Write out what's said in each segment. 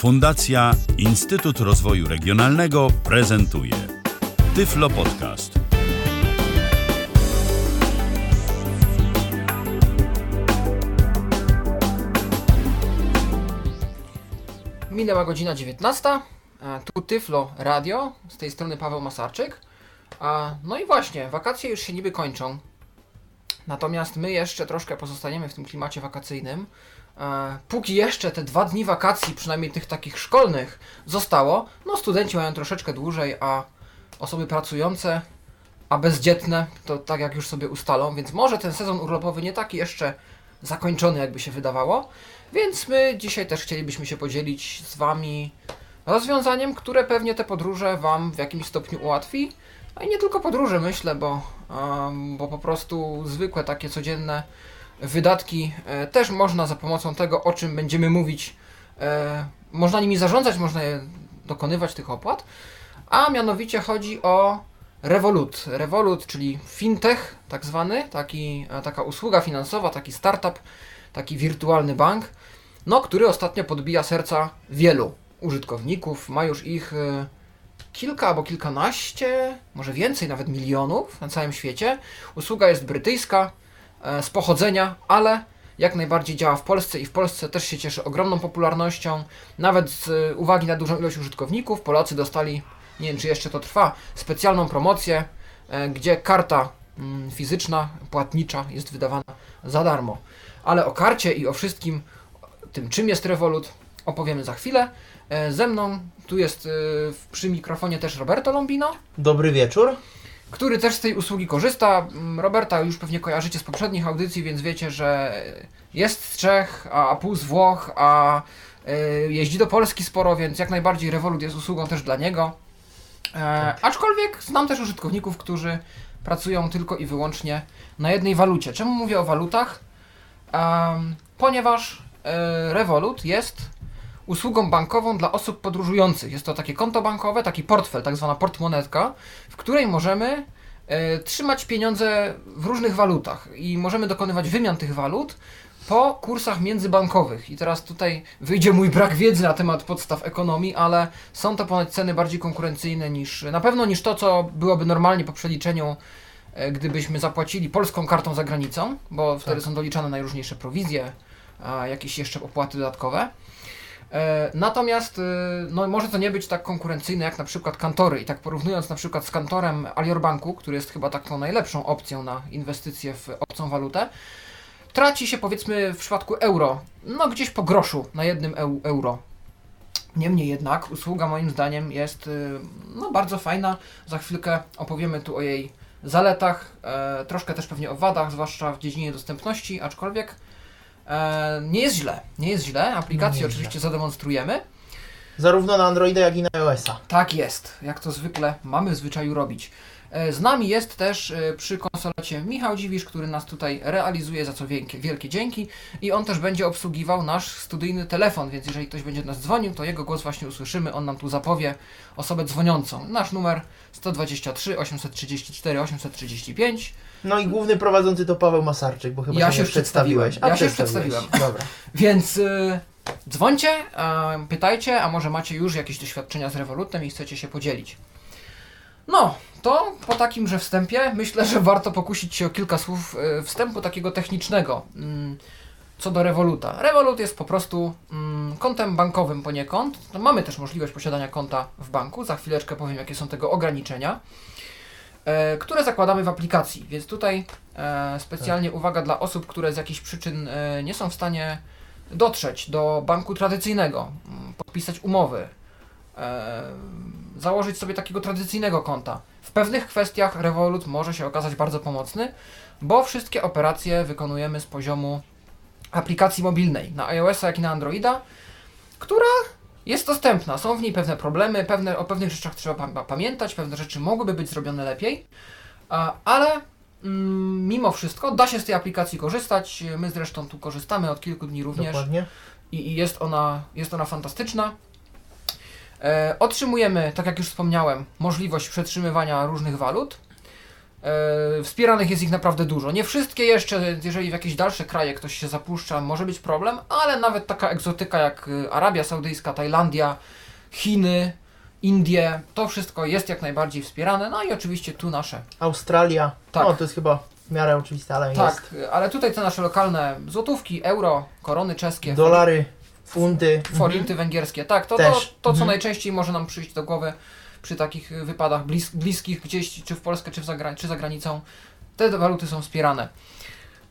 Fundacja Instytut Rozwoju Regionalnego prezentuje Tyflo Podcast. Minęła godzina 19. e, Tu Tyflo Radio, z tej strony Paweł Masarczyk. No i właśnie, wakacje już się niby kończą. Natomiast my jeszcze troszkę pozostaniemy w tym klimacie wakacyjnym. E, Póki jeszcze te dwa dni wakacji, przynajmniej tych takich szkolnych, zostało, no studenci mają troszeczkę dłużej, a osoby pracujące, a bezdzietne, to tak jak już sobie ustalą, więc może ten sezon urlopowy nie taki jeszcze zakończony, jakby się wydawało. Więc my dzisiaj też chcielibyśmy się podzielić z Wami rozwiązaniem, które pewnie te podróże Wam w jakimś stopniu ułatwi. A i nie tylko podróże, myślę, bo, em, bo po prostu zwykłe takie codzienne wydatki e, też można za pomocą tego, o czym będziemy mówić, e, można nimi zarządzać, można je dokonywać tych opłat. A mianowicie chodzi o Revolut. Revolut, czyli fintech, tak zwany, taki, e, taka usługa finansowa, taki startup, taki wirtualny bank, no, który ostatnio podbija serca wielu użytkowników. Ma już ich kilka albo kilkanaście, może więcej nawet milionów na całym świecie. Usługa jest brytyjska, z pochodzenia, ale jak najbardziej działa w Polsce i w Polsce też się cieszy ogromną popularnością. Nawet z e, uwagi na dużą ilość użytkowników, Polacy dostali, nie wiem czy jeszcze to trwa, specjalną promocję, e, gdzie karta mm, fizyczna, płatnicza jest wydawana za darmo. Ale o karcie i o wszystkim tym, czym jest Revolut, opowiemy za chwilę. E, Ze mną tu jest e, przy mikrofonie też Roberto Lombino, Dobry wieczór. Który też z tej usługi korzysta. Mm, Roberta już pewnie kojarzycie z poprzednich audycji, więc wiecie, że jest z Czech, a, a pół z Włoch, a e, jeździ do Polski sporo, więc jak najbardziej Revolut jest usługą też dla niego. E, aczkolwiek znam też użytkowników, którzy pracują tylko i wyłącznie na jednej walucie. Czemu mówię o walutach? Ponieważ e, Revolut jest usługą bankową dla osób podróżujących. Jest to takie konto bankowe, taki portfel, tak zwana portmonetka, w której możemy e, trzymać pieniądze w różnych walutach i możemy dokonywać wymian tych walut po kursach międzybankowych. I teraz tutaj wyjdzie mój brak wiedzy na temat podstaw ekonomii, ale są to ponoć ceny bardziej konkurencyjne niż, na pewno niż to, co byłoby normalnie po przeliczeniu e, gdybyśmy zapłacili polską kartą za granicą, bo wtedy są doliczane najróżniejsze prowizje, a jakieś jeszcze opłaty dodatkowe. E, Natomiast e, no, może to nie być tak konkurencyjne jak na przykład kantory. I tak porównując na przykład z kantorem Alior Banku, który jest chyba taką najlepszą opcją na inwestycje w obcą walutę, traci się powiedzmy w przypadku euro, no gdzieś po groszu na jednym eu- euro. Niemniej jednak usługa moim zdaniem jest y, no, bardzo fajna. Za chwilkę opowiemy tu o jej zaletach, e, troszkę też pewnie o wadach, zwłaszcza w dziedzinie dostępności, aczkolwiek e, nie jest źle. Nie jest źle. Aplikację No oczywiście zademonstrujemy. Zarówno na Androida, jak i na iOS-a. Tak jest, jak to zwykle mamy w zwyczaju robić. E, Z nami jest też e, przy konsolecie Michał Dziwisz, który nas tutaj realizuje, za co wielkie, wielkie dzięki. I on też będzie obsługiwał nasz studyjny telefon, więc jeżeli ktoś będzie do nas dzwonił, to jego głos właśnie usłyszymy. On nam tu zapowie osobę dzwoniącą. Nasz numer 123 834 835. No i główny prowadzący to Paweł Masarczyk, bo chyba Ja się, przedstawiłeś. Ja się przedstawiłem. Dobra. Więc y, dzwońcie, e, pytajcie, a może macie już jakieś doświadczenia z Revolutem i chcecie się podzielić. No, to po takimże wstępie myślę, że warto pokusić się o kilka słów e, wstępu takiego technicznego mm, co do Revoluta. Revolut jest po prostu mm, kontem bankowym poniekąd. No, mamy też możliwość posiadania konta w banku, za chwileczkę powiem jakie są tego ograniczenia, które zakładamy w aplikacji. Więc tutaj e, specjalnie uwaga dla osób, które z jakichś przyczyn e, nie są w stanie dotrzeć do banku tradycyjnego, mm, podpisać umowy, e, założyć sobie takiego tradycyjnego konta. W pewnych kwestiach Revolut może się okazać bardzo pomocny, bo wszystkie operacje wykonujemy z poziomu aplikacji mobilnej na iOS-a jak i na Androida, która jest dostępna. Są w niej pewne problemy, pewne, o pewnych rzeczach trzeba pa- pamiętać, pewne rzeczy mogłyby być zrobione lepiej, ale mm, mimo wszystko da się z tej aplikacji korzystać. My zresztą tu korzystamy od kilku dni również Dokładnie. i, i jest, ona, jest ona fantastyczna. E, otrzymujemy, tak jak już wspomniałem, możliwość przetrzymywania różnych walut. E, wspieranych jest ich naprawdę dużo. Nie wszystkie jeszcze, jeżeli w jakieś dalsze kraje ktoś się zapuszcza, może być problem, ale nawet taka egzotyka jak y, Arabia Saudyjska, Tajlandia, Chiny, Indie, to wszystko jest jak najbardziej wspierane. No i oczywiście tu nasze. Australia. Tak. No to jest chyba w miarę oczywiste, ale Tak, jest. y, ale tutaj te nasze lokalne złotówki, euro, korony czeskie, Dolary, funty. forinty węgierskie. Tak, to, to, Też. to co Mhm. najczęściej może nam przyjść do głowy przy takich wypadach blis, bliskich gdzieś, czy w Polskę, czy, w zagra- czy za granicą. Te waluty są wspierane.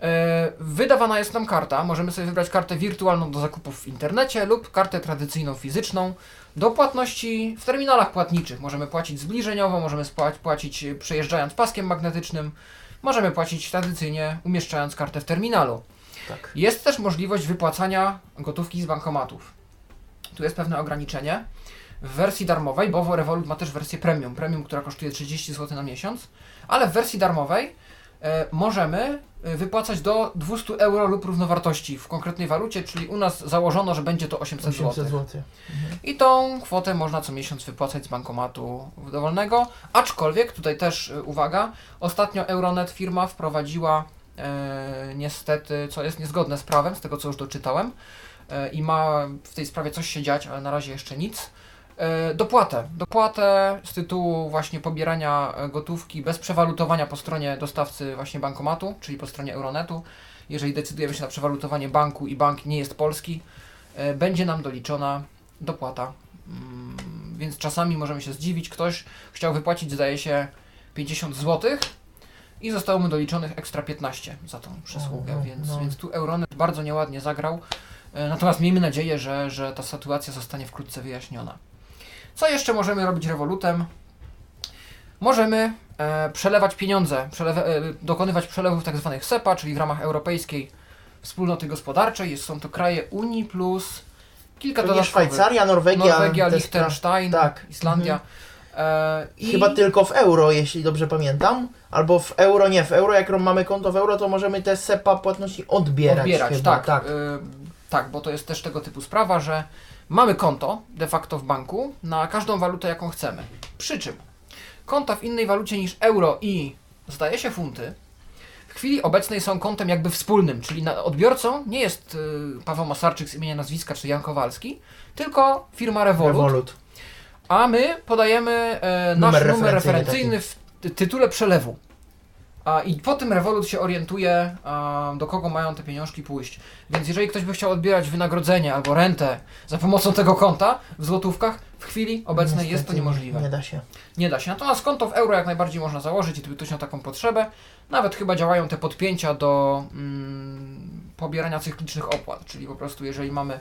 E, Wydawana jest nam karta. Możemy sobie wybrać kartę wirtualną do zakupów w internecie lub kartę tradycyjną fizyczną do płatności w terminalach płatniczych. Możemy płacić zbliżeniowo, możemy płacić y, przejeżdżając paskiem magnetycznym, możemy płacić tradycyjnie umieszczając kartę w terminalu. Tak. Jest też możliwość wypłacania gotówki z bankomatów. Tu jest pewne ograniczenie. W wersji darmowej, bo Revolut ma też wersję premium, premium, która kosztuje 30 zł na miesiąc, ale w wersji darmowej e, możemy e, wypłacać do 200 euro lub równowartości w konkretnej walucie, czyli u nas założono, że będzie to 800 zł. 800 zł. I tą kwotę można co miesiąc wypłacać z bankomatu dowolnego. Aczkolwiek, tutaj też y, uwaga, ostatnio Euronet firma wprowadziła e, niestety, co jest niezgodne z prawem, z tego co już doczytałem, e, i ma w tej sprawie coś się dziać, ale na razie jeszcze nic. E, dopłatę. Dopłatę z tytułu właśnie pobierania e, gotówki bez przewalutowania po stronie dostawcy właśnie bankomatu, czyli po stronie Euronetu. Jeżeli decydujemy się na przewalutowanie banku i bank nie jest polski, e, będzie nam doliczona dopłata. Mm, Więc czasami możemy się zdziwić, ktoś chciał wypłacić, zdaje się, 50 zł i zostało mu doliczonych ekstra 15 za tą przysługę, O, więc, no. więc tu Euronet bardzo nieładnie zagrał. Natomiast miejmy nadzieję, że, że ta sytuacja zostanie wkrótce wyjaśniona. Co jeszcze możemy robić rewolutem? Możemy e, przelewać pieniądze, e, dokonywać przelewów tak zwanych SEPA, czyli w ramach Europejskiej Wspólnoty Gospodarczej. Jest, są to kraje Unii plus kilka Pewnie dodatkowych. Szwajcaria, Norwegia, Norwegia, te Liechtenstein, tak. Islandia. E, i Chyba tylko w euro, jeśli dobrze pamiętam. Albo w euro, nie, w euro, jak mamy konto w euro, to możemy te SEPA płatności odbierać. odbierać, chyba, tak. Tak. tak, bo to jest też tego typu sprawa, że mamy konto de facto w banku na każdą walutę, jaką chcemy. Przy czym konta w innej walucie niż euro i zdaje się funty, w chwili obecnej są kontem jakby wspólnym, czyli odbiorcą nie jest y, Paweł Masarczyk z imienia nazwiska czy Jan Kowalski, tylko firma Revolut, Revolut. a my podajemy e, nasz Numer numer referencyjny referencyjny w ty- tytule przelewu. A, I po tym Revolut się orientuje, a, do kogo mają te pieniążki pójść. Więc jeżeli ktoś by chciał odbierać wynagrodzenie albo rentę za pomocą tego konta w złotówkach, w chwili obecnej jest to Niestety niemożliwe. Nie da się. Nie da się. Natomiast konto w euro jak najbardziej można założyć i gdyby ktoś miał taką potrzebę. Nawet chyba działają te podpięcia do mm, pobierania cyklicznych opłat, czyli po prostu jeżeli mamy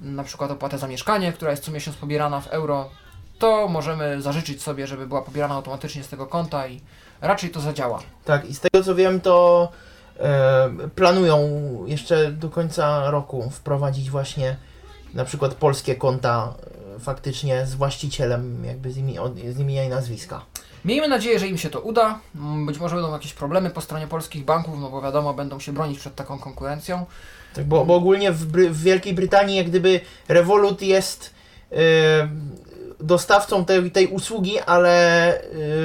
mm, na przykład opłatę za mieszkanie, która jest co miesiąc pobierana w euro, to możemy zażyczyć sobie, żeby była pobierana automatycznie z tego konta i raczej to zadziała. Tak, i z tego co wiem, to e, planują jeszcze do końca roku wprowadzić właśnie na przykład polskie konta e, faktycznie z właścicielem jakby z, imi, z imienia i nazwiska. Miejmy nadzieję, że im się to uda. Mm, Być może będą jakieś problemy po stronie polskich banków, no bo wiadomo, będą się bronić przed taką konkurencją. Tak, bo, bo ogólnie w, Bry- w Wielkiej Brytanii jak gdyby Revolut jest e, dostawcą tej, tej usługi, ale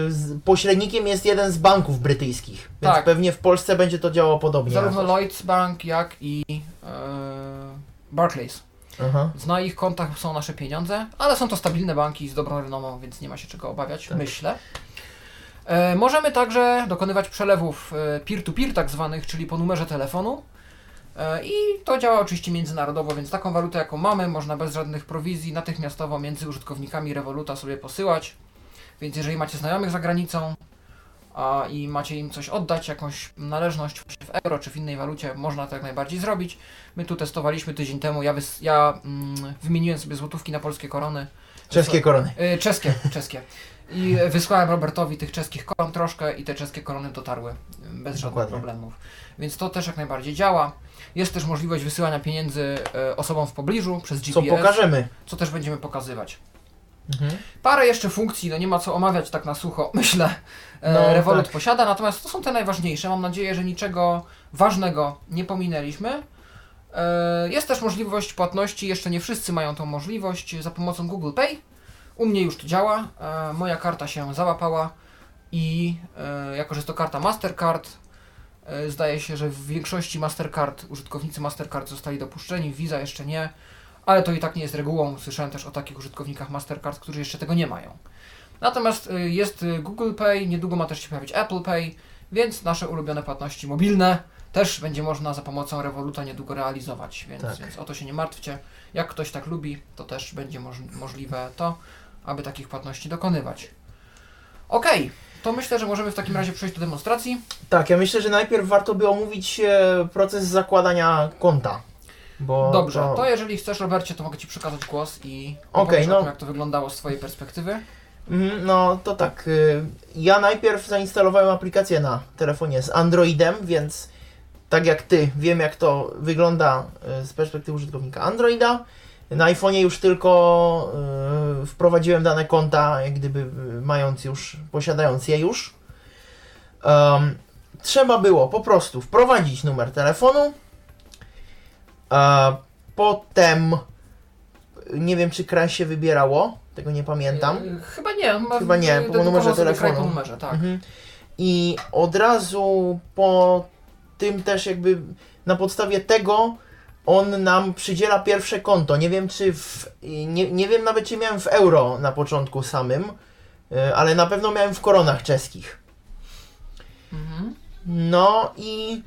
z, pośrednikiem jest jeden z banków brytyjskich. Więc Tak. pewnie w Polsce będzie to działało podobnie. Zarówno. Lloyds Bank, jak i e, Barclays. Aha. Na ich kontach są nasze pieniądze, ale są to stabilne banki z dobrą renomą, więc nie ma się czego obawiać, Tak. myślę. E, możemy także dokonywać przelewów e, peer-to-peer tak zwanych, czyli po numerze telefonu. E, I to działa oczywiście międzynarodowo, więc taką walutę jaką mamy można bez żadnych prowizji natychmiastowo między użytkownikami Revoluta sobie posyłać. Więc jeżeli macie znajomych za granicą a, i macie im coś oddać, jakąś należność w euro czy w innej walucie, można to jak najbardziej zrobić. My tu testowaliśmy tydzień temu, ja, wys- ja mm, wymieniłem sobie złotówki na polskie korony. Czeskie korony. Y, czeskie, czeskie. I wysłałem Robertowi tych czeskich koron troszkę i te czeskie korony dotarły bez żadnych Dokładnie. problemów. Więc to też jak najbardziej działa. Jest też możliwość wysyłania pieniędzy y, osobom w pobliżu przez GPS, Co pokażemy. co też będziemy pokazywać. Mhm. Parę jeszcze funkcji, no nie ma co omawiać tak na sucho, myślę, e, No, Revolut tak. posiada, natomiast to są te najważniejsze. Mam nadzieję, że niczego ważnego nie pominęliśmy. E, Jest też możliwość płatności, jeszcze nie wszyscy mają tą możliwość za pomocą Google Pay. U mnie już to działa, e, moja karta się załapała i e, jako, że jest to karta Mastercard, e, zdaje się, że w większości Mastercard, użytkownicy Mastercard zostali dopuszczeni, Visa jeszcze nie, ale to i tak nie jest regułą. Słyszałem też o takich użytkownikach Mastercard, którzy jeszcze tego nie mają. Natomiast e, jest e, Google Pay, niedługo ma też się pojawić Apple Pay, więc nasze ulubione płatności mobilne też będzie można za pomocą Revoluta niedługo realizować, więc, Tak. więc o to się nie martwcie. Jak ktoś tak lubi, to też będzie moż możliwe to, aby takich płatności dokonywać. Okej, to myślę, że możemy w takim razie przejść do demonstracji. Tak, ja myślę, że najpierw warto by omówić e, proces zakładania konta. Bo Dobrze, to jeżeli chcesz, Robercie, to mogę Ci przekazać głos i opowiesz no. tym, jak to wyglądało z Twojej perspektywy. Mhm, No to tak. y, Ja najpierw zainstalowałem aplikację na telefonie z Androidem, więc tak jak ty, wiem jak to wygląda y, z perspektywy użytkownika Androida. Na iPhone'ie już tylko y, wprowadziłem dane konta, jak gdyby y, mając już, posiadając je już. Em, trzeba było po prostu wprowadzić numer telefonu. A potem nie wiem, czy kraj się wybierało, tego nie pamiętam. Chyba nie. on Ma Chyba nie, po numerze telefonu. Po numerze, tak. Mhm. I od razu po tym też jakby na podstawie tego on nam przydziela pierwsze konto. Nie wiem czy w, nie, nie wiem nawet czy miałem w euro na początku samym, y, ale na pewno miałem w koronach czeskich. Mhm. No i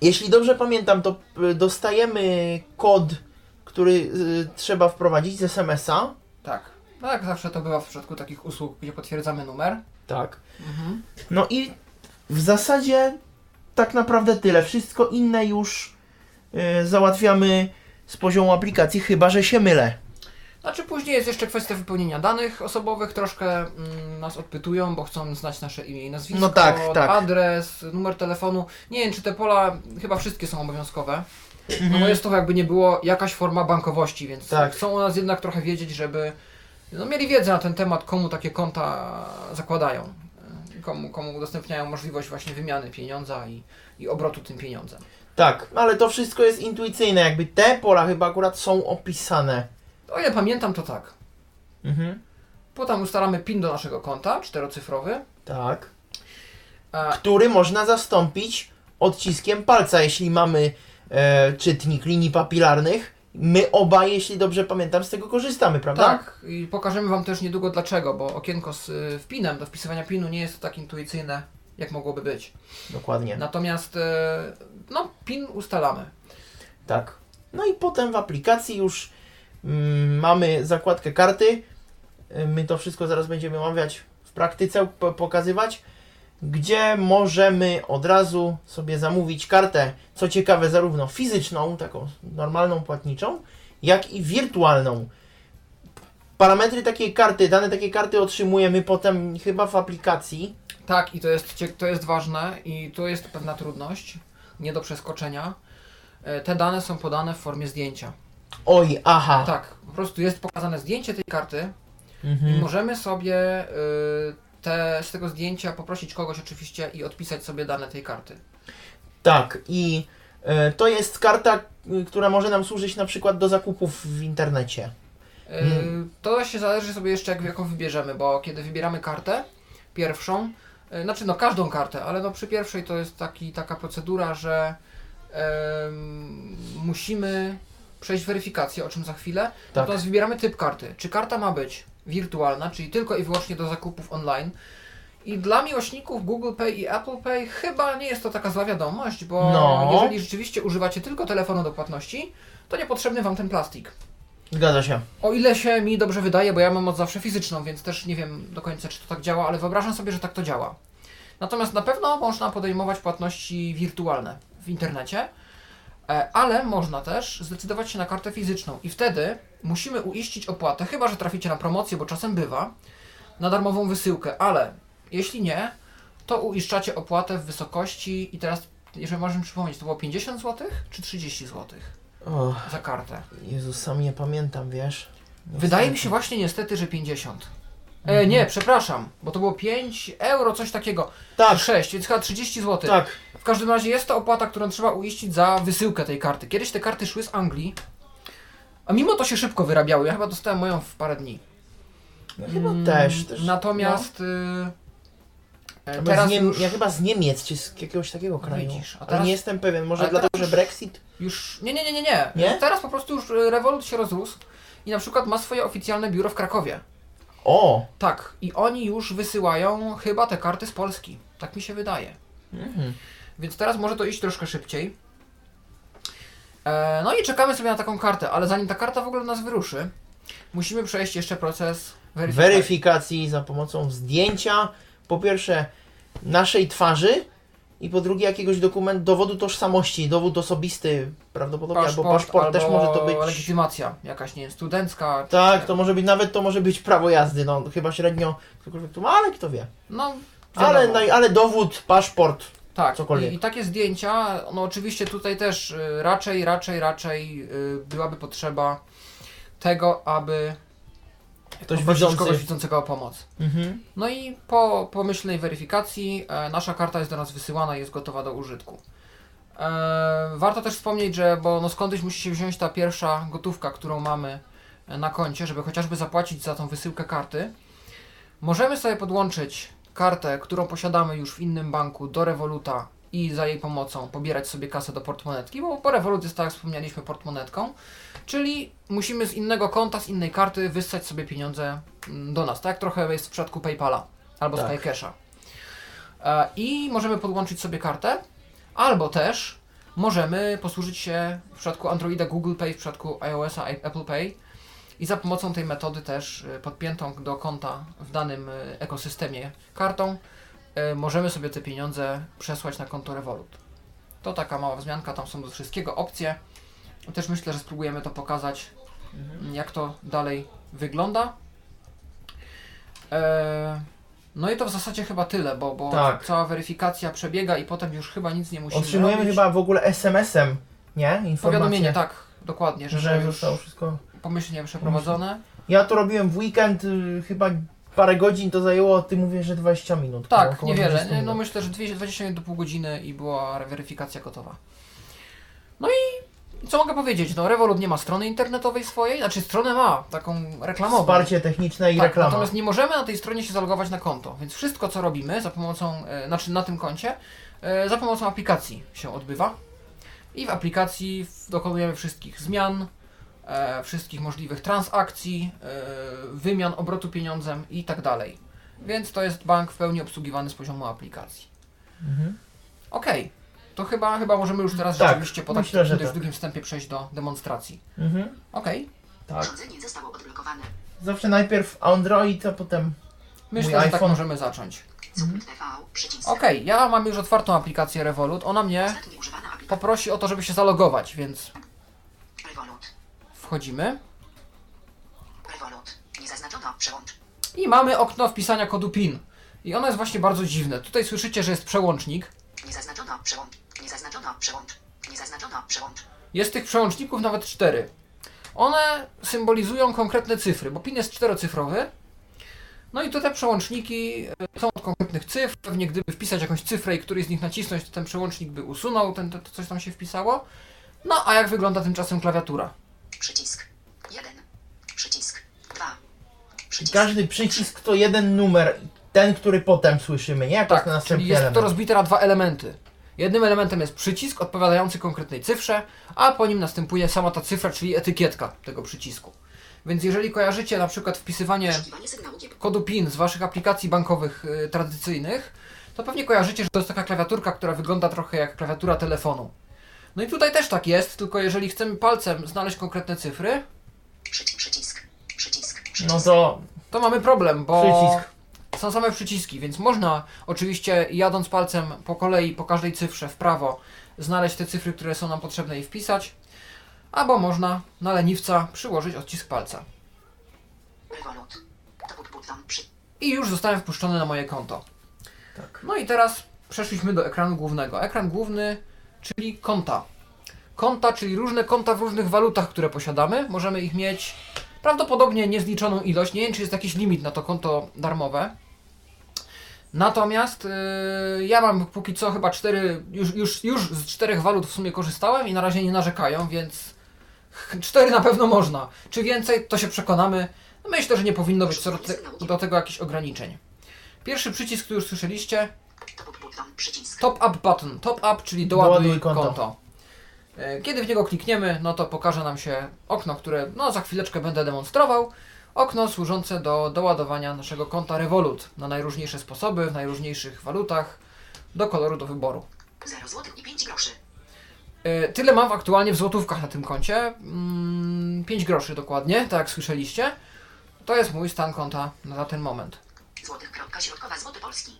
jeśli dobrze pamiętam, to y, dostajemy kod, który y, trzeba wprowadzić z SMS-a. Tak. No jak zawsze to bywa w przypadku takich usług, gdzie potwierdzamy numer. Tak. Mhm. No i w zasadzie tak naprawdę tyle. Wszystko inne już załatwiamy z poziomu aplikacji, chyba że się mylę. Znaczy później jest jeszcze kwestia wypełnienia danych osobowych, troszkę mm, nas odpytują, bo chcą znać nasze imię i nazwisko, No tak, tak. adres, numer telefonu. Nie wiem, czy te pola, chyba wszystkie są obowiązkowe. No bo jest to jakby nie było jakaś forma bankowości, więc Tak. chcą o nas jednak trochę wiedzieć, żeby no, mieli wiedzę na ten temat, komu takie konta zakładają, komu, komu udostępniają możliwość właśnie wymiany pieniądza i, i obrotu tym pieniądzem. Tak, ale to wszystko jest intuicyjne. Jakby te pola chyba akurat są opisane. O ile pamiętam, to tak. Mhm. Potem ustalamy PIN do naszego konta, czterocyfrowy. Tak. A, Który można zastąpić odciskiem palca, jeśli mamy e, czytnik linii papilarnych. My oba, jeśli dobrze pamiętam, z tego korzystamy, prawda? Tak, i pokażemy Wam też niedługo dlaczego, bo okienko z y, do wpisywania pinu nie jest to tak intuicyjne, jak mogłoby być. Dokładnie. Natomiast, y, no, pin ustalamy. Tak. No i potem w aplikacji już mm, mamy zakładkę karty. Y, My to wszystko zaraz będziemy omawiać w praktyce, po- pokazywać, gdzie możemy od razu sobie zamówić kartę, co ciekawe, zarówno fizyczną, taką normalną, płatniczą, jak i wirtualną. Parametry takiej karty, dane takiej karty otrzymujemy potem chyba w aplikacji. Tak, i to jest, to jest ważne i to jest pewna trudność, nie do przeskoczenia. E, Te dane są podane w formie zdjęcia. Oj, aha. Tak, po prostu jest pokazane zdjęcie tej karty i Mhm. możemy sobie y, te, z tego zdjęcia poprosić kogoś oczywiście i odpisać sobie dane tej karty. Tak, i e, to jest karta, y, która może nam służyć na przykład do zakupów w internecie. To się zależy sobie jeszcze jak, jaką wybierzemy, bo kiedy wybieramy kartę pierwszą, znaczy no każdą kartę, ale no przy pierwszej to jest taki, taka procedura, że musimy przejść weryfikację, o czym za chwilę. Tak. Natomiast wybieramy typ karty. Czy karta ma być wirtualna, czyli tylko i wyłącznie do zakupów online. I dla miłośników Google Pay i Apple Pay chyba nie jest to taka zła wiadomość, bo No. jeżeli rzeczywiście używacie tylko telefonu do płatności, to niepotrzebny Wam ten plastik. Zgadza się. O ile się mi dobrze wydaje, bo ja mam od zawsze fizyczną, więc też nie wiem do końca, czy to tak działa, ale wyobrażam sobie, że tak to działa. Natomiast na pewno można podejmować płatności wirtualne w internecie, e, ale można też zdecydować się na kartę fizyczną i wtedy musimy uiścić opłatę, chyba że traficie na promocję, bo czasem bywa, na darmową wysyłkę, ale jeśli nie, to uiszczacie opłatę w wysokości i teraz, jeżeli możemy przypomnieć, to było 50 zł czy 30 zł O, za kartę? Jezus, sam nie pamiętam, wiesz. Wydaje mi się właśnie niestety, że 50. E, nie, przepraszam, bo to było 5 euro, coś takiego. Tak, 6, więc chyba 30 zł. tak. W każdym razie jest to opłata, którą trzeba uiścić za wysyłkę tej karty. Kiedyś te karty szły z Anglii, a mimo to się szybko wyrabiały. Ja chyba dostałem moją w parę dni. No, chyba Mm, też, też. Natomiast y, E, Albo Teraz już, Ja chyba z Niemiec, czy z jakiegoś takiego kraju. Widzisz, a Ale teraz- nie jestem pewien, może ale dlatego, że Brexit? już... Nie, nie, nie, nie, nie. Nie? Teraz po prostu już e, Revolut się rozrósł i na przykład ma swoje oficjalne biuro w Krakowie. O! Tak, i oni już wysyłają chyba te karty z Polski. Tak mi się wydaje. Mhm. Więc teraz może to iść troszkę szybciej. E, no i czekamy sobie na taką kartę, ale zanim ta karta w ogóle nas wyruszy, musimy przejść jeszcze proces weryfikacji. Weryfikacji za pomocą zdjęcia, po pierwsze naszej twarzy i po drugie jakiegoś dokumentu, dowodu tożsamości, dowód osobisty prawdopodobnie, albo paszport też może to być... legitymacja jakaś, nie wiem, studencka. Tak, to może być, nawet to może być prawo jazdy, no chyba średnio ktokolwiek tu ma, ale kto wie. No, Ale, no, ale dowód, paszport, Tak, cokolwiek. I, i takie zdjęcia, no oczywiście tutaj też y, raczej, raczej, raczej y, byłaby potrzeba tego, aby ktoś widzący. kogoś widzącego o pomoc. Mhm. No i po pomyślnej weryfikacji e, nasza karta jest do nas wysyłana i jest gotowa do użytku. E, warto też wspomnieć, że bo no skądś musi się wziąć ta pierwsza gotówka, którą mamy e, na koncie, żeby chociażby zapłacić za tą wysyłkę karty. Możemy sobie podłączyć kartę, którą posiadamy już w innym banku do Revoluta i za jej pomocą pobierać sobie kasę do portmonetki, bo, bo Revolut jest, tak jak wspomnieliśmy, portmonetką. Czyli musimy z innego konta, z innej karty wyssać sobie pieniądze mm, do nas, tak trochę jest w przypadku PayPala albo Tak. SkyCasha. E, I możemy podłączyć sobie kartę, albo też możemy posłużyć się w przypadku Androida Google Pay, w przypadku iOS-a Apple Pay i za pomocą tej metody też y, podpiętą do konta w danym y, ekosystemie kartą możemy sobie te pieniądze przesłać na konto Revolut. To taka mała wzmianka, tam są do wszystkiego opcje. Też myślę, że spróbujemy to pokazać, jak to dalej wygląda. E, no i to w zasadzie chyba tyle, bo, bo Tak. cała weryfikacja przebiega i potem już chyba nic nie musimy Otrzymujemy robić. chyba w ogóle SMS-em, nie? Informację, Powiadomienie, tak, dokładnie, że, że, zostało wszystko. pomyślnie przeprowadzone. Ja to robiłem w weekend, y, chyba parę godzin to zajęło, ty mówisz, że 20 minut. Tak, około niewiele. 20 Nie, No myślę, że 200 20 minut do pół godziny i była weryfikacja gotowa. No i co mogę powiedzieć? No Revolut nie ma strony internetowej swojej, znaczy stronę ma, taką reklamową. Wsparcie techniczne i tak, reklama. Natomiast nie możemy na tej stronie się zalogować na konto, więc wszystko co robimy za pomocą, e, znaczy na tym koncie, e, za pomocą aplikacji się odbywa. I w aplikacji dokonujemy wszystkich zmian, e, wszystkich możliwych transakcji, e, wymian, obrotu pieniądzem i tak dalej. Więc to jest bank w pełni obsługiwany z poziomu aplikacji. Mhm. Okej, to chyba, chyba możemy już teraz Tak, rzeczywiście po myślę, takim dość tak. długim wstępie przejść do demonstracji. Mhm. Okej, Tak. Urządzenie zostało odblokowane. Zawsze najpierw Android, a potem. myślę, Mój że tak iPhone. możemy zacząć. Przycisk. Okej, ja mam już otwartą aplikację Revolut. Ona mnie poprosi o to, żeby się zalogować, więc Revolut. wchodzimy. Revolut. Nie zaznaczono. Przełącz. I mamy okno wpisania kodu PIN. I ono jest właśnie bardzo dziwne. Tutaj słyszycie, że jest przełącznik. Nie zaznaczono. Przełącz. Nie zaznaczono. Przełącz. Nie zaznaczono. Przełącz. Jest tych przełączników nawet cztery. One symbolizują konkretne cyfry, bo PIN jest czterocyfrowy. No i to te przełączniki e, są od konkretnych cyfr. Pewnie gdyby wpisać jakąś cyfrę i któryś z nich nacisnąć, to ten przełącznik by usunął ten, to, to coś tam się wpisało. No a jak wygląda tymczasem klawiatura? Przycisk. 1. Przycisk. 2. Przycisk. Każdy przycisk to jeden numer, ten, który potem słyszymy, nie? Jak Tak, jest czyli następny jest to rozbite na dwa elementy. Jednym elementem jest przycisk odpowiadający konkretnej cyfrze, a po nim następuje sama ta cyfra, czyli etykietka tego przycisku. Więc jeżeli kojarzycie na przykład wpisywanie kodu PIN z waszych aplikacji bankowych y, tradycyjnych, to pewnie kojarzycie, że to jest taka klawiaturka, która wygląda trochę jak klawiatura telefonu. No i tutaj też tak jest, tylko jeżeli chcemy palcem znaleźć konkretne cyfry, Przycisk. Przycisk. Przycisk. Przycisk. No to to mamy problem, bo Przycisk. Są same przyciski, więc można oczywiście jadąc palcem po kolei po każdej cyfrze w prawo znaleźć te cyfry, które są nam potrzebne i wpisać, albo można na leniwca przyłożyć odcisk palca. I już zostałem wpuszczony na moje konto. Tak. No i teraz przeszliśmy do ekranu głównego. Ekran główny, czyli konta. Konta, czyli różne konta w różnych walutach, które posiadamy. Możemy ich mieć prawdopodobnie niezliczoną ilość. Nie wiem, czy jest jakiś limit na to konto darmowe. Natomiast yy, ja mam póki co chyba cztery, już, już, już z czterech walut w sumie korzystałem i na razie nie narzekają, więc cztery na pewno można. Czy więcej, to się przekonamy. Myślę, że nie powinno być co do, te, do tego jakichś ograniczeń. Pierwszy przycisk, który już słyszeliście, Top up button. Up. Top Up, czyli doładuj, Doładuj konto. konto. E, Kiedy w niego klikniemy, no to pokaże nam się okno, które no za chwileczkę będę demonstrował. Okno służące do doładowania naszego konta Revolut na najróżniejsze sposoby, w najróżniejszych walutach, do koloru do wyboru. 0 zł i 5 groszy. E, Tyle mam aktualnie w złotówkach na tym koncie. Mm, 5 groszy dokładnie, tak jak słyszeliście. To jest mój stan konta na ten moment. Złotych. Kropka środkowa. Złoty polski.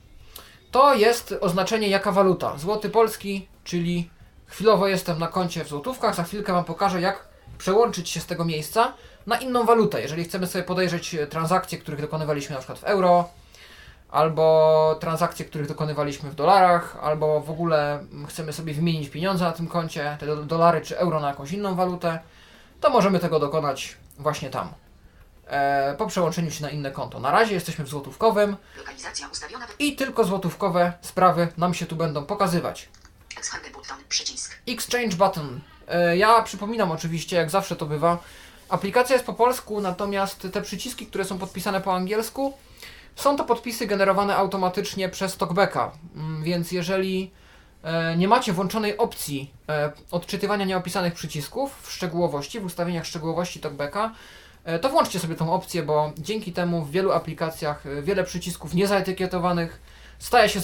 To jest oznaczenie jaka waluta. Złoty polski, czyli chwilowo jestem na koncie w złotówkach, za chwilkę Wam pokażę jak przełączyć się z tego miejsca na inną walutę. Jeżeli chcemy sobie podejrzeć e, transakcje, których dokonywaliśmy na przykład w euro, albo transakcje, których dokonywaliśmy w dolarach, albo w ogóle mm, chcemy sobie wymienić pieniądze na tym koncie, te do- dolary czy euro na jakąś inną walutę, to możemy tego dokonać właśnie tam. E, po przełączeniu się na inne konto. Na razie jesteśmy w złotówkowym, i tylko złotówkowe sprawy nam się tu będą pokazywać. Exchange button. Przycisk. Exchange Button. E, Ja przypominam oczywiście, jak zawsze to bywa, aplikacja jest po polsku, natomiast te przyciski, które są podpisane po angielsku, są to podpisy generowane automatycznie przez TalkBacka, Mm, więc jeżeli e, nie macie włączonej opcji e, odczytywania nieopisanych przycisków w szczegółowości, w ustawieniach szczegółowości TalkBacka, e, to włączcie sobie tą opcję, bo dzięki temu w wielu aplikacjach wiele przycisków niezaetykietowanych staje się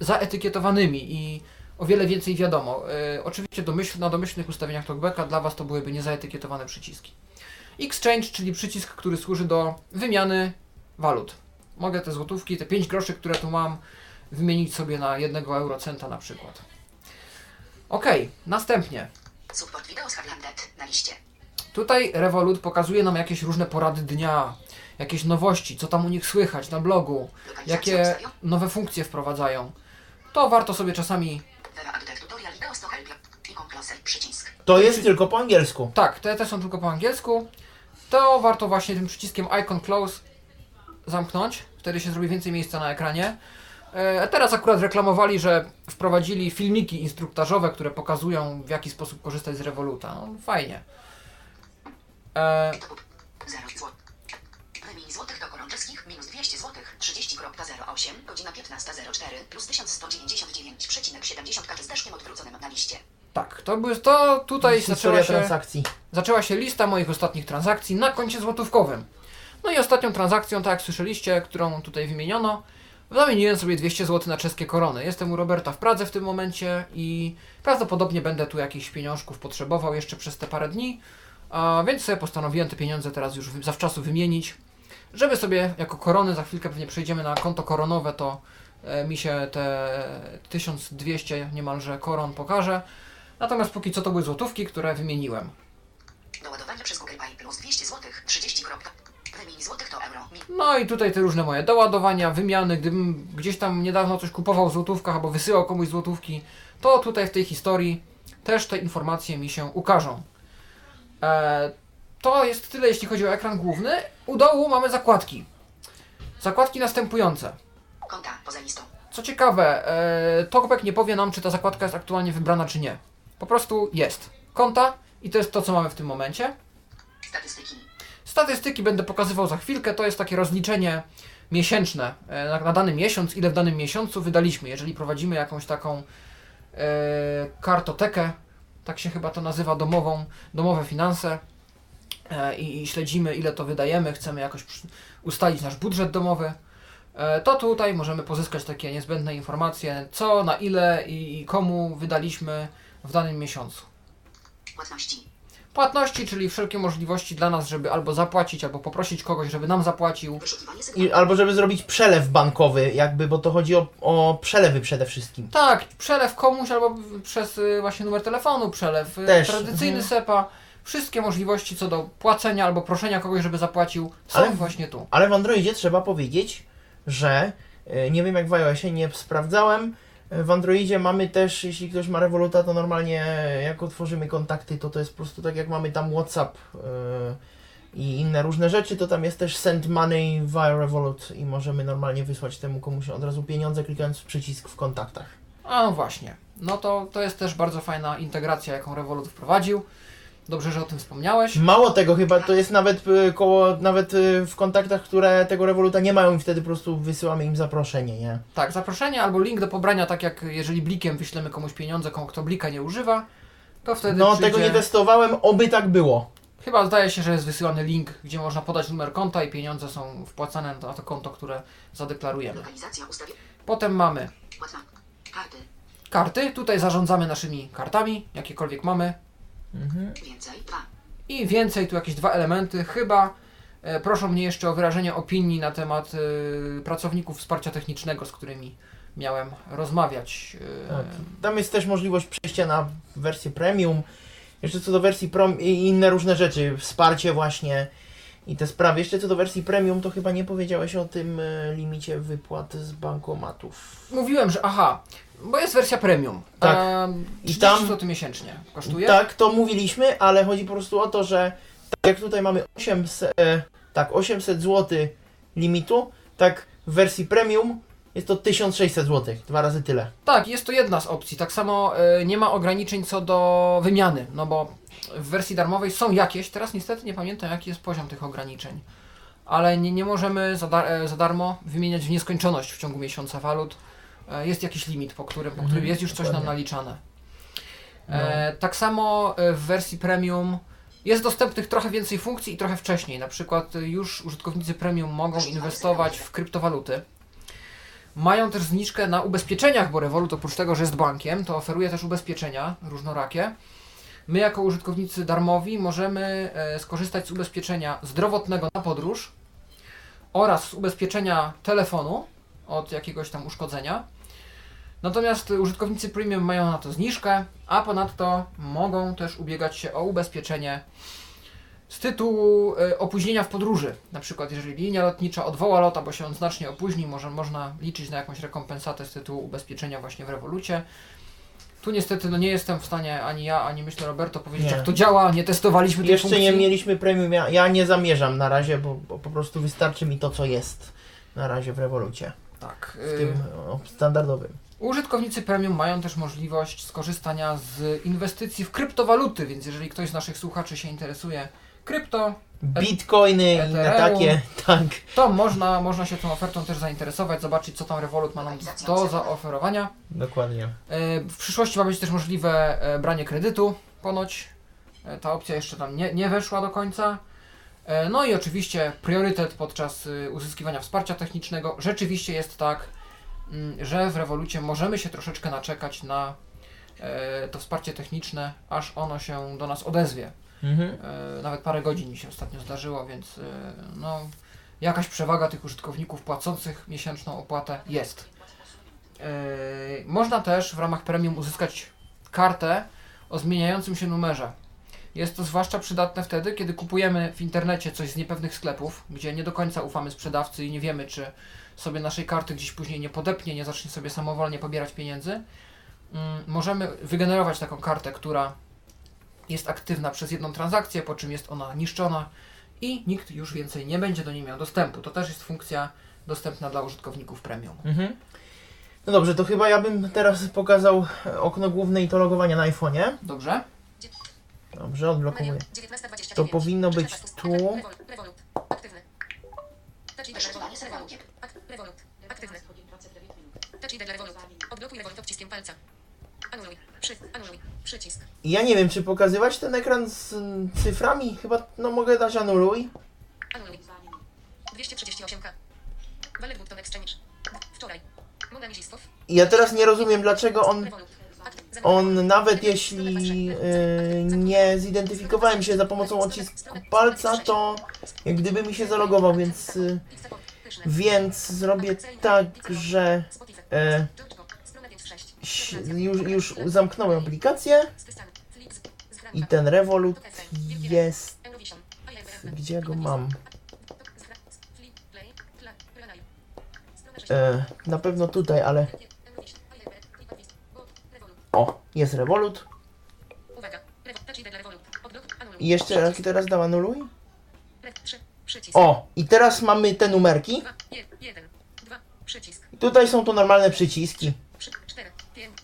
zaetykietowanymi i o wiele więcej wiadomo. Oczywiście domyśl, na domyślnych ustawieniach TalkBacka dla Was to byłyby niezaetykietowane przyciski. Exchange, czyli przycisk, który służy do wymiany walut. Mogę te złotówki, te 5 groszy, które tu mam, wymienić sobie na jednego eurocenta na przykład. Ok, następnie. Support. Na liście. Tutaj Revolut pokazuje nam jakieś różne porady dnia, jakieś nowości, co tam u nich słychać na blogu, jakie nowe funkcje wprowadzają. To warto sobie czasami. To jest tylko po angielsku. Tak, te, te są tylko po angielsku. To warto właśnie tym przyciskiem Icon Close zamknąć. Wtedy się zrobi więcej miejsca na ekranie. E, teraz akurat reklamowali, że wprowadzili filmiki instruktażowe, które pokazują w jaki sposób korzystać z Revoluta. No, fajnie. E, Top up. 0 zł. Wymień złotych do. Minus 200 złotych. 30.08. Godzina 15.04. Plus 1199,70 k z deszkiem odwróconym na liście. Tak, to, by, to tutaj zaczęła się, transakcji. zaczęła się lista moich ostatnich transakcji na koncie złotówkowym. No i ostatnią transakcją, tak jak słyszeliście, którą tutaj wymieniono, zamieniłem sobie 200 zł na czeskie korony. Jestem u Roberta w Pradze w tym momencie i prawdopodobnie będę tu jakichś pieniążków potrzebował jeszcze przez te parę dni, a więc sobie postanowiłem te pieniądze teraz już zawczasu wymienić, żeby sobie jako korony, za chwilkę pewnie przejdziemy na konto koronowe, to e, mi się te 1200 niemalże koron pokaże. Natomiast póki co to były złotówki, które wymieniłem. Doładowanie przez Google Pay plus 200 złotych. 30 kropka. Wymień złotych to euro. No i tutaj te różne moje doładowania, wymiany, gdybym gdzieś tam niedawno coś kupował w złotówkach albo wysyłał komuś złotówki, to tutaj w tej historii też te informacje mi się ukażą. E, to jest tyle, jeśli chodzi o ekran główny. U dołu mamy zakładki. Zakładki następujące. Konta poza listą. Co ciekawe, e, nie powie nam, czy ta zakładka jest aktualnie wybrana, czy nie. Po prostu jest. Konta i to jest to, co mamy w tym momencie. Statystyki. Statystyki będę pokazywał za chwilkę. To jest takie rozliczenie miesięczne e, na, na dany miesiąc, ile w danym miesiącu wydaliśmy. Jeżeli prowadzimy jakąś taką e, kartotekę, tak się chyba to nazywa, domową, domowe finanse e, i, śledzimy, ile to wydajemy, chcemy jakoś ustalić nasz budżet domowy, to tutaj możemy pozyskać takie niezbędne informacje, co, na ile i komu wydaliśmy w danym miesiącu. Płatności. Płatności, czyli wszelkie możliwości dla nas, żeby albo zapłacić, albo poprosić kogoś, żeby nam zapłacił. I, albo żeby zrobić przelew bankowy, jakby, bo to chodzi o, o przelewy przede wszystkim. Tak, przelew komuś, albo przez y, właśnie numer telefonu, przelew y, Też, tradycyjny mhm. SEPA. Wszystkie możliwości co do płacenia albo proszenia kogoś, żeby zapłacił, są Ale- właśnie tu. Ale w Androidzie trzeba powiedzieć, że e, nie wiem jak w iOSie, nie sprawdzałem. E, W Androidzie mamy też, jeśli ktoś ma Revoluta, to normalnie jak otworzymy kontakty, to to jest po prostu tak jak mamy tam WhatsApp e, i inne różne rzeczy, to tam jest też send money via Revolut i możemy normalnie wysłać temu komuś od razu pieniądze, klikając przycisk w kontaktach. A no właśnie. No to, to jest też bardzo fajna integracja, jaką Revolut wprowadził. Dobrze, że o tym wspomniałeś. Mało tego, chyba to jest nawet y, koło, nawet y, w kontaktach, które tego Revoluta nie mają i wtedy po prostu wysyłamy im zaproszenie, nie? Tak, zaproszenie albo link do pobrania, tak jak jeżeli blikiem wyślemy komuś pieniądze, komu kto blika nie używa, to wtedy No, przyjdzie... tego nie testowałem, oby tak było. Chyba zdaje się, że jest wysyłany link, gdzie można podać numer konta i pieniądze są wpłacane na to konto, które zadeklarujemy. Lokalizacja. Potem mamy. Karty. karty, tutaj zarządzamy naszymi kartami, jakiekolwiek mamy. Mhm. Więcej. Dwa. I więcej, tu jakieś dwa elementy. Chyba e, proszą mnie jeszcze o wyrażenie opinii na temat e, pracowników wsparcia technicznego, z którymi miałem rozmawiać. E, Tak. Tam jest też możliwość przejścia na wersję premium. Jeszcze co do wersji prom i inne różne rzeczy, wsparcie właśnie i te sprawy. Jeszcze co do wersji premium, to chyba nie powiedziałeś o tym e, limicie wypłat z bankomatów. Mówiłem, że aha, bo jest wersja premium. Tak. E, I 30 tam- zł miesięcznie kosztuje. Tak, to mówiliśmy, ale chodzi po prostu o to, że tak jak tutaj mamy 800, e, tak, 800 zł limitu, tak w wersji premium jest to 1600 zł, dwa razy tyle. Tak, jest to jedna z opcji. Tak samo e, nie ma ograniczeń co do wymiany, no bo w wersji darmowej są jakieś, teraz niestety nie pamiętam jaki jest poziom tych ograniczeń. Ale nie, nie możemy za, dar, e, za darmo wymieniać w nieskończoność w ciągu miesiąca walut. E, jest jakiś limit, po którym, po którym Mhm, jest już coś nam naliczane. E, tak samo e, w wersji premium jest dostępnych trochę więcej funkcji i trochę wcześniej. Na przykład e, już użytkownicy premium mogą inwestować w kryptowaluty. Mają też zniżkę na ubezpieczeniach, bo Revolut oprócz tego, że jest bankiem, to oferuje też ubezpieczenia różnorakie. My jako użytkownicy darmowi możemy e, skorzystać z ubezpieczenia zdrowotnego na podróż oraz z ubezpieczenia telefonu od jakiegoś tam uszkodzenia. Natomiast użytkownicy premium mają na to zniżkę, a ponadto mogą też ubiegać się o ubezpieczenie z tytułu e, opóźnienia w podróży. Na przykład jeżeli linia lotnicza odwoła lot, albo się on znacznie opóźni, może można liczyć na jakąś rekompensatę z tytułu ubezpieczenia właśnie w Revolucie. Tu niestety no nie jestem w stanie ani ja, ani myślę Roberto powiedzieć Nie. jak to działa, nie testowaliśmy tej Jeszcze funkcji. nie mieliśmy premium, ja, ja nie zamierzam na razie, bo, bo po prostu wystarczy mi to, co jest na razie w Revolucie, Tak. w y, tym standardowym. Użytkownicy premium mają też możliwość skorzystania z inwestycji w kryptowaluty, więc jeżeli ktoś z naszych słuchaczy się interesuje krypto, Bitcoiny Ethereum. takie, tak. to można, można się tą ofertą też zainteresować, zobaczyć co tam Revolut ma nam do zaoferowania. Dokładnie. E, W przyszłości ma być też możliwe e, branie kredytu, ponoć. E, Ta opcja jeszcze tam nie, nie weszła do końca. No i oczywiście priorytet podczas uzyskiwania wsparcia technicznego. Rzeczywiście jest tak, mm, że w Revolucie możemy się troszeczkę naczekać na to wsparcie techniczne, aż ono się do nas odezwie. Mhm. E, Nawet parę godzin mi się ostatnio zdarzyło, więc e, no, jakaś przewaga tych użytkowników płacących miesięczną opłatę jest. E, Można też w ramach premium uzyskać kartę o zmieniającym się numerze. Jest to zwłaszcza przydatne wtedy, kiedy kupujemy w internecie coś z niepewnych sklepów, gdzie nie do końca ufamy sprzedawcy i nie wiemy, czy sobie naszej karty gdzieś później nie podepnie, nie zacznie sobie samowolnie pobierać pieniędzy. Mm, Możemy wygenerować taką kartę, która jest aktywna przez jedną transakcję, po czym jest ona niszczona i nikt już więcej nie będzie do niej miał dostępu. To też jest funkcja dostępna dla użytkowników premium. Mhm. No dobrze, to chyba ja bym teraz pokazał e, okno główne i to logowanie na iPhone'ie. Dobrze? Dobrze, odblokowuję. Menu 1929. To powinno być tu. Aktywny. Touch ID Tak. Revolut. Odblokuj Revolut wciskiem palca. Anuluj. Ja nie wiem, czy pokazywać ten ekran z mm, cyframi? Chyba, no mogę dać anuluj. Anuluj. 238k. Wallet Button Exchange. Wczoraj. Moda ja teraz nie rozumiem, dlaczego on, on nawet jeśli nie zidentyfikowałem się za pomocą odcisku palca, to jak gdyby mi się zalogował, więc, Pyszne. więc zrobię tak, że. e, George.com. Strona 506. ś- już, już zamknąłem aplikację i ten Revolut jest... Gdzie go mam? Flip. Play. Pla. Planaj. Strona 6. E, na pewno tutaj, ale... O, jest Revolut. Odblok. Anuluj. I jeszcze raz, teraz dam anuluj. O, i teraz mamy te numerki. I tutaj są to normalne przyciski.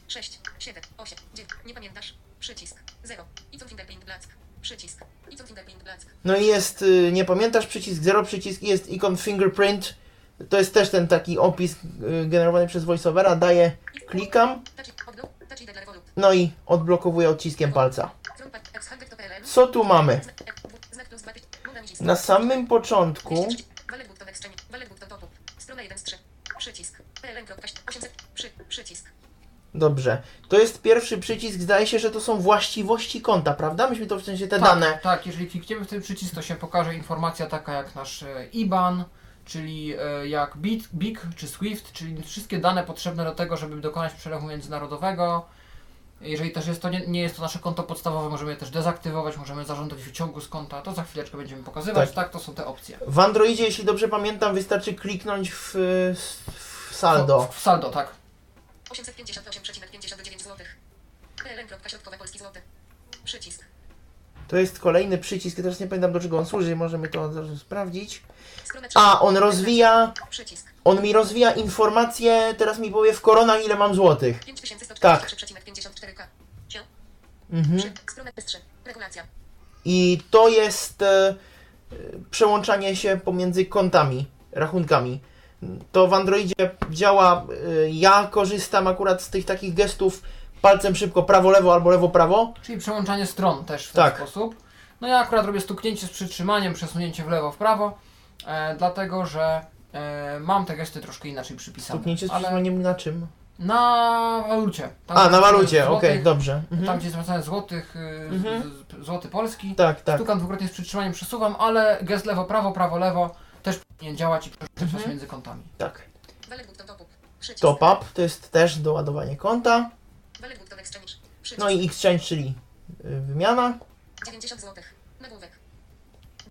Przy, 4, 5, 6, 7, 8, 9. Nie pamiętasz? Przycisk. 0. I co fingerprint black. Przycisk. Icon fingerprint black. No i jest, y, nie pamiętasz, przycisk 0, przycisk i jest ikon fingerprint. To jest też ten taki opis y, generowany przez voiceovera. Daję, klikam, no i odblokowuję odciskiem palca. Co tu mamy? Znak plus 2. Nuda niż Na samym początku Wallet button exchange. Wallet button topu. Strona 1 z 3. Przycisk. PLN. 800. Przy. Przycisk. Dobrze. To jest pierwszy przycisk. Zdaje się, że to są właściwości konta, prawda? Myśmy to w sensie te tak, dane. Tak, jeżeli klikniemy w ten przycisk, to się pokaże informacja taka jak nasz e, IBAN, czyli e, jak BIT, BIC czy SWIFT, czyli wszystkie dane potrzebne do tego, żeby dokonać przelewu międzynarodowego. Jeżeli też jest to, nie, nie jest to nasze konto podstawowe, możemy je też dezaktywować, możemy zażądać wyciągu z konta, to za chwileczkę będziemy pokazywać. Tak. Tak, to są te opcje. W Androidzie, jeśli dobrze pamiętam, wystarczy kliknąć w, w saldo. W, w saldo, tak. 858,59 zł. PLN. Polski złoty. Przycisk. To jest kolejny przycisk. Teraz nie pamiętam do czego on służy. Możemy to od razu sprawdzić. A, on rozwija, on mi rozwija informacje. Teraz mi powie w koronach ile mam złotych. 5143,54K. Cio. Mhm. Przy. Strona S3. Regulacja. I to jest e, przełączanie się pomiędzy kontami, rachunkami. To w Androidzie działa. E, ja korzystam akurat z tych takich gestów palcem szybko prawo-lewo albo lewo-prawo. Czyli przełączanie stron też w Tak. ten sposób. No ja akurat robię stuknięcie z przytrzymaniem, przesunięcie w lewo, w prawo, e, dlatego że e, mam te gesty troszkę inaczej przypisane. Stuknięcie z ale przytrzymaniem na czym? na walucie. Tam, A, na walucie, okej, dobrze. Tam Mhm. gdzie jest złotych, y, Mhm. złoty polski. Tak, tak. Stukam dwukrotnie z przytrzymaniem, przesuwam, ale gest lewo, prawo, prawo, lewo też powinien działać i przerzucać Mhm. między kątami. tak. Top up to jest też doładowanie konta. No i exchange, czyli y, wymiana. 90 zł. Nagłówek.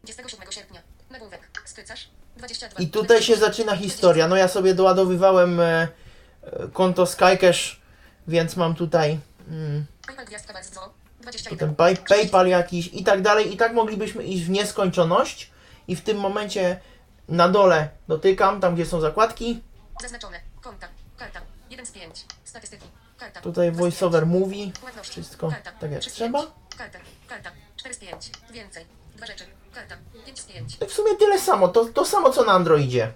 27 sierpnia. Nagłówek. Skrycarz. 22. I tutaj się zaczyna historia. No ja sobie doładowywałem e, e, konto Skycash, więc mam tutaj mm, PayPal gwiazdka bardzo. 21. potem pay, PayPal jakiś i tak dalej. I tak moglibyśmy iść w nieskończoność. I w tym momencie na dole dotykam, tam gdzie są zakładki. Zaznaczone. Konta. Karta. 1 z 5. Statystyki. Karta. Tutaj voiceover mówi Płatności. wszystko Karta. tak jak 3 z trzeba. 5. Karta. Karta. 4 z 5. Więcej. Dwa rzeczy. Karta. 5 z 5. No i w sumie tyle samo, to, to samo co na Androidzie.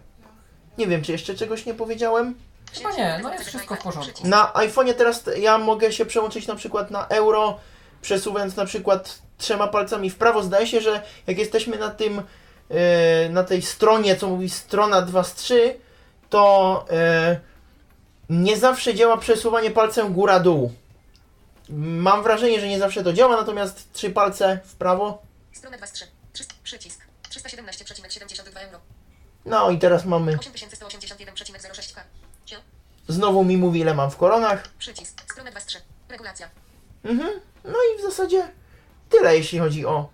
Nie wiem, czy jeszcze czegoś nie powiedziałem. Chyba nie, no jest wszystko w porządku. Na iPhone'ie teraz ja mogę się przełączyć na przykład na euro, przesuwając na przykład trzema palcami w prawo. Zdaje się, że jak jesteśmy na tym, na tej stronie, co mówi strona 2 z 3, to e, nie zawsze działa przesuwanie palcem góra-dół. Mam wrażenie, że nie zawsze to działa, natomiast trzy palce w prawo. Strona 2 z 3. 300, przycisk. 317,72 euro. No i teraz mamy, 8181,06k. Cio. znowu mi mówi ile mam w koronach. Przycisk. Strona 2 z 3. Regulacja. Mhm. No i w zasadzie tyle, jeśli chodzi o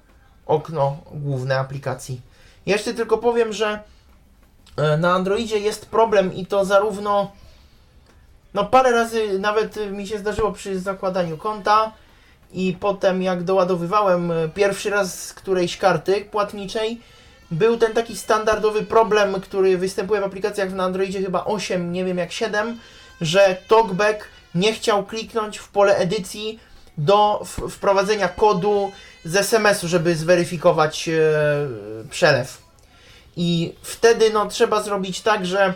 okno główne aplikacji. Jeszcze tylko powiem, że e, na Androidzie jest problem i to zarówno no parę razy nawet mi się zdarzyło przy zakładaniu konta i potem jak doładowywałem e, pierwszy raz z którejś karty płatniczej był ten taki standardowy problem, który występuje w aplikacjach na Androidzie chyba 8, nie wiem jak 7, że TalkBack nie chciał kliknąć w pole edycji do wprowadzenia kodu z SMS-u, żeby zweryfikować e, przelew. I wtedy no, trzeba zrobić tak, że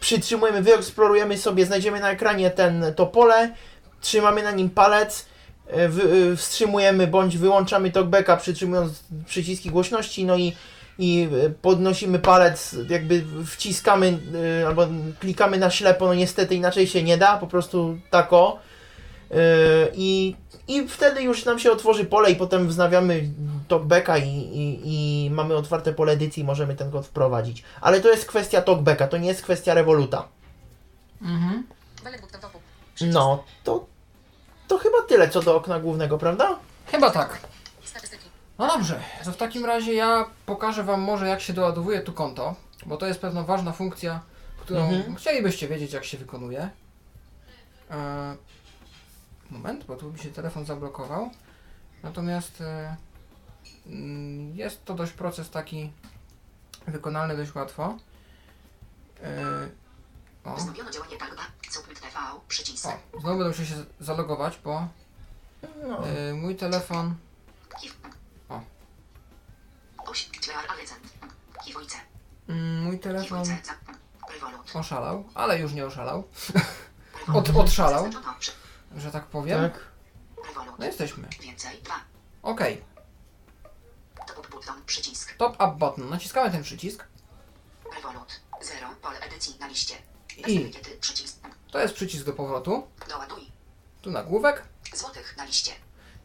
przytrzymujemy, wyeksplorujemy sobie, znajdziemy na ekranie ten, to pole, trzymamy na nim palec, e, e, wstrzymujemy bądź wyłączamy talkbacka przytrzymując przyciski głośności, no i, i podnosimy palec, jakby wciskamy albo klikamy na ślepo, no niestety inaczej się nie da, po prostu tako. Yy, I, I wtedy już nam się otworzy pole i potem wznawiamy talkbacka i, i, i mamy otwarte pole edycji i możemy ten kod wprowadzić. Ale to jest kwestia talkbacka, to nie jest kwestia Revoluta. Mhm. No, to, to chyba tyle co do okna głównego, prawda? Chyba tak. No dobrze, to w takim razie ja pokażę Wam może jak się doładowuje tu konto, bo to jest pewna ważna funkcja, którą Mhm. chcielibyście wiedzieć jak się wykonuje. E, moment, bo tu mi się telefon zablokował. Natomiast e, mm, jest to dość proces taki wykonalny dość łatwo. E, o, o, znowu będę musiał się zalogować, bo No. e, mój telefon. Kiwojce. Mm, Mój telefon oszalał, ale już nie oszalał. Od, odszalał, że tak powiem. Tak. No jesteśmy. Więcej. Dwa. Okej, To up button. Przycisk. top up button. Naciskamy ten przycisk Revolut. Zero. Pole edycji na liście. Bez I? to jest przycisk do powrotu. Doładuj. Tu nagłówek. Złotych na liście.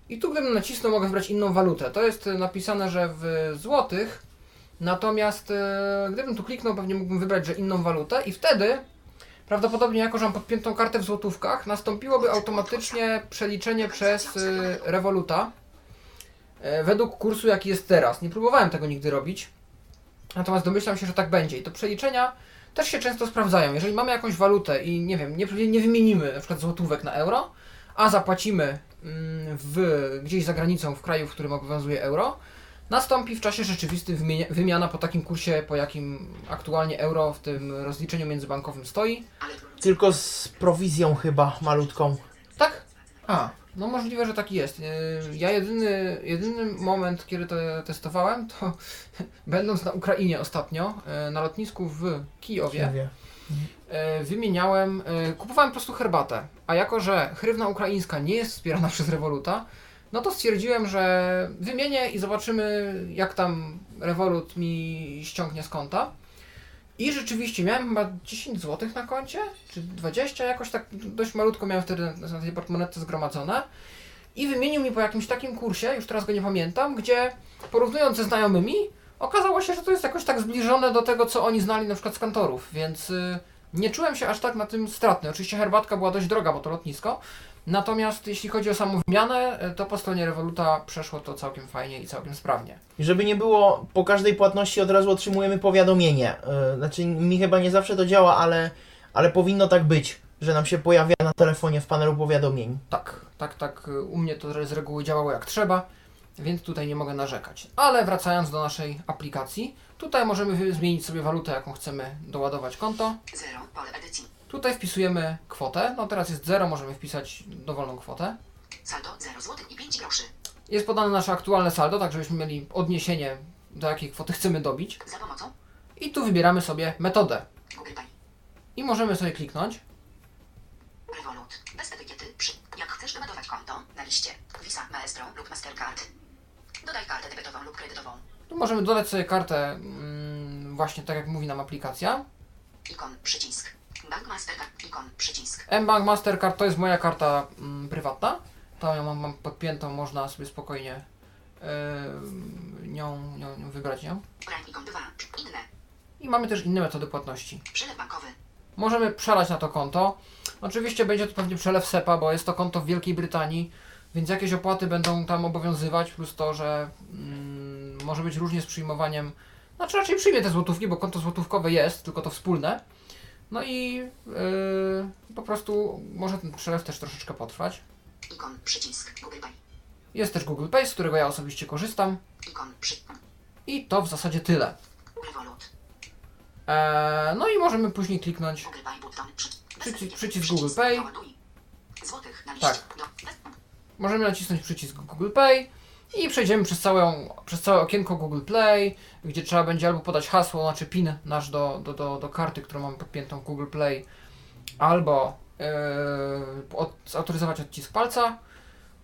I tu gdybym nacisnął, mogę wybrać inną walutę. To jest e, napisane, że w złotych, natomiast e, gdybym tu kliknął, pewnie mógłbym wybrać, że inną walutę i wtedy prawdopodobnie, jako że mam podpiętą kartę w złotówkach, nastąpiłoby automatycznie przeliczenie przez Revoluta e, według kursu, jaki jest teraz. Nie próbowałem tego nigdy robić, natomiast domyślam się, że tak będzie. I to przeliczenia też się często sprawdzają. Jeżeli mamy jakąś walutę i nie wiem, nie, nie wymienimy na przykład złotówek na euro, a zapłacimy mm, w, gdzieś za granicą, w kraju, w którym obowiązuje euro, nastąpi w czasie rzeczywistym wymiana po takim kursie, po jakim aktualnie euro w tym rozliczeniu międzybankowym stoi. Tylko z prowizją chyba malutką. Tak? A, no możliwe, że taki jest. Yy, Ja jedyny, jedyny moment, kiedy to testowałem, to będąc na Ukrainie ostatnio, yy, na lotnisku w Kijowie, Nie wie. e, wymieniałem, e, kupowałem po prostu herbatę. A jako, że hrywna ukraińska nie jest wspierana przez Revoluta, no to stwierdziłem, że wymienię i zobaczymy, jak tam Revolut mi ściągnie z konta. I rzeczywiście miałem chyba 10 zł na koncie, czy 20, jakoś tak dość malutko miałem wtedy na tej portmonetce zgromadzone. I wymienił mi po jakimś takim kursie, już teraz go nie pamiętam, gdzie porównując ze znajomymi, okazało się, że to jest jakoś tak zbliżone do tego, co oni znali na przykład z kantorów, więc y, nie czułem się aż tak na tym stratny. Oczywiście herbatka była dość droga, bo to lotnisko. Natomiast jeśli chodzi o samą wymianę, y, to po stronie Revoluta przeszło to całkiem fajnie i całkiem sprawnie. I żeby nie było, po każdej płatności od razu otrzymujemy powiadomienie. Yy, Znaczy, mi chyba nie zawsze to działa, ale, ale powinno tak być, że nam się pojawia na telefonie w panelu powiadomień. Tak, tak, tak. y, U mnie to z reguły działało jak trzeba, więc tutaj nie mogę narzekać. Ale wracając do naszej aplikacji, tutaj możemy zmienić sobie walutę, jaką chcemy doładować konto. zero. Pole edycji. Tutaj wpisujemy kwotę. No teraz jest 0, możemy wpisać dowolną kwotę. Saldo 0 zł i 5 groszy. Jest podane nasze aktualne saldo, tak żebyśmy mieli odniesienie do jakiej kwoty chcemy dobić. Za pomocą I tu wybieramy sobie metodę. Google Pay. I możemy sobie kliknąć. Revolut. Bez etykiety. Przy. Jak chcesz doładować konto na liście. Visa, Maestro lub Mastercard. Dodaj kartę debetową lub kredytową. Tu możemy dodać sobie kartę, mm, właśnie tak jak mówi nam aplikacja. Ikon. Przycisk. Bank Mastercard. Ikon. Przycisk. mBank Mastercard to jest moja karta mm, prywatna. To ją mam, mam podpiętą, można sobie spokojnie yy, nią, nią, nią wybrać ją. Prime ikon 2. Inne. I mamy też inne metody płatności. Przelew bankowy. Możemy przelać na to konto. Oczywiście będzie to pewnie przelew SEPA, bo jest to konto w Wielkiej Brytanii, więc jakieś opłaty będą tam obowiązywać, plus to, że mm, może być różnie z przyjmowaniem. Znaczy raczej przyjmie te złotówki, bo konto złotówkowe jest, tylko to wspólne. No i yy, po prostu może ten przelew też troszeczkę potrwać. Ikon. Przycisk. Google Pay. Jest też Google Pay, z którego ja osobiście korzystam. Ikon. Przy. I to w zasadzie tyle. Revolut. Eee, no i możemy później kliknąć Google Pay button. Przy. Przycisk- przycisk Google Pay. Złotych na liście. Tak. Możemy nacisnąć przycisk Google Pay i przejdziemy przez, całą, przez całe okienko Google Play, gdzie trzeba będzie albo podać hasło, znaczy PIN nasz do, do, do, do karty, którą mamy podpiętą w Google Play, albo yy, od, zautoryzować odcisk palca.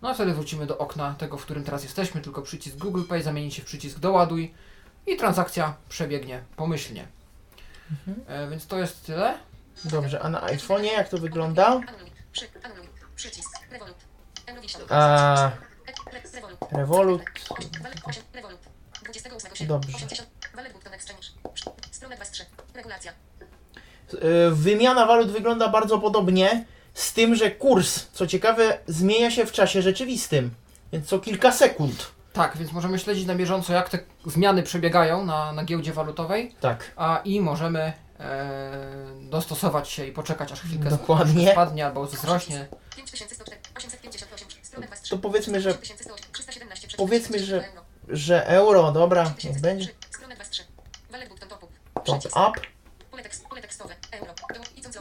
No a wtedy wrócimy do okna tego, w którym teraz jesteśmy, tylko przycisk Google Pay zamieni się w przycisk doładuj i transakcja przebiegnie pomyślnie. E, więc to jest tyle. Dobrze, a na iPhone'ie jak to wygląda? A, Revolut. Revolut. Walet 8. Revolut. 28 sierpnia. Dobrze. 80. Walet button exchange. Strona 2 z 3. Regulacja. Y, Wymiana walut wygląda bardzo podobnie, z tym, że kurs, co ciekawe, zmienia się w czasie rzeczywistym, więc co kilka sekund. Tak, więc możemy śledzić na bieżąco, jak te zmiany przebiegają na, na giełdzie walutowej. Tak. a i możemy e, dostosować się i poczekać aż chwilkę Dokładnie. spadnie albo wzrośnie. 5104. 858. Strona 2 z 3. To powiedzmy, że 3108. 317. Powiedzmy, że- euro. że euro, dobra, niech będzie. 3003. Strona 2 z 3. Walet button top up.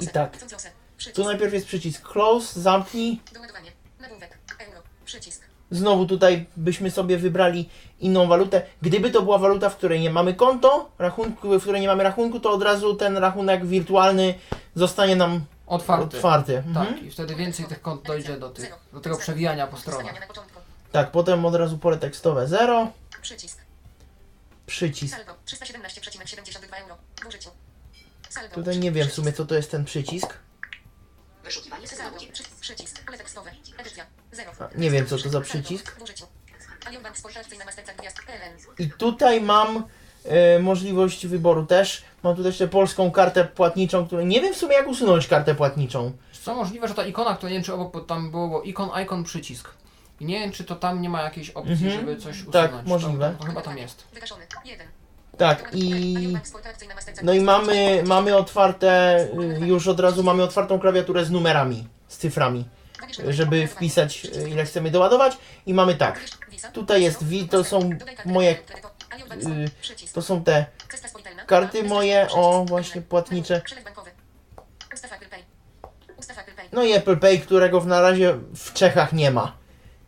I tak. Tu najpierw jest przycisk close, zamknij. Znowu tutaj byśmy sobie wybrali inną walutę. Gdyby to była waluta, w której nie mamy konto, rachunku, w której nie mamy rachunku, to od razu ten rachunek wirtualny zostanie nam Otwarty. otwarty. Mhm. Tak, i wtedy więcej tych kont dojdzie do, tych, do tego przewijania po stronach. Tak, potem od razu pole tekstowe 0, Przycisk. przycisk. Saldo 317,72 euro. W użyciu. Saldo. Tutaj nie wiem w sumie co to jest ten przycisk. Wyszukiwanie Saldo. przycisk. Pole tekstowe. Edycja. 0. A, Nie wiem co to za przycisk. I tutaj mam e, możliwość wyboru też. Mam tutaj jeszcze polską kartę płatniczą, której nie wiem w sumie jak usunąć kartę płatniczą. Co możliwe, że ta ikona, która nie wiem czy obok, bo tam było ikon, icon, przycisk. I nie wiem, czy to tam nie ma jakiejś opcji, Mhm. żeby coś usunąć. Tak, możliwe. To, to chyba tam jest. Wygaszony. 1. Tak i... No i mamy, mamy otwarte, y, już od razu mamy otwartą klawiaturę z numerami, z cyframi, żeby wpisać y, ile chcemy doładować i mamy tak, tutaj jest wi- to są moje, y, to są te karty moje, o właśnie płatnicze, no i Apple Pay, którego w na razie w Czechach nie ma,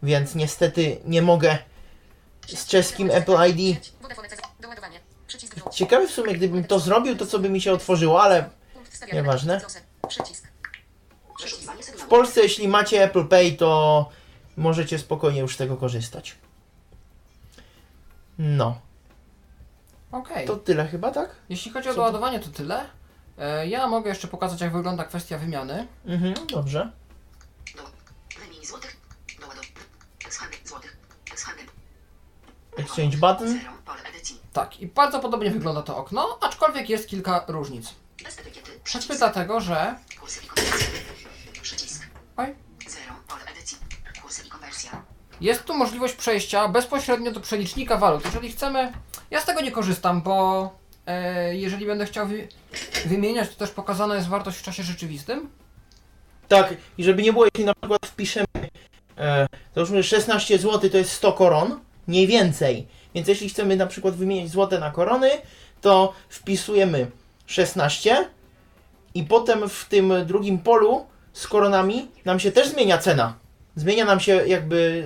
więc niestety nie mogę z czeskim Apple ID. Ciekawe w sumie, gdybym to zrobił, to co by mi się otworzyło, ale. Nieważne. W. Polsce jeśli macie Apple Pay, to możecie spokojnie już z tego korzystać. No, Okej. to tyle chyba, tak? Jeśli chodzi o Co to- doładowanie, to tyle. E, Ja mogę jeszcze pokazać, jak wygląda kwestia wymiany. Mhm, dobrze. Do. Wymień złotych. Doładow. Ekshandel złotych. Ekshandel. Exchange button. Tak, i bardzo podobnie wygląda to okno, aczkolwiek jest kilka różnic. Bez etykiety. Choćby dlatego, że. Oj. Jest tu możliwość przejścia bezpośrednio do przelicznika walut. Jeżeli chcemy, ja z tego nie korzystam, bo e, jeżeli będę chciał wy, wymieniać, to też pokazana jest wartość w czasie rzeczywistym. Tak, i żeby nie było, jeśli na przykład wpiszemy, e, załóżmy 16 zł to jest 100 koron, mniej więcej. Więc jeśli chcemy na przykład wymienić złote na korony, to wpisujemy 16 i potem w tym drugim polu z koronami nam się też zmienia cena. Zmienia nam się jakby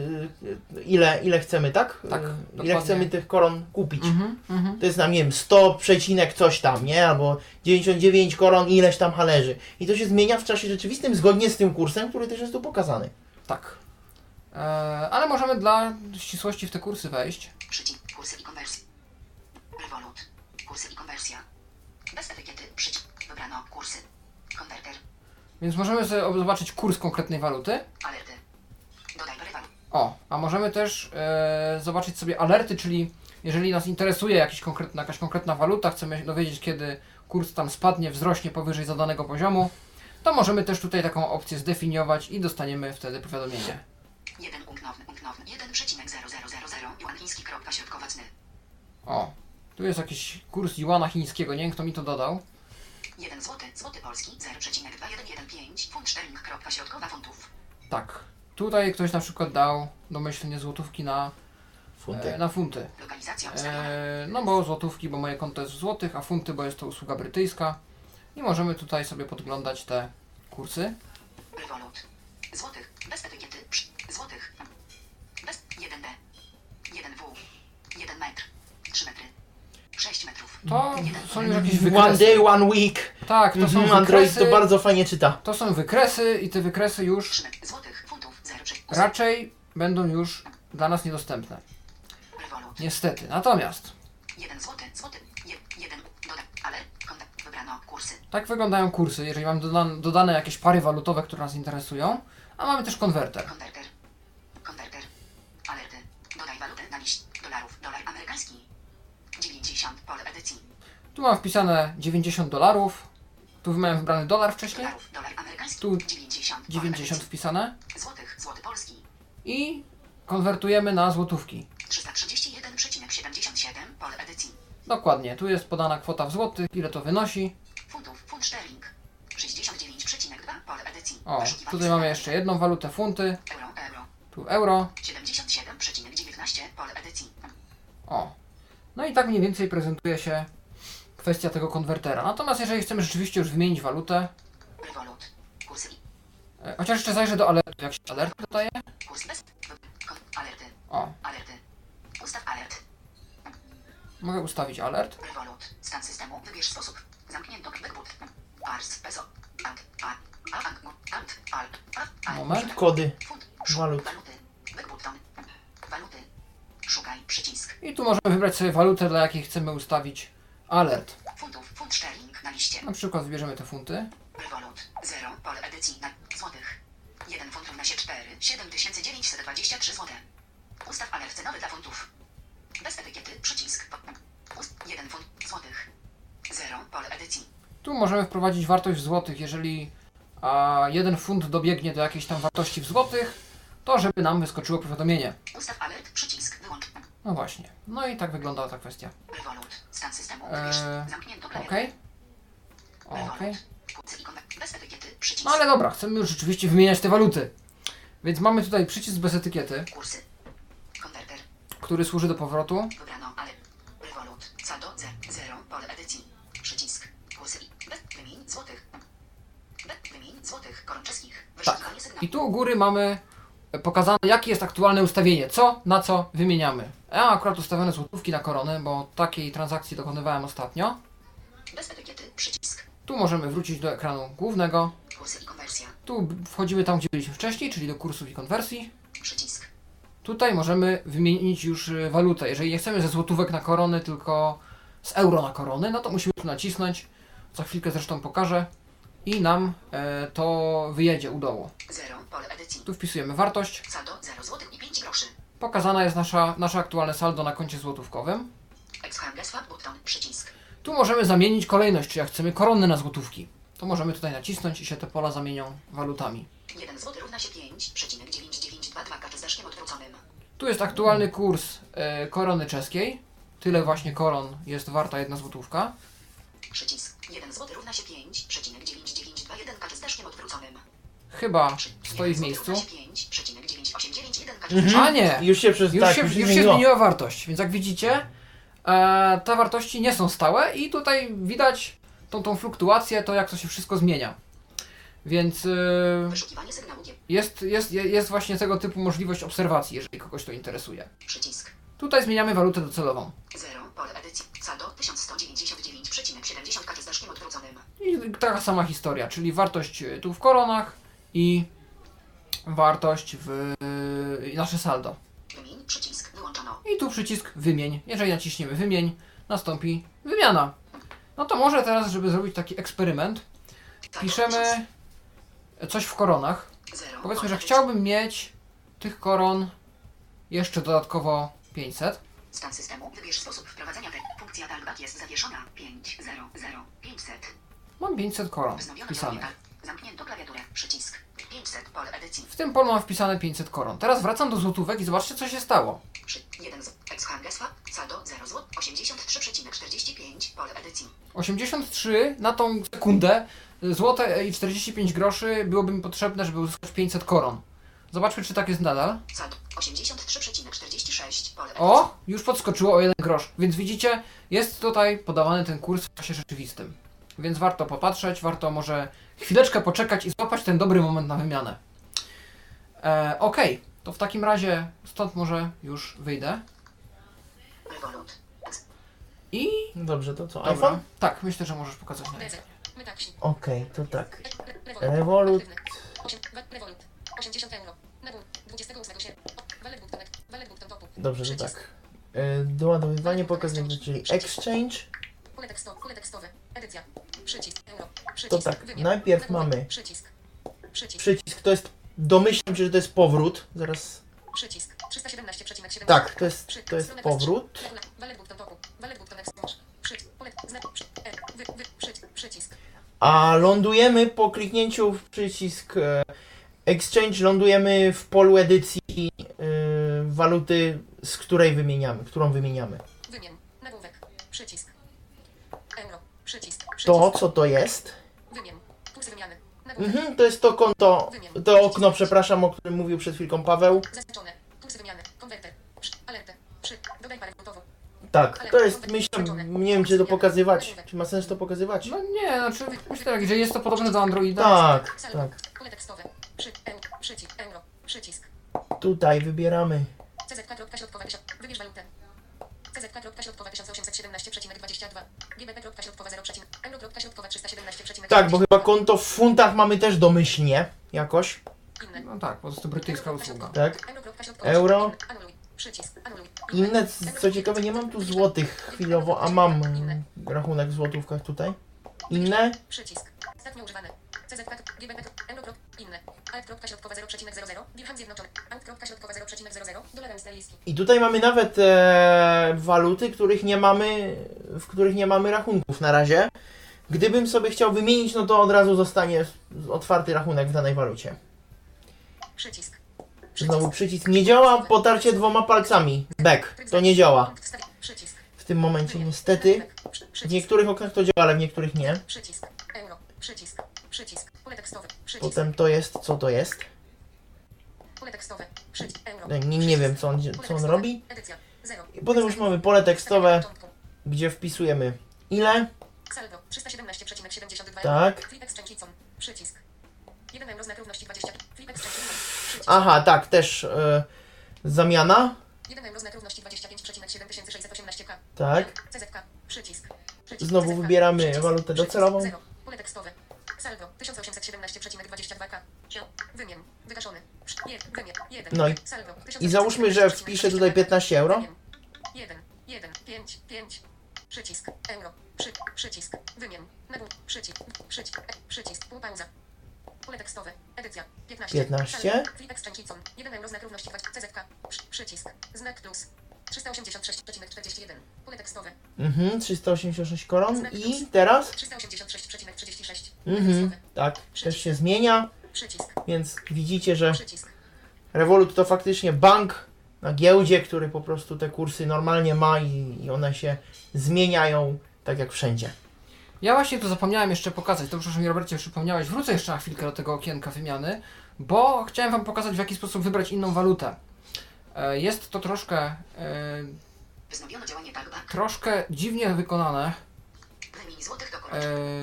y, ile, ile chcemy, tak? Tak, Y, Ile dokładnie. chcemy tych koron kupić. Mhm, mhm. To jest nam, nie wiem, 100 przecinek coś tam, nie? Albo 99 koron ileś tam hależy. I to się zmienia w czasie rzeczywistym zgodnie z tym kursem, który też jest tu pokazany. Tak. E, ale możemy dla ścisłości w te kursy wejść. Przycisk. Kursy i konwersja. Revolut. Kursy i konwersja. Bez etykiety. Przycisk. Wybrano kursy. Konwerter. Więc możemy sobie zobaczyć kurs konkretnej waluty. Alerty. Dodaj. O, a możemy też e, zobaczyć sobie alerty, czyli jeżeli nas interesuje jakiś konkretna, jakaś konkretna waluta, chcemy dowiedzieć, kiedy kurs tam spadnie, wzrośnie powyżej zadanego poziomu, to możemy też tutaj taką opcję zdefiniować i dostaniemy wtedy powiadomienie. 1 unknowny, unknowny. 1,0000. Juan chiński. Kropka środkowa cny. O, tu jest jakiś kurs juana chińskiego, nie wiem kto mi to dodał. 1 złoty. Złoty polski. 0,2115. Funt szterling. Kropka środkowa funtów. Tak, tutaj ktoś na przykład dał domyślnie złotówki na Funty. E, na funty. Lokalizacja. E, no bo złotówki, bo moje konto jest w złotych, a funty, bo jest to usługa brytyjska. I możemy tutaj sobie podglądać te kursy. Revolut. Złotych. Bez etykiety. Psz. Złotych. Bez 1D. 1W. 1 metr. 3 metry. 6 metrów. To są już jakieś One wykresy. day, one week. Tak, to są Mhm, Android wykresy. to bardzo fajnie czyta. To są wykresy i te wykresy już 3 metry. Złotych. Funtów. 0, raczej będą już dla nas niedostępne. Revolut. Niestety. Natomiast 1 złoty. Złoty. 1. Doda. Ale. Kontakt. Wybrano. Kursy. tak wyglądają kursy, jeżeli mamy dodane, dodane jakieś pary walutowe, które nas interesują. A mamy też. Konwerter. Konwerter. Alerty. Dodaj walutę na liść dolarów. Dolar amerykański. 90. Pole edycji. Tu mam wpisane 90 dolarów. Tu miałem wybrany dolar wcześniej. Dolarów. Dolar amerykański. Tu 90. Pole 90 edycji. wpisane. Złotych. Złoty polski. I konwertujemy na złotówki. 331,77. Pole edycji. Dokładnie, tu jest podana kwota w złotych, ile to wynosi. Funtów. Funt szterling. 69,2. Pole edycji. O, tutaj mamy jeszcze jedną walutę, funty, Euro. Euro. tu euro. 77,19. Pole edycji. O. No i tak mniej więcej prezentuje się kwestia tego konwertera. Natomiast jeżeli chcemy rzeczywiście już wymienić walutę, Revolut. Kursy. i- e, chociaż jeszcze zajrzę do alertu, jak się alert dodaje. Kurs bez. Kon, alerty. O, Alerty. Ustaw alert. Mogę ustawić alert. Revolut. Stan systemu. Wybierz sposób. Zamknięto. Backboot. Ars. Peso. Ant. A. A. Ant. Ant. Alt. A. Moment. Kody. Fund. Walut. Waluty. Backbutton. Waluty. Szukaj. Przycisk. I tu możemy wybrać sobie walutę, dla jakiej chcemy ustawić alert. Funtów. Fund sterling na liście. Na przykład wybierzemy te funty. Revolut. 0. Pole edycji na złotych. 1 funt równa się 4. 7923 zł. Ustaw alert cenowy dla funtów. Bez etykiety. Przycisk. Ust 1 funt złotych. 0. Pole edycji. Tu możemy wprowadzić wartość w złotych. Jeżeli a, jeden funt dobiegnie do jakiejś tam wartości w złotych, to żeby nam wyskoczyło powiadomienie. Ustaw alert. Przycisk. No właśnie. No i tak wygląda ta kwestia. Revolut. Stan systemu. Eee, Wybierz. Zamknięto klawiaturę. Okej. Okej. Bez etykiety. Przycisk. No ale dobra, chcemy już rzeczywiście wymieniać te waluty. Więc mamy tutaj przycisk bez etykiety, Kursy. Konwerter. który służy do powrotu. Wybrano, ale. Revolut. Saldo. 0. Pole edycji. Przycisk. Kursy. i- Bez. Wymień złotych. Bez. Wymień złotych. Koron czeskich. Wyszukiwanie sygnału. I tu u góry mamy pokazane, jakie jest aktualne ustawienie, co na co wymieniamy. Ja mam akurat ustawione złotówki na koronę, bo takiej transakcji dokonywałem ostatnio. Bez etykiety. Przycisk. Tu możemy wrócić do ekranu głównego. Kursy i konwersja. Tu wchodzimy tam, gdzie byliśmy wcześniej, czyli do kursów i konwersji. Przycisk. Tutaj możemy wymienić już y, walutę. Jeżeli nie chcemy ze złotówek na korony, tylko z euro na korony, no to musimy tu nacisnąć. Za chwilkę zresztą pokażę. I nam e, to wyjedzie u dołu. 0. Pole edycji. Tu wpisujemy wartość. Saldo 0 złotych i 5 groszy. Pokazana jest nasza, nasze aktualne saldo na koncie złotówkowym. Swap button. Przycisk. Tu możemy zamienić kolejność, czy jak chcemy korony na złotówki. To możemy tutaj nacisnąć i się te pola zamienią walutami. 1 zł równa się 5,9922 kaczy z deszkiem odwróconym. Tu jest aktualny kurs e, korony czeskiej. Tyle właśnie koron jest warta jedna złotówka. Przycisk. 1 zł równa się 5,9921 Chyba stoi w 1 miejscu. Równa się 5,9891 kaczy z deszkiem A nie! Już się przez Już, tak, się, już się już się zmieniła wartość, więc jak widzicie, e, te wartości nie są stałe i tutaj widać tą, tą fluktuację, to jak to się wszystko zmienia. Więc e, Wyszukiwanie sygnału G. jest, jest, jest właśnie tego typu możliwość obserwacji, jeżeli kogoś to interesuje. Przycisk. Tutaj zmieniamy walutę docelową. 0. Pole edycji. Saldo 1199,70 kaczy z odwróconym. I taka sama historia, czyli wartość tu w koronach i wartość w nasze saldo. Wymień. Przycisk. Wyłączono. I tu przycisk wymień. Jeżeli naciśniemy wymień, nastąpi wymiana. No to może teraz, żeby zrobić taki eksperyment, Saldo piszemy coś w koronach. 0. Powiedzmy, że chciałbym mieć tych koron jeszcze dodatkowo 500. Stan systemu. Wybierz sposób wprowadzenia. Funkcja talkback jest zawieszona. 5 0 0 500. Mam 500 koron wpisanych. Zamknięto klawiaturę. Przycisk. 500. Pole edycji. W tym polu mam wpisane 500 koron. Teraz wracam do złotówek i zobaczcie, co się stało. Przy 1 z. Saldo 0 zł. 83,45. Pole edycji. 83 na tą sekundę złote i 45 groszy byłoby mi potrzebne, żeby uzyskać 500 koron. Zobaczmy, czy tak jest nadal. Saldo 83,46. Pole edycji. O, już podskoczyło o 1 grosz. Więc widzicie, jest tutaj podawany ten kurs w czasie rzeczywistym. Więc warto popatrzeć, warto może chwileczkę poczekać i złapać ten dobry moment na wymianę. E, Okej, to w takim razie stąd może już wyjdę. I. Dobrze, to co? Dobra. iPhone? Tak, myślę, że możesz pokazać na. Metaxi. Okej, to tak. Revolut. Revolut. Aktywny. Osiem- wa- Revolut. 80 euro. Nabór. 28 sierpnia. Wallet Booktonek. Wallet Bookton Topu. Dobrze, to Przycisk. tak. E, Doładowywanie pokazać, czyli exchange. Pole tekstowe. Pole tekstowe. Edycja. Przycisk. To tak, Wymiar. najpierw mamy- Przycisk. Przycisk. Przycisk to jest. Domyślam się, że to jest powrót. Zaraz. Przycisk. 317,7. Tak, to jest, to jest powrót. E. A lądujemy po kliknięciu w przycisk e, Exchange, lądujemy w polu edycji e, waluty, z której wymieniamy, którą wymieniamy. Wymień. Nagłówek. Przycisk. Euro. Przycisk. To, co to jest? Mhm, to jest to konto, to okno, przepraszam, o którym mówił przed chwilką Paweł. Zaznaczone. Kursy wymiany. Konwerter. Przy. Alertę. Przy. Dodaj parę gotowo. Tak, to jest, myślę, nie wiem, czy to pokazywać. Czy ma sens to pokazywać? No nie, znaczy myślę, że jest to podobne do Androida. Tak, tak. Tutaj wybieramy. CZK. Środkowa. Wybierz walutę. CZK.środkowa 1817,22. GBP.środkowa 0, Euro.środkowa 317,9. Tak, bo chyba konto w funtach mamy też domyślnie jakoś. Inne. No tak, po prostu brytyjska usługa. Tak. Euro. Anuluj. Przycisk. Anuluj. Inne, co ciekawe, nie mam tu złotych chwilowo, a mam rachunek w złotówkach tutaj. Inne? Przycisk. Ostatnio używane. CZK. GBP. Euro. Inne. Alt.środkowa 0,00. Dirham zjednoczony. Alt.środkowa 0,00. Dolar australijski. I tutaj mamy nawet e, waluty, których nie mamy, w których nie mamy rachunków na razie. Gdybym sobie chciał wymienić, no to od razu zostanie otwarty rachunek w danej walucie. Przycisk. Znowu przycisk nie działa, potarcie dwoma palcami. Back. To nie działa. W tym momencie niestety. W niektórych oknach to działa, ale w niektórych nie. Przycisk. Euro. Przycisk. Przycisk. Potem to jest, co to jest? Nie, nie wiem, co on, co on robi. I potem już mamy pole tekstowe, gdzie wpisujemy ile. Saldo 317,72. Tak. Flip exchange icon. Przycisk. 1 euro znak równości 20. Flip exchange icon. Przycisk. Aha, tak, też e, zamiana. 1 euro znak równości 25,7618k. Tak. CZK. Przycisk. Znowu wybieramy walutę docelową. Pole tekstowe. Saldo 1817,22k. Sio. Wymień. Wygaszony. Przy- Je, wymień. 1. No i- Saldo I załóżmy, że wpiszę tutaj 15 euro. 1, 1, 5, 5. Przycisk. Euro. Przy, przycisk. Wymień. Nagłówek. Przycisk. Przycisk. E, przycisk. Półpauza. Pole tekstowe. Edycja. 15. 15. Saldo. Flip exchange icon. 1 euro znak równości 2. CZK. Przy, przycisk. Znak plus. 386,41. Pole tekstowe. Mhm, 386 koron. I teraz? 386,36. Mhm, tak, też się zmienia. Przycisk. Więc widzicie, że Przycisk. Revolut to faktycznie bank na giełdzie, który po prostu te kursy normalnie ma i, i one się zmieniają tak jak wszędzie. Ja właśnie to zapomniałem jeszcze pokazać. Dobrze, że mi Robercie przypomniałeś. Wrócę jeszcze na chwilkę do tego okienka wymiany, bo chciałem Wam pokazać, w jaki sposób wybrać inną walutę. E, Jest to troszkę, e, Wznowiono działanie troszkę dziwnie wykonane. Wymień złotych do E.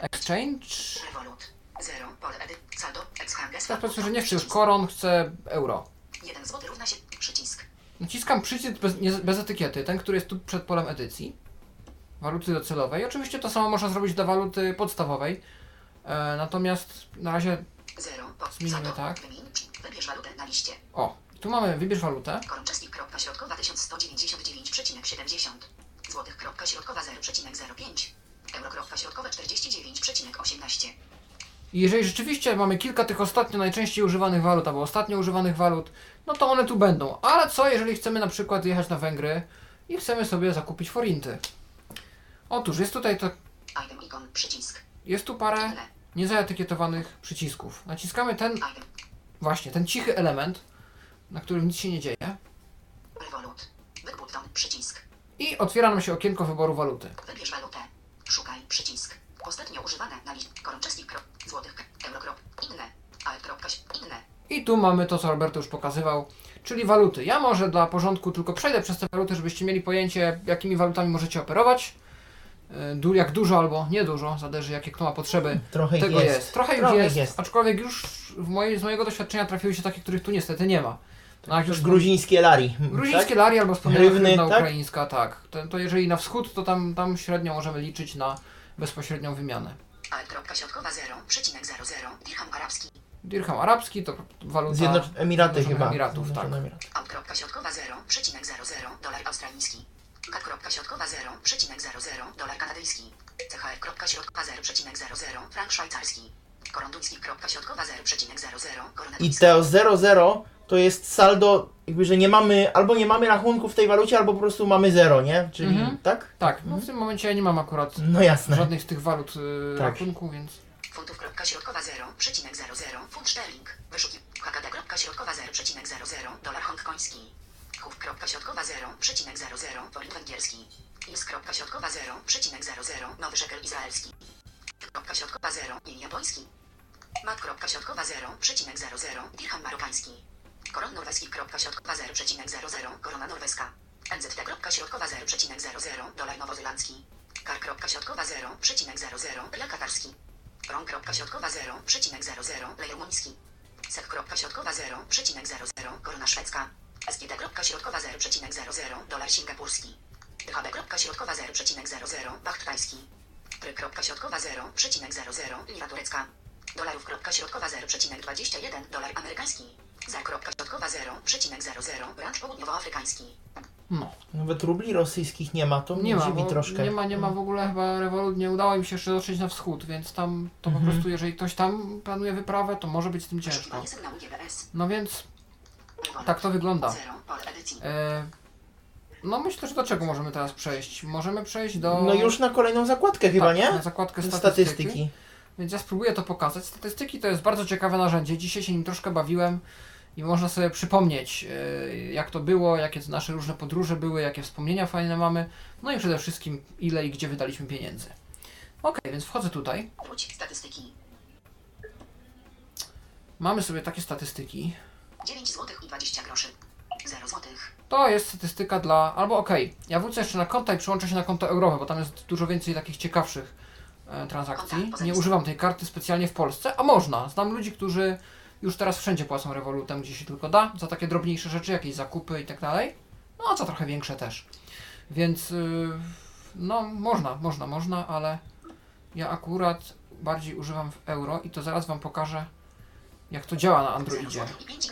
Exchange. Revolut. 0. Pole. Saldo. Ex-handel. Teraz powiedzmy, że nie chcę już koron, chcę euro. 1 zł równa się przycisk. Naciskam przycisk bez, nie, bez etykiety, ten, który jest tu przed polem edycji. Waluty docelowej. Oczywiście to samo można zrobić dla waluty podstawowej. E, natomiast na razie, 0. Po. Zmienimy tak. Wybierz walutę na liście. o, tu mamy wybierz walutę. Koron czesnik. Kropka środkowa 1199,70. Złotych. Kropka środkowa 0,05. Euro. Kropka środkowa 49,18. I jeżeli rzeczywiście mamy kilka tych ostatnio najczęściej używanych walut, albo ostatnio używanych walut, no to one tu będą. Ale co jeżeli chcemy na przykład jechać na Węgry i chcemy sobie zakupić forinty? Otóż jest tutaj to, Item ikon. Przycisk. jest tu parę niezaetykietowanych przycisków. Naciskamy ten, właśnie, ten cichy element, na którym nic się nie dzieje Revolut. Przycisk. i otwiera nam się okienko wyboru waluty. Wybierz walutę. Szukaj przycisk. Ostatnio używane na liście. Koron czesnik. Krop. Złotych. Euro. Krop. Inne. Alt. Kropka. Inne. I tu mamy to, co Roberto już pokazywał, czyli waluty. Ja może dla porządku tylko przejdę przez te waluty, żebyście mieli pojęcie, jakimi walutami możecie operować. Yy, Du, jak dużo albo niedużo, zależy jakie kto ma potrzeby. Trochę Tego jest. jest. Trochę już Trochę jest, jest. aczkolwiek już w mojej, z mojego doświadczenia trafiły się takie, których tu niestety nie ma. No, jak Już gruzińskie lari. gruzińskie tak? lari albo wspomniana tak? ukraińska, tak. To, to jeżeli na wschód, to tam, tam średnio możemy liczyć na bezpośrednią wymianę. Alt. Kropka środkowa 0. Przecinek 00. Dirham arabski. Dirham arabski to waluta Zjednoc- Emiraty Zjednoczonych chyba. Emiratów, tak. Zjednoczone Emiraty. Alt. Kropka środkowa 0. Przecinek 00. Dolar australijski. Kat. Kropka środkowa 0. Przecinek 00. Dolar kanadyjski. CHF. Kropka środkowa 0. Przecinek 00. Frank szwajcarski. Koron duński. Kropka środkowa 0. Przecinek 00. Korona I duńska. to 0,0 to jest saldo, jakby, że nie mamy, albo nie mamy rachunku w tej walucie, albo po prostu mamy 0, nie? Czyli, Mhm. tak? Tak, no w tym momencie ja nie mam akurat No jasne. żadnych z tych walut y, Tak. rachunku, więc Funtów. Kropka środkowa 0. Przecinek 00. Funt sterling. Wyszuki. HKD. Kropka środkowa 0. Przecinek 00. Dolar hongkoński. Huf. Kropka środkowa 0. Przecinek 00. Forint węgierski. Is. Kropka środkowa 0. Przecinek 00. Nowy szekel izraelski. Kropka środkowa 0. Jen japoński. Mat. Kropka środkowa 0. Przecinek 00. Dirham marokański. Koron norweski. Kropka środkowa 0. Przecinek 00. Korona norweska. NZT. Kropka środkowa 0. Przecinek 00. Dolar nowozelandzki. Kar. Kropka środkowa 0. Przecinek 00. Rial katarski. Ron. Kropka środkowa 0. Przecinek 00. Lej rumuński. Sek. Kropka środkowa 0. Przecinek 00. Korona szwedzka. SGD. Środkowa 0,00 dolar singapurski. DHB. Środkowa 0,00 baht tajski. Pry. Środkowa 0,00 lira turecka. Dolarów. Środkowa 0,21 dolar amerykański. Za. Środkowa 0,00 branż południowoafrykański. No. Nawet rubli rosyjskich nie ma, to mnie Nie ma, dziwi bo troszkę. nie ma, nie ma w ogóle chyba Revolut, nie udało im się jeszcze dotrzeć na wschód, więc tam to po Mhm. prostu, jeżeli ktoś tam planuje wyprawę, to może być z tym ciężko. No więc tak to wygląda. E, no myślę, że do czego możemy teraz przejść? Możemy przejść do... No już na kolejną zakładkę chyba, tak, nie? na zakładkę statystyki. Statystyki. Więc ja spróbuję to pokazać. Statystyki to jest bardzo ciekawe narzędzie. Dzisiaj się nim troszkę bawiłem i można sobie przypomnieć, e, jak to było, jakie nasze różne podróże były, jakie wspomnienia fajne mamy, no i przede wszystkim ile i gdzie wydaliśmy pieniędzy. Ok, więc wchodzę tutaj. Wróć. Statystyki. Mamy sobie takie statystyki. 9 zł i 20 groszy. 0 złotych. To jest statystyka dla. Albo okej, ja wrócę jeszcze na konta i przyłączę się na konto eurowe, bo tam jest dużo więcej takich ciekawszych e, transakcji. Nie używam tej karty specjalnie w Polsce, a można. Znam ludzi, którzy już teraz wszędzie płacą rewolutem, gdzie się tylko da, za takie drobniejsze rzeczy, jakieś zakupy i tak dalej. No a za trochę większe też. Więc y, no można, można, można, ale ja akurat bardziej używam w euro i to zaraz Wam pokażę, jak to działa na 0 Androidzie. złotych i 5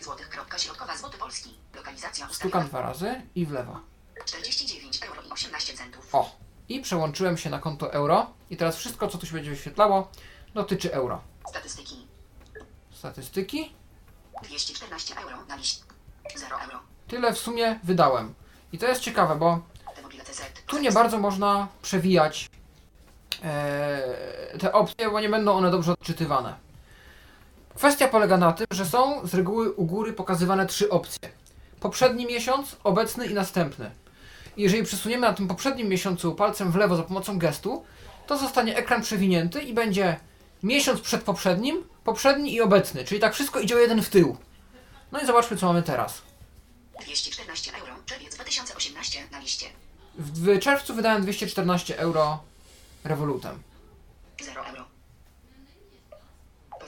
złotych. Kropka środkowa złoty polski. Lokalizacja Stukam dwa razy i w lewo. 49 euro i 18 centów. O, i przełączyłem się na konto euro. I teraz wszystko, co tu się będzie wyświetlało, dotyczy euro. Statystyki. Statystyki. 214 euro na liść. 0 euro. Tyle w sumie wydałem. I to jest ciekawe, bo tu nie bardzo można przewijać e, te opcje, bo nie będą one dobrze odczytywane. Kwestia polega na tym, że są z reguły u góry pokazywane trzy opcje. Poprzedni miesiąc, obecny i następny. I jeżeli przesuniemy na tym poprzednim miesiącu palcem w lewo za pomocą gestu, to zostanie ekran przewinięty i będzie miesiąc przed poprzednim, poprzedni i obecny. Czyli tak wszystko idzie o jeden w tył. No i zobaczmy, co mamy teraz. 214 euro. Czerwiec 2018 na liście. W czerwcu wydałem 214 euro rewolutem. 0 euro.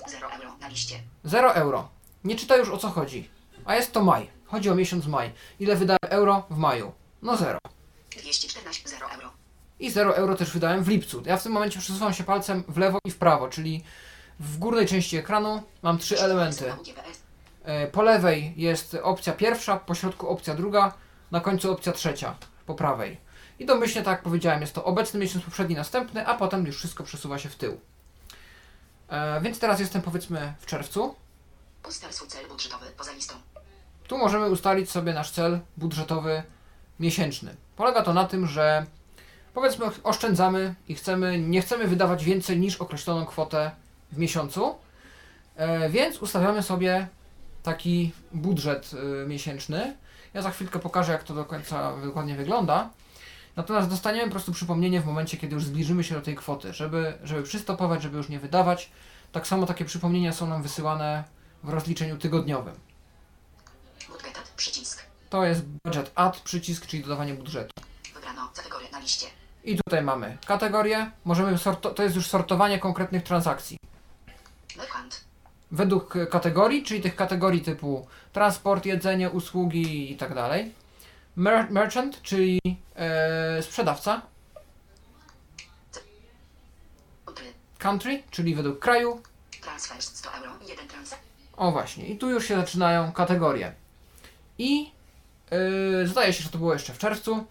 0 euro na liście. 0 euro. Nie czyta już o co chodzi. A jest to maj. Chodzi o miesiąc maj. Ile wydałem euro w maju? No 0. 214 0 euro. I 0 euro też wydałem w lipcu. Ja w tym momencie przesuwam się palcem w lewo i w prawo, czyli w górnej części ekranu mam trzy elementy. E, Po lewej jest opcja pierwsza, po środku opcja druga, na końcu opcja trzecia, po prawej. I domyślnie, tak jak powiedziałem, jest to obecny miesiąc, poprzedni, następny, a potem już wszystko przesuwa się w tył. E, więc teraz jestem powiedzmy w czerwcu. Cel budżetowy poza listą. Tu możemy ustalić sobie nasz cel budżetowy miesięczny. Polega to na tym, że powiedzmy oszczędzamy i chcemy, nie chcemy wydawać więcej niż określoną kwotę w miesiącu, e, więc ustawiamy sobie taki budżet e, miesięczny. Ja za chwilkę pokażę, jak to do końca dokładnie wygląda. Natomiast dostaniemy po prostu przypomnienie w momencie, kiedy już zbliżymy się do tej kwoty, żeby, żeby przystopować, żeby już nie wydawać. Tak samo takie przypomnienia są nam wysyłane w rozliczeniu tygodniowym. Budgetat. Przycisk. To jest budget add przycisk, czyli dodawanie budżetu. Wybrano kategorię na liście. I tutaj mamy kategorię. Możemy to jest już sortowanie konkretnych transakcji. Merchant. Według kategorii, czyli tych kategorii typu transport, jedzenie, usługi i tak dalej. Mer- merchant, czyli e, sprzedawca. Country. Czyli według kraju. Transfer 100 euro. Jeden transfer. O właśnie, i tu już się zaczynają kategorie. I yy, zdaje się, że to było jeszcze w czerwcu.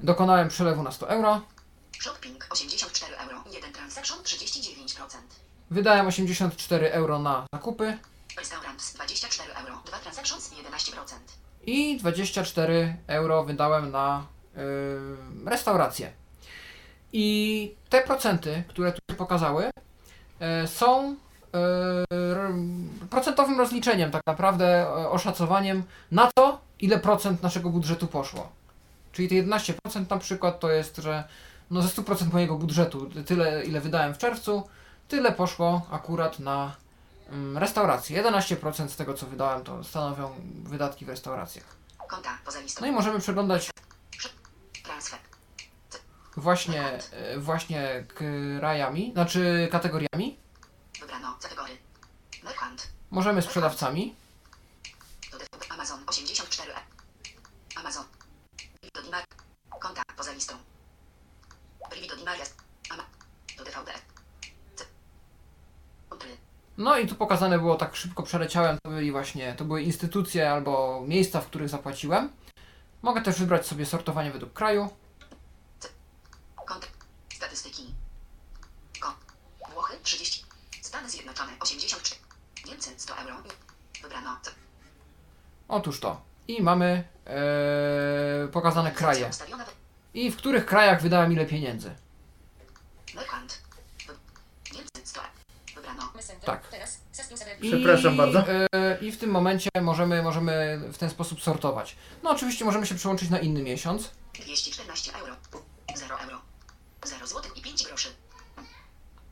Dokonałem przelewu na 100 euro. Shopping 84 euro. Jeden transaction 39%. Wydałem 84 euro na zakupy. Restaurant 24 euro. Dwa transactions 11%. I 24 euro wydałem na yy, restaurację. I te procenty, które tu pokazały, yy, są yy, procentowym rozliczeniem, tak naprawdę yy, oszacowaniem na to, ile procent naszego budżetu poszło. Czyli te 11% na przykład to jest, że no ze 100% mojego budżetu, tyle ile wydałem w czerwcu, tyle poszło akurat na ym, restaurację. 11% z tego co wydałem to stanowią wydatki w restauracjach. No i możemy przeglądać właśnie, e, właśnie krajami, znaczy kategoriami. Możemy sprzedawcami. Dodaj Maria. Ama. Do DVD. C. Utry. No i tu pokazane było, tak szybko przeleciałem, to byli właśnie, to były instytucje albo miejsca, w których zapłaciłem. Mogę też wybrać sobie sortowanie według kraju. Kont. Statystyki. Ko. Włochy 30. Stany Zjednoczone 84. Niemcy 100 euro. Wybrano. Otóż to. I mamy e, pokazane kraje. I w których krajach wydałem ile pieniędzy. Merchant. Wy... Niemcy 100 Wybrano. Messenger. Tak. Server. I, Przepraszam bardzo. E, I w tym momencie możemy, możemy w ten sposób sortować. No oczywiście możemy się przełączyć na inny miesiąc. 214 euro. 0 euro. 0 złotych i 5 groszy.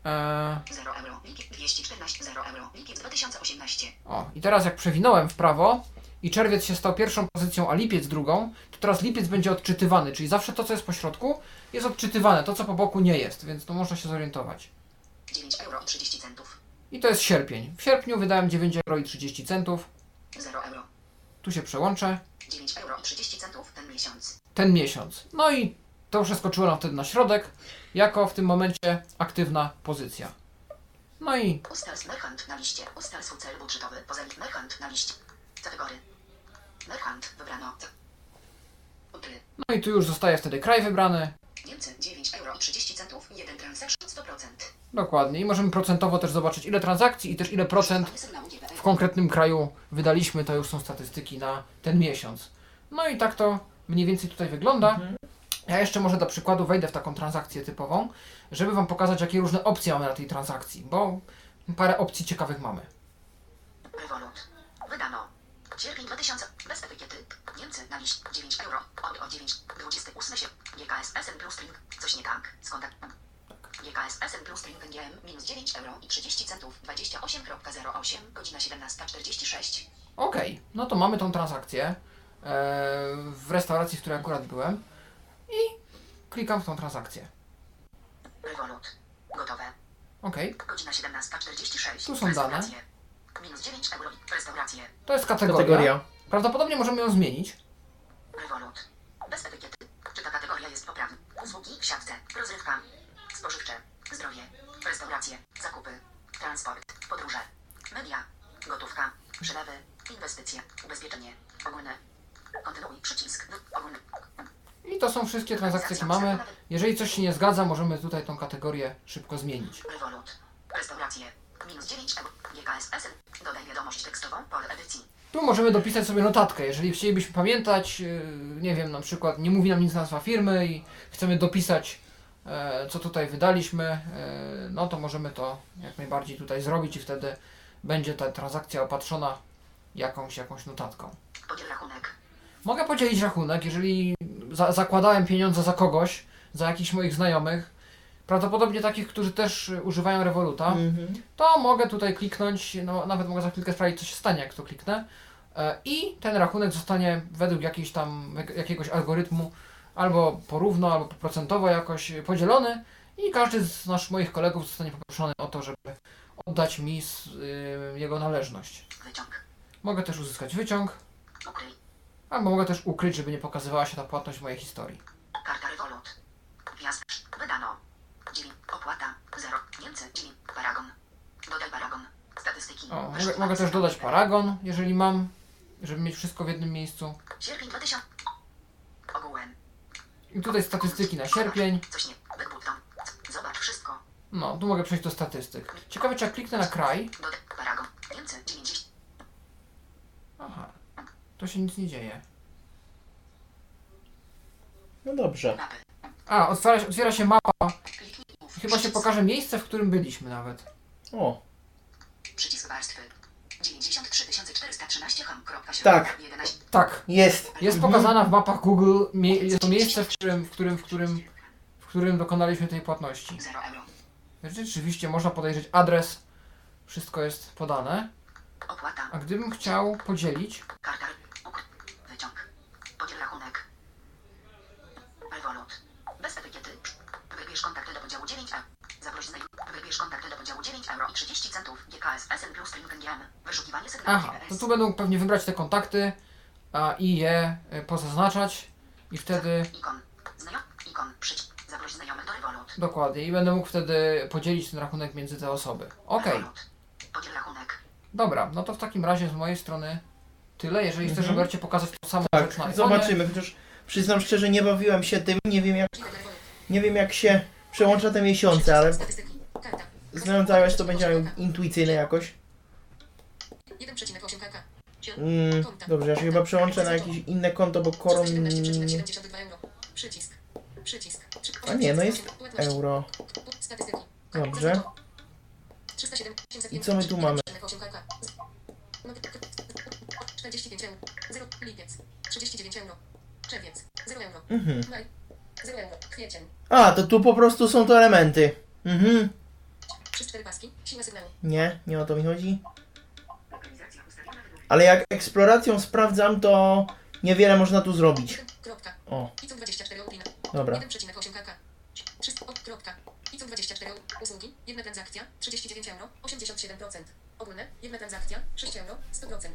E, 0 euro. Lipiec 214 0 euro. Lipiec 2018. o, i teraz jak przewinąłem w prawo i czerwiec się stał pierwszą pozycją, a lipiec drugą, to teraz lipiec będzie odczytywany, czyli zawsze to, co jest po środku, jest odczytywane, to, co po boku nie jest, więc to można się zorientować. 9 euro i 30 centów. I to jest sierpień. W sierpniu wydałem 9 euro i 30 centów. 0 euro. Tu się przełączę. 9 euro i 30 centów ten miesiąc. Ten miesiąc. No i to przeskoczyło nam wtedy na środek, jako w tym momencie aktywna pozycja. No i Ustals Merchant na liście. Ustals cel budżetowy. Pozelik Merchant na liście. Kategory. Merchant wybrano. No i tu już zostaje wtedy kraj wybrany. Niemcy 9 euro i 30 centów. 1 transaction 100%. Dokładnie. I możemy procentowo też zobaczyć ile transakcji i też ile procent w konkretnym kraju wydaliśmy. To już są statystyki na ten miesiąc. No i tak to mniej więcej tutaj wygląda. Ja jeszcze może dla przykładu wejdę w taką transakcję typową, żeby Wam pokazać jakie różne opcje mamy na tej transakcji, bo parę opcji ciekawych mamy. Revolut. Wydano. Sierpień 2000. Bez etykiety. Na liście. 9 euro. O, o 9. 28 się. GKS SN plus string. Coś nie tak. Skąd tak? GKS SN plus string NGM minus 9 euro i 30 centów. 28.08. Godzina 17.46. Okej, no to mamy tą transakcję e, w restauracji, w której akurat byłem i klikam w tą transakcję. Revolut. Gotowe. Okej, Godzina 17.46. Tu są dane. Minus 9 euro. Restauracje. to jest kategoria. Kategoria. Prawdopodobnie możemy ją zmienić. Revolut. Bez etykiety. Czy ta kategoria jest poprawna? Usługi w siatce. Rozrywka. Spożywcze. Zdrowie. Restauracje. Zakupy. Transport. Podróże. Media. Gotówka. Przelewy. Inwestycje. Ubezpieczenie. Ogólne. Kontynuuj. Przycisk. Ogólny. I to są wszystkie transakcje, jakie mamy. Jeżeli coś się nie zgadza, możemy tutaj tą kategorię szybko zmienić. Revolut. Restauracje. Minus 9 euro. GKS SN. Dodaj wiadomość tekstową. Pole edycji. Tu możemy dopisać sobie notatkę. Jeżeli chcielibyśmy pamiętać, yy, nie wiem, na przykład nie mówi nam nic nazwa firmy i chcemy dopisać, e, co tutaj wydaliśmy, e, no to możemy to jak najbardziej tutaj zrobić i wtedy będzie ta transakcja opatrzona jakąś, jakąś notatką. Podziel rachunek. Mogę podzielić rachunek, jeżeli za zakładałem pieniądze za kogoś, za jakichś moich znajomych, prawdopodobnie takich, którzy też używają Revoluta, Mhm. to mogę tutaj kliknąć, no nawet mogę za chwilkę sprawdzić, co się stanie, jak to kliknę. E, I ten rachunek zostanie według jakiejś tam, jak- jakiegoś algorytmu albo porówno, albo procentowo jakoś podzielony i każdy z naszych moich kolegów zostanie poproszony o to, żeby oddać mi s- y, jego należność. Wyciąg. Mogę też uzyskać wyciąg, Ukryj. albo mogę też ukryć, żeby nie pokazywała się ta płatność w mojej historii. Karta Revolut. Gwiazd. Wydano. 9. Opłata. 0. Niemcy. 9. Paragon. Dodaj paragon. Statystyki. O, mogę, mogę też dodać paragon, jeżeli mam, żeby mieć wszystko w jednym miejscu. Sierpień 2000. Ogółem. I tutaj statystyki na sierpień. Coś nie. Zobacz wszystko. No, tu mogę przejść do statystyk. Ciekawe, czy jak kliknę na kraj, Dodaj. Paragon. Niemcy. 90. aha, to się nic nie dzieje. No dobrze. Mapy. A, otwiera, się- otwiera się mapa. Chyba się pokaże miejsce, w którym byliśmy nawet. O, Przycisk warstwy. 93 413 ham.7. Tak. 11. Tak, jest. jest Mhm. pokazana w mapach Google, mie- jest to miejsce, w którym, w którym, w którym, w którym dokonaliśmy tej płatności. 0 euro. Rzeczywiście można podejrzeć adres, wszystko jest podane. Opłata. A gdybym chciał podzielić, Karta. Ukry. Wyciąg. Podziel rachunek. Revolut. Bez etykiety. Wybierz kontakty do podziału 9 a. Znajomych. Wybierz kontakty do podziału 9 euro i 30 centów. GKS SN plus. Wyszukiwanie sygnału Aha, GPS. to tu będą pewnie wybrać te kontakty a, i je y, pozaznaczać i wtedy Ikon. Znajom. Ikon. Przycisk. Zaproś Zaproś znajomych do Revolut. Dokładnie. I będę mógł wtedy podzielić ten rachunek między te osoby. Okej. Revolut. Podziel rachunek. Dobra, no to w takim razie z mojej strony tyle. Jeżeli chcesz, Mhm. Robercie, pokazać tą samą Tak, rzecz na iPhone'ie, zobaczymy, chociaż przyznam szczerze, nie bawiłem się tym, nie wiem jak, nie wiem jak się przełącza te miesiące, ale. Karta. znając iOS to będzie intuicyjne jakoś. 1,8 kk. Mm, dobrze, ja się chyba przełączę na jakieś inne konto, bo koron... 17,72 euro. Przycisk. Przycisk. Trzy- A nie, no jest euro. Statystyki. Dobrze. Zaznaczono. 307, I co my tu mamy? 8 kk. No, k- k- 45 euro. 0 lipiec. 39 euro. Czerwiec. 0 euro. Mhm. Maj. 0 euro. Kwiecień. A, to tu po prostu są to elementy. Mhm. Przez cztery paski. Siła sygnału. Nie, nie o to mi chodzi. Ale jak eksploracją sprawdzam, to niewiele można tu zrobić. 1. Kropka. O, I co 24 opina. dobra. 1,8 kk. 300 o, kropka. I co 24 euro. Usługi. Jedna transakcja. 39 euro. 87%. Ogólne. Jedna transakcja. 6 euro. 100%.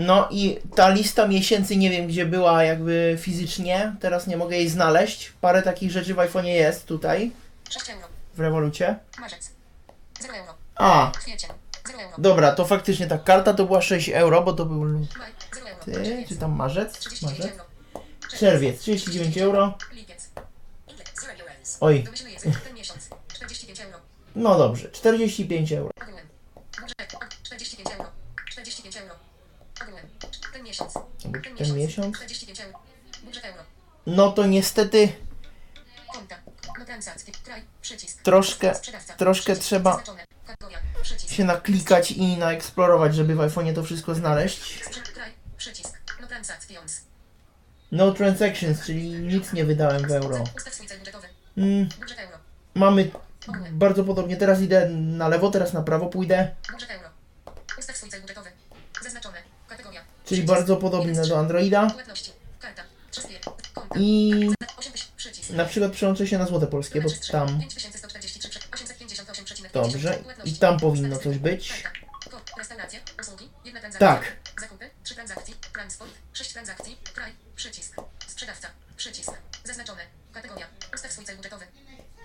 No i ta lista miesięcy nie wiem gdzie była jakby fizycznie, teraz nie mogę jej znaleźć. Parę takich rzeczy w iPhone'ie jest tutaj, 6 euro. w Revolucie. Marzec. 0 euro. A, Kwiecień. 0 euro. dobra, to faktycznie ta karta to była 6 euro, bo to był Maj. 0 euro. ty, czy tam marzec? 39 Marzec? euro. Czerwiec, 39 euro. Lipiec. Index 0 euros. Oj, Wymyślny język. Ten miesiąc. 45 euro. no dobrze, 45 euro. Ogółem. Budżet. o, 45 euro. 45 euro. Ogółem. Ten miesiąc. Jakby ten miesiąc? 45 euro. Budżet euro. No to niestety troszkę, troszkę trzeba się naklikać i naeksplorować, żeby w iPhone'ie to wszystko znaleźć. No transactions. Czyli nic nie wydałem w euro. Mm, mamy bardzo podobnie, teraz idę na lewo, teraz na prawo pójdę. Budżet euro. Ustaw swój cel budżetowy. Zaznaczone. Kategoria. Czyli bardzo podobne do Androida. I 8 tysięcy. Przycisk. na przykład przełączę się na złote polskie, bo tam 5143, 858,50. dobrze. I tam powinno coś być. Tak. Zakupy. 3 transakcji. Transport. 6 transakcji. Kraj. Przycisk. Sprzedawca. Przycisk. Zaznaczone. Kategoria. Ustaw swój cel budżetowy.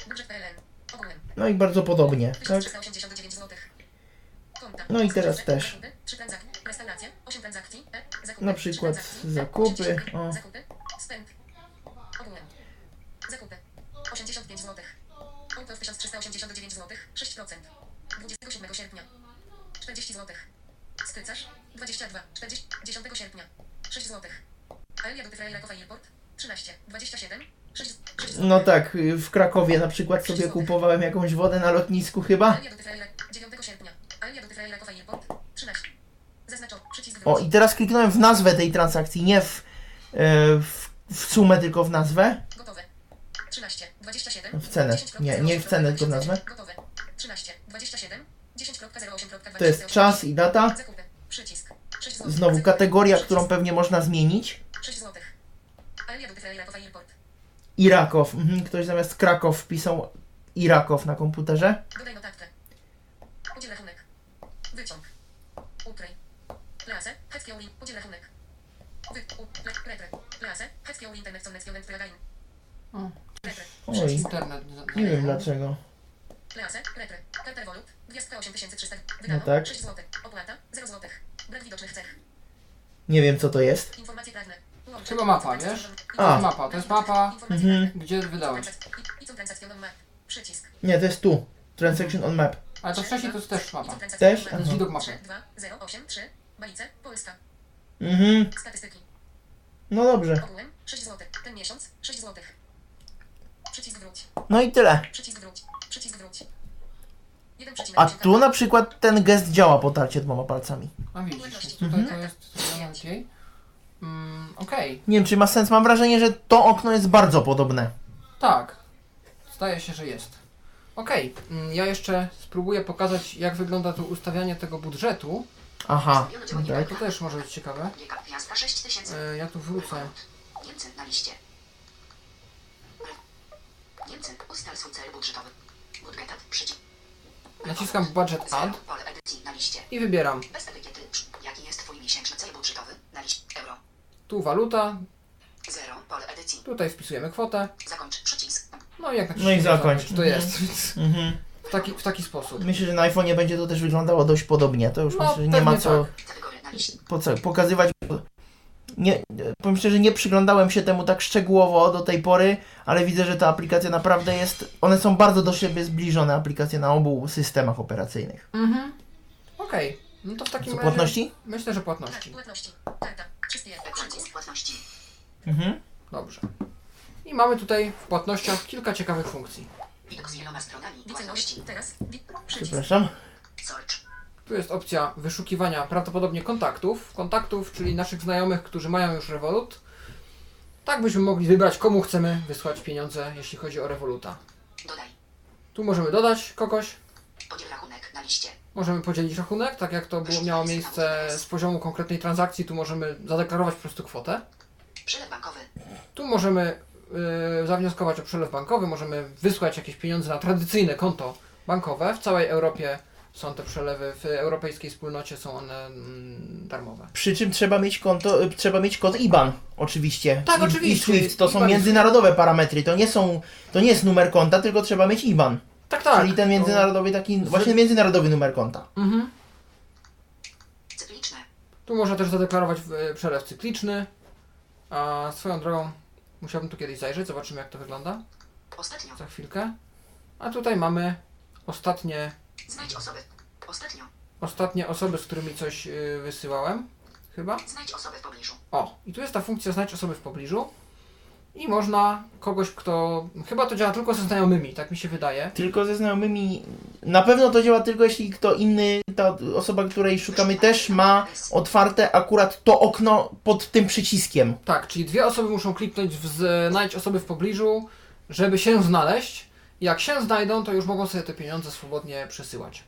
Budżet PLN. Ogółem. No i bardzo podobnie, tak? 1389 zł. Konta. No i teraz też. Zakupy, 3 transakcje. Restauracje. 8 transakcji. E, Na przykład E, zakupy, 33, o. Zakupy. Spend. Ogółem. Zakupy. 85 zł. Autor 1389 zł. 6%. 27 sierpnia. 40 zł. Skrycarz. 22. 40. 10 sierpnia. 6 zł. Aelia do Tyfraela Kowa Airport. 13. 27. 6, 6 No tak, y, w Krakowie na przykład sobie kupowałem jakąś wodę na lotnisku chyba. Aelia do Tyfraela 9 sierpnia. Aelia do Tyfraela Kowa Airport. 13. O, i teraz kliknąłem w nazwę tej transakcji, nie w, e, w, w sumę, tylko w nazwę. Gotowe. 13, 27. W cenę. 10.08, Nie, nie w cenę, tylko w nazwę. Gotowe. 13, 27. 10.08.20. To jest czas i data. Zakupy. Przycisk. 6 zł. Znowu kategoria, którą pewnie można zmienić. 6 zł. Irakow. Mhm, ktoś zamiast Krakow wpisał Irakow na komputerze. Dodaj notatkę. Udziel rachunek. Wyciąg. Ukryj. Udziel rachunek. Wy. U. Letre. Internet Plagain. Oj, internet. nie wiem dlaczego. Plase. Letre. Karta Revolut. Gwiazdka 8300. No tak. 6 zł. Opłata. 0 zł. Brak widocznych cech. Nie wiem co to jest. Informacje prawne. Łącze. Chyba mapa, wiesz? A. Mapa, to jest mapa, Mhm. gdzie wydałeś. Przycisk. Nie, to jest tu. Transaction on map. Ale to wcześniej to jest też mapa. Też? To jest widok mapy. 2, 0, 8, 3, Balice, Polska. Mhm, Statystyki. no dobrze. Ogółem 6 zł. Ten miesiąc 6 zł. Przycisk wróć. No i tyle. Przycisk wróć. Przycisk wróć. 1,8 A tu na przykład ten gest działa potarcie dwoma palcami. A widzisz, tutaj to jest zrobione lepiej. Mm, Okej, Nie wiem czy ma sens, mam wrażenie, że to okno jest bardzo podobne. tak. Zdaje się, że jest. Okej, mm, ja jeszcze spróbuję pokazać, jak wygląda to ustawianie tego budżetu. Aha, tak. To też może być ciekawe. Wieka gwiazda 6000. E, ja tu wrócę. Niemcy na liście. Niemcy. Ustal swój cel budżetowy. Budgetat. Przycisk. Naciskam budget Zero. add Pole edycji na liście. i wybieram. Bez etykiety. Jaki jest twój miesięczny cel budżetowy? Na liście. Euro. Tu waluta, Zero. Pole edycji. tutaj wpisujemy kwotę. Zakończ przycisk. No i jak na No i zakończ. To Mhm. jest, więc Mhm. W taki, w taki sposób. Myślę, że na iPhone'ie będzie to też wyglądało dość podobnie. To już No, myślę, że nie ma co tak. Po co pokazywać. Nie, powiem szczerze, nie przyglądałem się temu tak szczegółowo do tej pory, ale widzę, że ta aplikacja naprawdę jest. One są bardzo do siebie zbliżone, aplikacje na obu systemach operacyjnych. Mhm. Okej, no to w takim Co, razie... płatności? Myślę, że płatności. Płatności. Karta. Wszystkie. Ekran Przycisk. płatności. Mhm. Dobrze. I mamy tutaj w płatnościach kilka ciekawych funkcji. Widok z wieloma stronami płatności. Teraz. Przepraszam. Search. Tu jest opcja wyszukiwania prawdopodobnie kontaktów. Kontaktów, czyli naszych znajomych, którzy mają już Revolut. Tak byśmy mogli wybrać, komu chcemy wysłać pieniądze, jeśli chodzi o Revoluta. Dodaj. Tu możemy dodać kogoś, Podziel rachunek na liście. możemy podzielić rachunek, tak jak to było, miało miejsce z poziomu konkretnej transakcji, tu możemy zadeklarować po prostu kwotę. Przelew bankowy. Tu możemy yy, zawnioskować o przelew bankowy, możemy wysłać jakieś pieniądze na tradycyjne konto bankowe. W całej Europie są te przelewy, w europejskiej wspólnocie są one mm, darmowe. Przy czym trzeba mieć konto, y, trzeba mieć kod IBAN, oczywiście. Tak, I, oczywiście. I SWIFT to są międzynarodowe parametry, to nie są, to nie jest numer konta, tylko trzeba mieć IBAN. Tak, tak. Czyli ten międzynarodowy taki, właśnie międzynarodowy numer konta. Mhm. Cykliczne. Tu można też zadeklarować y, przelew cykliczny. A swoją drogą musiałbym tu kiedyś zajrzeć, zobaczymy jak to wygląda Ostatnio. za chwilkę. A tutaj mamy ostatnie, Znajdź osoby. Ostatnio. ostatnie osoby, z którymi coś y, wysyłałem. Chyba. Znajdź osobę w pobliżu. O, i tu jest ta funkcja znajdź osoby w pobliżu. I można kogoś, kto. Chyba to działa tylko ze znajomymi, tak mi się wydaje. Tylko ze znajomymi. Na pewno to działa tylko jeśli kto inny, ta osoba, której szukamy, też ma otwarte akurat to okno pod tym przyciskiem. Tak, czyli dwie osoby muszą kliknąć w znajdź osoby w pobliżu, żeby się znaleźć. Jak się znajdą, to już mogą sobie te pieniądze swobodnie przesyłać.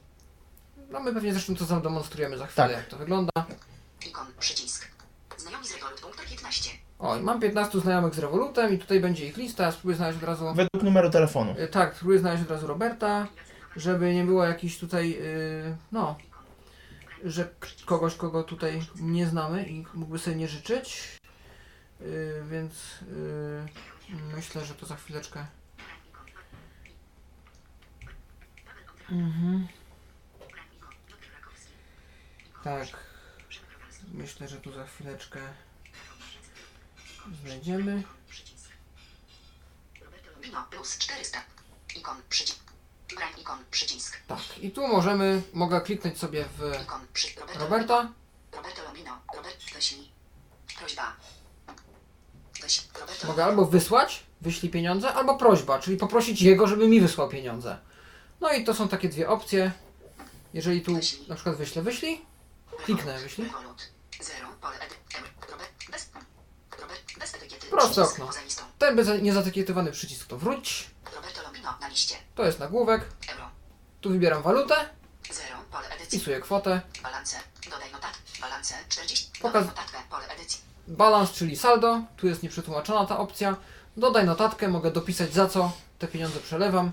No my pewnie zresztą to zademonstrujemy za chwilę, Tak. jak to wygląda. Ikon. Przycisk. Znajomi z Revolut. Punkt 15. O, i mam 15 znajomych z Revolutem i tutaj będzie ich lista. Spróbuję znaleźć od razu. Według numeru telefonu. Y, Tak, spróbuję znaleźć od razu Roberta, żeby nie było jakiś tutaj, yy, no, że kogoś, kogo tutaj nie znamy i mógłby sobie nie życzyć. Yy, więc myślę, że to za chwileczkę. Mhm. Tak. Myślę, że tu za chwileczkę znajdziemy. Bino. Plus 400. Ikon. Przycisk. Brań ikon. Przycisk. Tak, i tu możemy, mogę kliknąć sobie w Ikon. Przy... Roberto. Roberta. Roberto Lombino. Robert. Wyślij. Prośba. Wyś... Roberto. Mogę albo wysłać, wyślij pieniądze, albo prośba, czyli poprosić jego, żeby mi wysłał pieniądze. No i to są takie dwie opcje. Jeżeli tu na przykład wyślę wyślij, kliknę wyślij. Zero. Pole. Euro. Robert. Bez. Robert. Przycisk okno. Ten bez niezatykietowany przycisk to wróć, Roberto Lombino na liście. to jest nagłówek, Euro. tu wybieram walutę, Zero. Pole edycji. wpisuję kwotę, Balance. Dodaj notat. Balance 40. Pokaz- Dodaj notatkę. Pole edycji. balans, czyli saldo, tu jest nieprzetłumaczona ta opcja, dodaj notatkę, mogę dopisać za co te pieniądze przelewam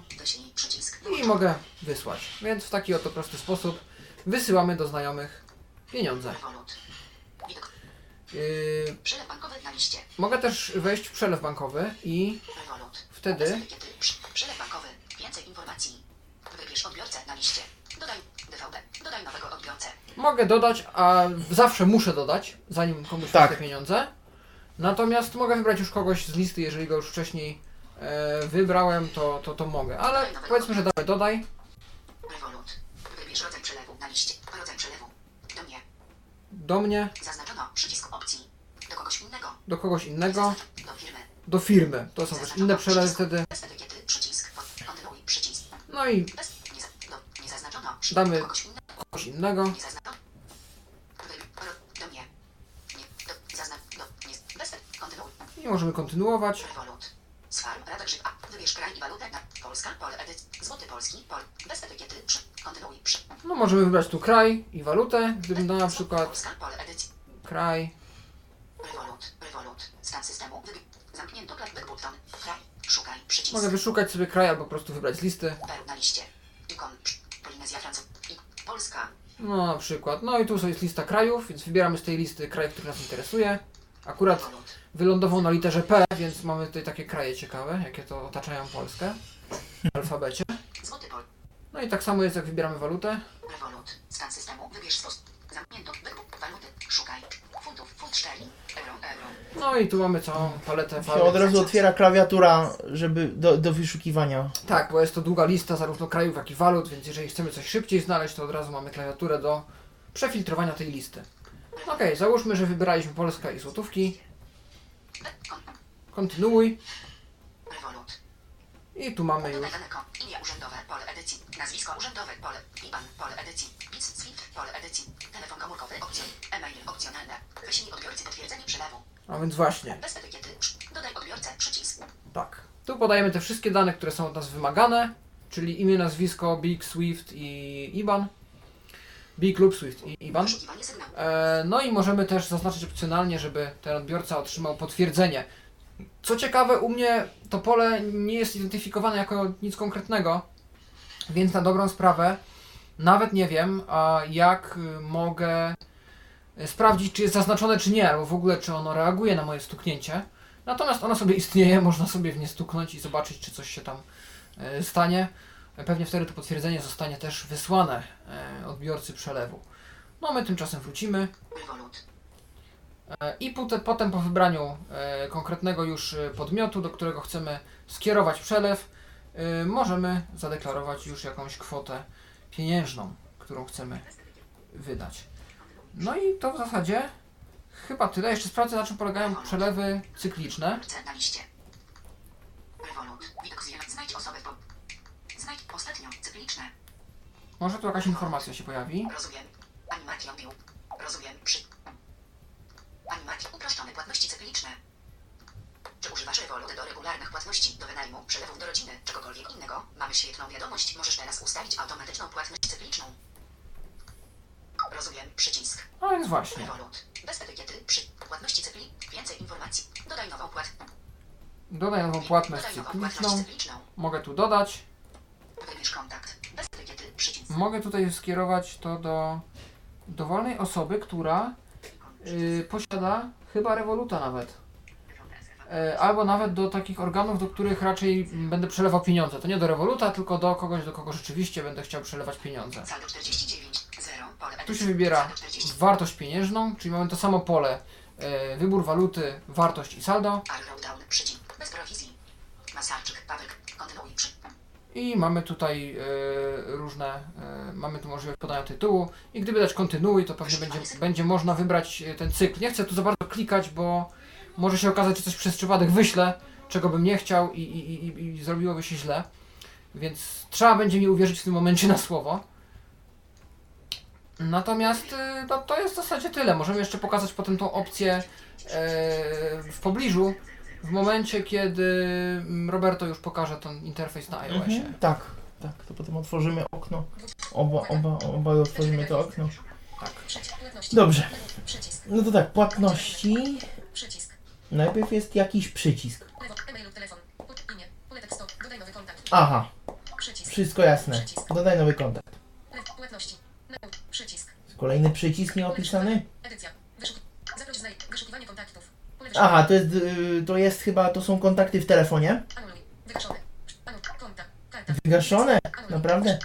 przycisk. i mogę wysłać. Więc w taki oto prosty sposób wysyłamy do znajomych pieniądze. Yy, Przelew bankowy na liście. mogę też wejść w przelew bankowy i Revolut. Wtedy etykiety. Przelew bankowy. Więcej informacji. Wybierz odbiorcę na liście. Dodaj DVB. Dodaj nowego odbiorcę. mogę dodać, a zawsze muszę dodać, zanim komuś Tak. wyślę pieniądze. Natomiast mogę wybrać już kogoś z listy, jeżeli go już wcześniej e, wybrałem, to, to, to mogę. Ale powiedzmy, że damy dodaj. Revolut. Wybierz rodzaj przelewu na liście. Rodzaj przelewu. Do mnie. Do mnie, Zaznaczono przycisk opcji. Do kogoś innego. do kogoś innego, Do firmy. do firmy. To są też inne przelewy wtedy. Bez etykiety. Przycisk. Kontynuuj. Przycisk. No i Bez. Nie, za, do, nie zaznaczono. Przy, Damy- Do kogoś innego. kogoś innego. Nie zaznaczono. Do mnie. Nie. Do. Zazna. Do. Nie. Bez. Kontynuuj. I możemy kontynuować. Revolut. Wybierz kraj i walutę Polska. Pole edycji. Złoty polski. Pol. Bez etykiety. Przy. Kontynuuj. Przy. No możemy wybrać tu kraj i walutę. Gdybym dał na przykład Polska. Pole edycji. kraj. Revolut. Revolut. Stan systemu. Zamknięto button. Kraj. Szukaj. Przycisk. Mogę wyszukać sobie kraj albo po prostu wybrać z listy. Peru na liście. Ikon. Polinezja Francuz. I. Polska. No na przykład. No i tu jest lista krajów, więc wybieramy z tej listy kraj, który nas interesuje. akurat Revolut. Wylądował na literze P, więc mamy tutaj takie kraje ciekawe, jakie to otaczają Polskę w alfabecie. Złoty pol. No i tak samo jest, jak wybieramy walutę. Revolut. Stan systemu. Wybierz sposób. Zamknięto. Wykop. Waluty. Szukaj. Funtów. Funt szczeli. Euro. Euro. No i tu mamy całą paletę Się walut. od razu otwiera klawiatura, żeby do, do wyszukiwania. Tak, bo jest to długa lista zarówno krajów, jak i walut, więc jeżeli chcemy coś szybciej znaleźć, to od razu mamy klawiaturę do przefiltrowania tej listy. Okej, załóżmy, że wybraliśmy Polska i złotówki. Kon. Kontynuuj. Revolut. I tu mamy już. Imię urzędowe. Pole edycji. Nazwisko urzędowe. Pole. IBAN. Pole edycji. PIC. SWIFT. Pole edycji. Telefon komórkowy. Opcjon. E-mail. Opcjonalne. Wyślij odbiorcy potwierdzenie przelewu. A więc właśnie, Bez etykiety. Dodaj odbiorcę. Przycisk. tak. Tu podajemy te wszystkie dane, które są od nas wymagane, czyli imię, nazwisko, BIG, SWIFT i IBAN. BIG lub SWIFT i IBAN. E, No i możemy też zaznaczyć opcjonalnie, żeby ten odbiorca otrzymał potwierdzenie. Co ciekawe, u mnie to pole nie jest identyfikowane jako nic konkretnego, więc na dobrą sprawę nawet nie wiem, a jak mogę sprawdzić, czy jest zaznaczone, czy nie, albo w ogóle, czy ono reaguje na moje stuknięcie. Natomiast ono sobie istnieje, można sobie w nie stuknąć i zobaczyć, czy coś się tam y, stanie. Pewnie wtedy to potwierdzenie zostanie też wysłane y, odbiorcy przelewu. No my tymczasem wrócimy e, i potem, po wybraniu e, konkretnego już e, podmiotu, do którego chcemy skierować przelew, e, możemy zadeklarować już jakąś kwotę pieniężną, którą chcemy wydać. No i to w zasadzie chyba tyle. Jeszcze sprawdzę na czym polegają przelewy cykliczne. Znajdź osobę ostatnio. Cykliczne. Może tu jakaś informacja się pojawi. Rozumiem. Animation view. Rozumiem. Przy... Animation. Uproszczone płatności cykliczne. Czy używasz Revolut do regularnych płatności, do wynajmu, przelewów do rodziny, czegokolwiek innego? Mamy świetną wiadomość. Możesz teraz ustawić automatyczną płatność cykliczną. Rozumiem. Przycisk. A więc właśnie. Revolut. Bez etykiety. Przy... Płatności cykli. Więcej informacji. Dodaj nową płat... Dodaj nową płatność Dodaj nową płatność cykliczną. Mogę tu dodać. Mogę tutaj skierować to do dowolnej osoby, która y, posiada chyba rewoluta nawet. E, Albo nawet do takich organów, do których raczej będę przelewał pieniądze. To nie do rewoluta, tylko do kogoś, do kogo rzeczywiście będę chciał przelewać pieniądze. Saldo 49. 0. Pole Tu się wybiera Saldo 40. wartość pieniężną, czyli mamy to samo pole. e, Wybór waluty, wartość i saldo. Bez prowizji. Masarczyk. I mamy tutaj e, różne, e, mamy tu możliwość podania tytułu i gdyby dać kontynuuj, to pewnie będzie, będzie można wybrać e, ten cykl. Nie chcę tu za bardzo klikać, bo może się okazać, że coś przez przypadek wyślę, czego bym nie chciał i, i, i, i zrobiłoby się źle. Więc trzeba będzie mi uwierzyć w tym momencie na słowo. Natomiast no, to jest w zasadzie tyle. Możemy jeszcze pokazać potem tą opcję w pobliżu, w momencie, kiedy mm, Roberto już pokaże ten interfejs na iOSie. Mhm, tak, tak. To potem otworzymy okno. Oba, oba, obaj otworzymy to okno. Płatności. Dobrze. No to tak, płatności. Przycisk. Najpierw jest jakiś przycisk. Aha, Przycisk. wszystko jasne. Dodaj nowy kontakt. Kolejny przycisk nieopisany. Edycja. Wyszuk... Zaproś znaj... Wyszukiwanie kontaktów. Pole Aha, to jest, y, to jest chyba, to są kontakty w telefonie. Wygaszone. Naprawdę?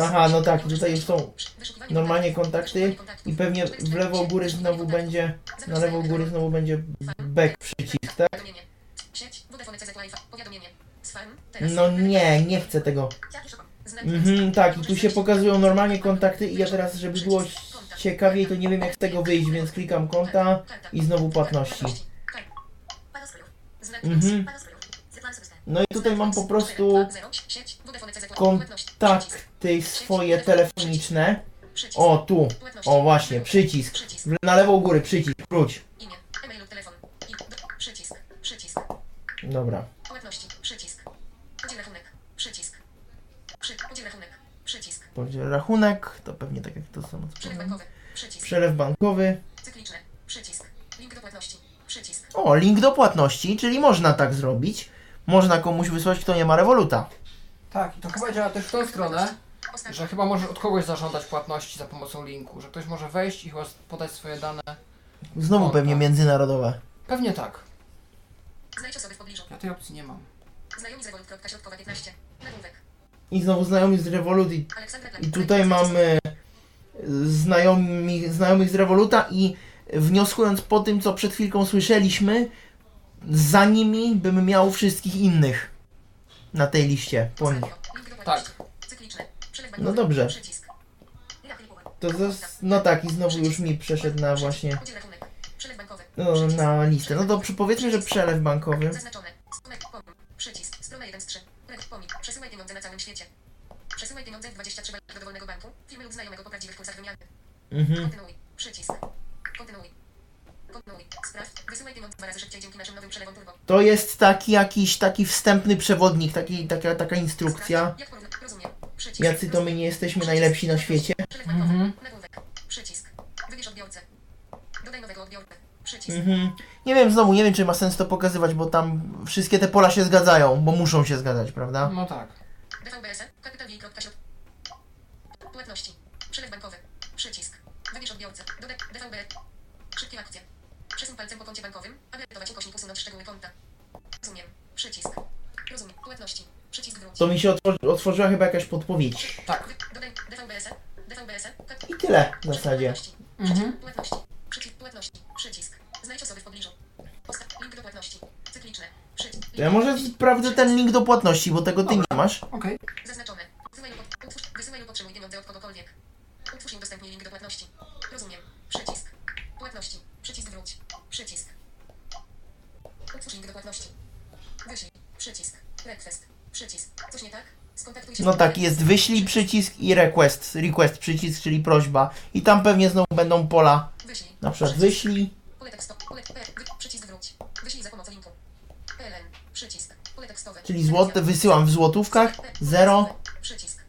Aha, no tak, tutaj już są normalnie kontakty i pewnie w lewo góry znowu będzie, na lewo góry znowu będzie back przycisk, tak? No nie, nie chcę tego. Mhm, tak, i tu się pokazują normalnie kontakty i ja teraz, żeby było ciekawiej, to nie wiem jak z tego wyjść, więc klikam konta i znowu płatności. Mhm. No i tutaj mam po prostu kontakty swoje telefoniczne. O, tu. O, właśnie, przycisk. Na lewo u góry, przycisk, wróć. Dobra. Przycisk. Rachunek, przycisk. Rachunek, przycisk. Rachunek, to pewnie tak jak to samo. powiem. bankowy, przycisk. Przelew bankowy. Cykliczne, przycisk. Link do płatności, przycisk. O, link do płatności, czyli można tak zrobić. Można komuś wysłać, kto nie ma rewoluta. Tak, i to chyba działa też w tą stronę, że chyba możesz od kogoś zażądać płatności za pomocą linku, że ktoś może wejść i chyba podać swoje dane. Znowu Konta. pewnie międzynarodowe. Pewnie tak. Znajdź osoby w pobliżu. Ja tej opcji nie mam. Znajomi z Revolut. Środkowa 15. Nagłówek. I znowu znajomi z Revolut i, i tutaj mamy znajomi, znajomych z Revoluta i wnioskując po tym, co przed chwilką słyszeliśmy, za nimi bym miał wszystkich innych na tej liście po nich. Tak. No dobrze. To zas, no tak, i znowu już mi przeszedł na właśnie no, na listę. No to przy- powiedzmy, że przelew bankowy. Zaznaczone. Przycisk. Strona 1 z 3. Red pomik. Przesyłaj pieniądze na całym świecie. Przesyłaj pieniądze w 23 walut do dowolnego banku, firmy lub znajomego po prawdziwych kursach wymiany. Mhm. Kontynuuj. Przycisk. Kontynuuj. Kontynuuj. Sprawdź. Wysyłaj pieniądze dwa razy szybciej dzięki naszym nowym przelewom turbo. To jest taki jakiś taki wstępny przewodnik, taki, taka, taka instrukcja. Sprawdź. Jak porównać? Rozumiem. Przycisk. Jacy to my nie jesteśmy najlepsi na świecie. Przelew bankowy. Mhm. Nagłówek. Przycisk. Wybierz odbiorcę. Dodaj nowego odbiorcę. Przycisk. Mhm. Nie wiem, znowu nie wiem, czy ma sens to pokazywać, bo tam wszystkie te pola się zgadzają, bo muszą się zgadzać, prawda? No tak. DVBS. Kapital Wi. Środ. Płatności. Przelew bankowy. Przycisk. Wybierz odbiorcę. Dodaj DVB. Szybkie akcje. Przesuń palcem po koncie bankowym, aby edytować ukośnik usunąć szczegóły konta. Rozumiem. Przycisk. Rozumiem. Płatności. Przycisk wróć. To mi się otworzy, otworzyła chyba jakaś podpowiedź. Tak. Dodaj DVBS. DVBS. Kap- I tyle w zasadzie. Płatności. Mhm. Przycisk. Płatności. Przycisk. Płatności. Przycisk. Znajdź osoby w pobliżu. Postaw link do płatności. Cykliczne. Przycisk. To ja może sprawdzę ten link do płatności, bo tego ty nie masz. Okej. Zaznaczone. Wysyłaj lub, utwórz, wysyłaj lub otrzymuj pieniądze od kogokolwiek. Utwórz i udostępnij link do płatności. Rozumiem. Przycisk. Płatności. Przycisk wróć. Przycisk. Utwórz link do płatności. Wyślij. Przycisk. Request. Przycisk. Coś nie tak? Skontaktuj się No z- tak, jest wyślij przycisk i request. Request przycisk, czyli prośba. I tam pewnie znowu będą pola. Wyślij. Na przykład Przycisk. wyślij. Pole. Pole, P, wy, przycisk wróć. Wyślij za pomocą linku. Przycisk. Pole tekstowe. Czyli złote wysyłam w złotówkach. P, Zero. Przycisk.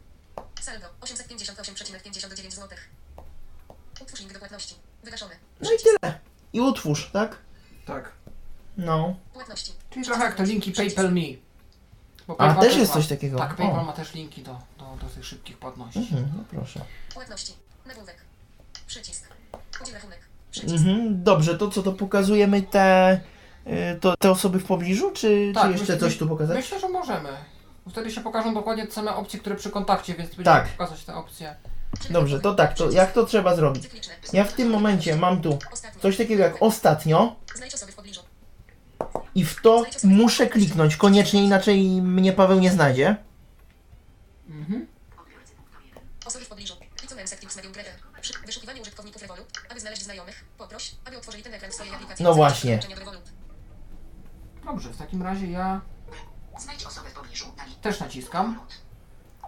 Saldo 858,59 zł. Utwórz link do płatności. Wygaszony. No i tyle. I utwórz, tak? Tak. No. Płatności. Czyli trochę jak te linki PayPal Me. Bo A PayPal też jest ma- coś takiego. Tak, PayPal ma też linki do, do, do tych szybkich płatności. Mhm, no proszę. Płatności. Nagłówek. Przycisk. Udziel rachunek. Przycisk. Mhm, dobrze, to co, to pokazujemy te, to, te osoby w pobliżu, czy, czy Tak, jeszcze myślę- coś tu pokazać? Myślę, że możemy. Wtedy się pokażą dokładnie te same opcje, które przy kontakcie, więc będziemy Tak. pokazać te opcje. Dobrze, to tak, to jak to trzeba zrobić? Ja w tym momencie mam tu coś takiego jak ostatnio Znajdź osoby w pobliżu. i w to muszę kliknąć koniecznie, inaczej mnie Paweł nie znajdzie. Mhm. Odbiorcy punkt 1. Osoby w pobliżu. Użytkowników Revolut, aby znaleźć znajomych, poproś, aby otworzyli ten ekran w swojej aplikacji. No właśnie. Dobrze, w takim razie ja Znajdź osobę w pobliżu na też naciskam.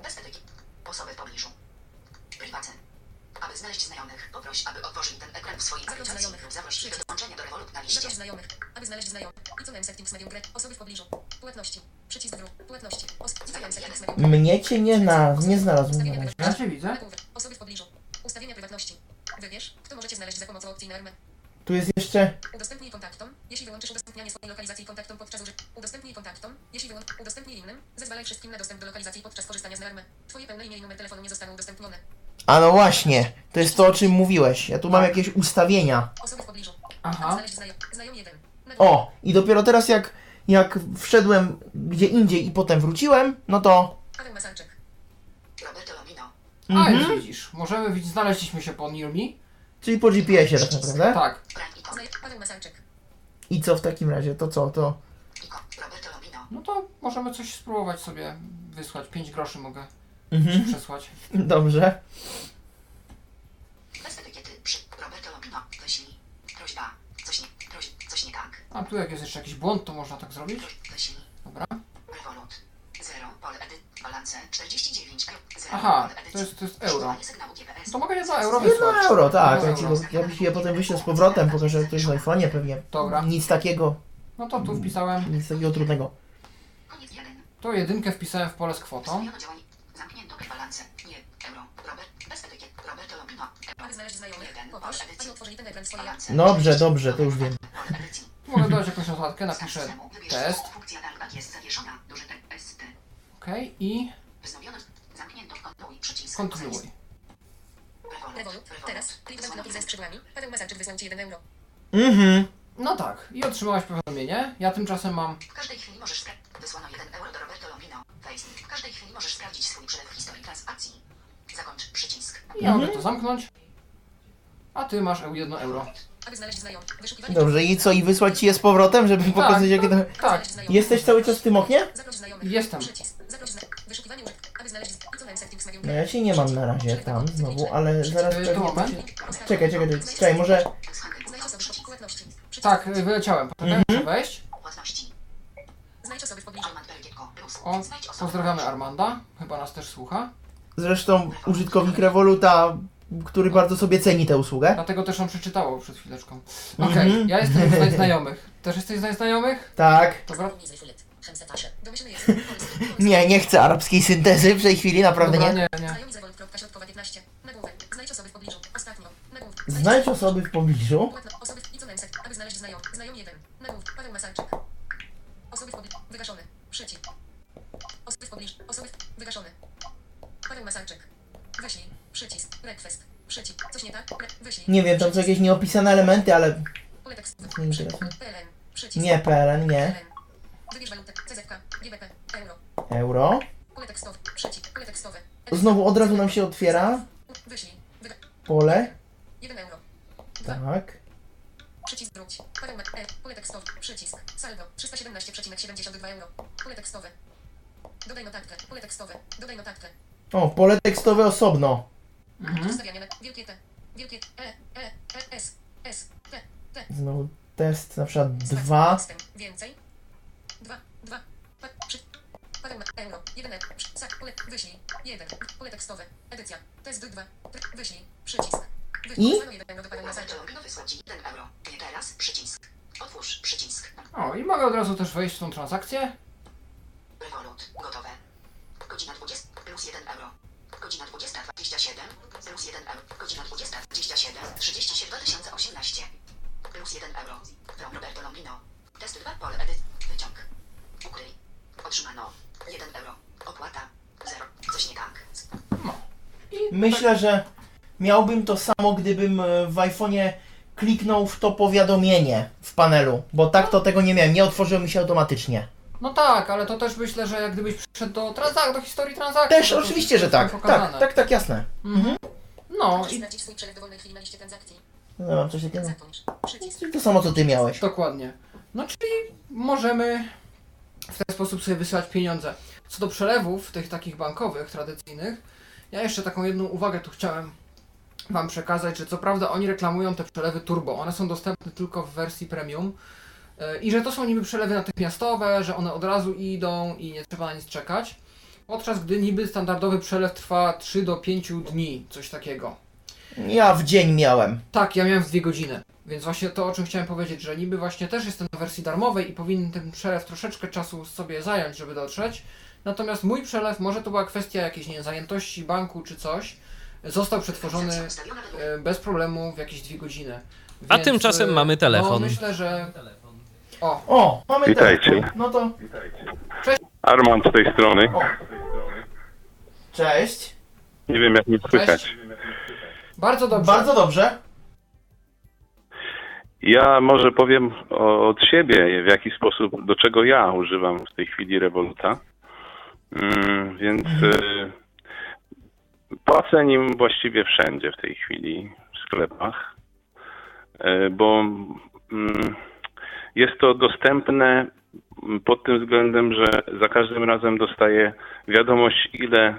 Bez etykiet. Osoby w pobliżu. Prywatne. Aby znaleźć znajomych, poproś, aby otworzyli ten ekran w swojej Zaproś aplikacji znajomych. lub zaproś ich do dołączenia do Revolut na liście. Zaproś znajomych, aby znaleźć znajomych. Icon Settings Medium Gretel. Osoby w pobliżu. Płatności. Przycisk wróg. Płatności. Medium. Mnie cię nie, na, nie znalazł na razie. Ja cię widzę. Osoby w pobliżu. Ustawienia prywatności. Wybierz, kto możecie znaleźć za pomocą opcji Normy. Tu jest jeszcze, Udostępnij kontaktom, jeśli wyłączysz udostępnianie swojej lokalizacji kontaktom podczas użycia. Udostępnij kontaktom, jeśli wyłączysz. Udostępnij innym, zezwalaj wszystkim na dostęp do lokalizacji podczas korzystania z normy. Twoje pełne imię i numer telefonu nie zostaną udostępnione. a no właśnie, to jest to o czym mówiłeś. Ja tu mam jakieś ustawienia. Osoby w pobliżu. Aha. znaleźć znajom, znajomi jeden. O, i dopiero teraz jak, jak wszedłem gdzie indziej i potem wróciłem, no to... Paweł Masalczyk. Roberto Lomino. A, Mhm. już widzisz. Możemy widzieć, znaleźliśmy się po Near Me. Czyli po GPS-ie tak naprawdę. Tak. Masalczyk. I co w takim razie? To co? To... Icon. Roberto Lomino. No to możemy coś spróbować sobie wysłać. 5 groszy mogę Mhm. przesłać. Dobrze. Tak. A tu jak jest jeszcze jakiś błąd, to można tak zrobić. Dobra. Revolut. 0. Pole edyt. Balance 49. Zero, Aha, to jest, to jest euro. No To mogę jedno euro Jedno wysłać. euro, tak. Jedno euro. ja ci je potem wyślę z powrotem, pokażę jest na iPhone'ie pewnie. Dobra. Nic takiego, No to tu wpisałem. nic takiego trudnego. Koniec 1. To jedynkę wpisałem w pole z kwotą. Euro. Euro. Dobrze, dobrze, to już wiem. Mogę dodać jakąś notatkę, napiszę test. I Wznowiono. Zamknięto. Kontynuuj. Teraz. Banknoty ze skrzydłami. Paweł Masarczyk wysłał Ci 1 euro. Mhm. No tak, i otrzymałaś powiadomienie. Ja tymczasem mam. W każdej chwili możesz sprawdzić. Wysłano 1 euro do Roberto Lombino. Facebook. W każdej chwili możesz sprawdzić swój przelew w historii transakcji. Zakończ przycisk. Ja mogę to zamknąć. A ty masz 1 euro. Aby znaleźć znajomych. Wyszukiwanie. Dobrze, i co, i wysłać ci je z powrotem, żeby pokazać jakie to... Tak, znajomych. Jesteś cały czas w tym oknie? Jestem. No ja cię nie mam na razie tam znowu, ale zaraz moment. Czekaj, czekaj, czekaj, czekaj, może... Tak, y, wyleciałem. Poczekaj, muszę wejść. O, pozdrawiamy Armanda. Chyba nas też słucha. Zresztą użytkownik Revoluta, który bardzo sobie ceni tę usługę. Dlatego też on przeczytało przed chwileczką. Okej, Mhm. ja jestem z znajomych. Też jesteś z znajomych? Tak. Dobra. Nie, nie chcę arabskiej syntezy w tej chwili, naprawdę Dobra, nie. nie, nie. Znajomi Zewolt. Środkowa 15. Nagłówek. Znajdź osoby w pobliżu. Ostatnio. Nagłówek. Znajdź osoby w pobliżu. Płatno. Osoby w... I co na settings. Aby znaleźć znajom. Znajom 1. Nagłówek. Paweł Masarczyk. Osoby w pobliżu. Wygaszone. Przycisk. Osoby w pobliżu. Osoby w... Wygaszone. Paweł. Wyślij. Przycisk. Request. Przycisk. Coś nie tak? Wyślij. Nie wiem, tam są jakieś nieopisane elementy, ale nie interesuje. PLN. Przycisk. Nie, PLN, nie. PLN. Wybierz walutę. CZK. GBP. Euro. Euro. Pole tekstowe. Przycisk. Pole tekstowe. Znowu od razu nam się otwiera Wyślij. Pole. 1 euro. 2. Tak. Przycisk wróć. E, Pole tekstowe. Przycisk. Saldo. 317,72 euro. Pole tekstowe. Dodaj notatkę. Pole tekstowe. Dodaj notatkę. O, pole tekstowe osobno. Mhm. Wielkie T. Wielkie E, E, E, S, S, T, T. Znowu test na przykład Start. 2. Tekstem. Więcej. 2, 2. Pa, przy, Paweł Ma- euro. 1 euro. Przy- Sak. Pole. Wyślij. 1. Pole tekstowe. Edycja. Test 2. Tr- Wyślij. Przycisk. I? Wysłano 1 euro do Paweł Roberto Masarczyk. Lombino wysłał ci 1 euro. Nie teraz. Przycisk. Otwórz przycisk. O, i mogę od razu też wejść w tą transakcję. Revolut. Gotowe. Godzina 20. Plus 1 euro. Godzina 20.27. Plus 1 euro. Godzina 20.27. 37 2018. Plus 1 euro. From Roberto Lombino. Test 2 pole edyt. Wyciąg. Ukryj. Otrzymano. 1 euro. Opłata. 0. Coś nie tak. Myślę, że miałbym to samo, gdybym e, w iPhone'ie kliknął w to powiadomienie w panelu, bo tak to tego nie miałem, nie otworzyło mi się automatycznie. No tak, ale to też myślę, że jak gdybyś przyszedł do, transak- do historii transakcji. Też to to oczywiście, że jest tak. pokazane. Tak, tak, tak, jasne. No Możesz i sprawdzić swój przelew dowolnej chwili na liście transakcji. No, mam coś takiego. Zakończ. Przycisk. Czyli to samo, co ty miałeś. dokładnie. No czyli możemy w ten sposób sobie wysyłać pieniądze. Co do przelewów tych takich bankowych, tradycyjnych, ja jeszcze taką jedną uwagę tu chciałem Wam przekazać, że co prawda oni reklamują te przelewy turbo, one są dostępne tylko w wersji premium i że to są niby przelewy natychmiastowe, że one od razu idą i nie trzeba na nic czekać, podczas gdy niby standardowy przelew trwa 3 do 5 dni, coś takiego. Ja w dzień miałem. Tak, ja miałem w dwie godziny. Więc właśnie to, o czym chciałem powiedzieć, że niby właśnie też jestem na wersji darmowej i powinien ten przelew troszeczkę czasu sobie zająć, żeby dotrzeć. Natomiast mój przelew, może to była kwestia jakiejś nie zajętości banku czy coś, został przetworzony e, bez problemu w jakieś dwie godziny. A tymczasem e, mamy telefon. No myślę, że... O, O, mamy Witajcie. telefon. No to. Armand z tej strony. O. Cześć. Nie wiem jak mnie słychać. Bardzo dobrze. Bardzo dobrze. Ja może powiem o, od siebie, w jaki sposób, do czego ja używam w tej chwili Revoluta. Mm, więc y, płacę nim właściwie wszędzie w tej chwili w sklepach, y, bo mm, jest to dostępne pod tym względem, że za każdym razem dostaję wiadomość, ile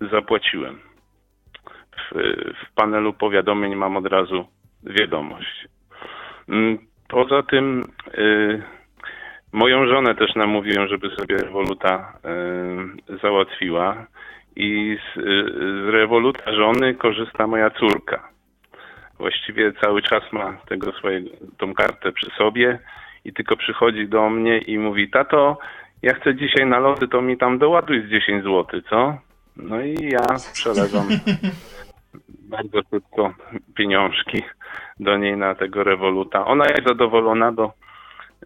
zapłaciłem. W, w panelu powiadomień mam od razu wiadomość. Mm, Poza tym y, moją żonę też namówiłem, żeby sobie Revoluta y, załatwiła i z, y, z żony korzysta moja córka. Właściwie cały czas ma tego swojego, tą kartę przy sobie i tylko przychodzi do mnie i mówi, tato, ja chcę dzisiaj na lody, to mi tam doładuj z 10 zł, co? No i ja przelewam bardzo szybko pieniążki do niej na tego rewoluta. Ona jest zadowolona, bo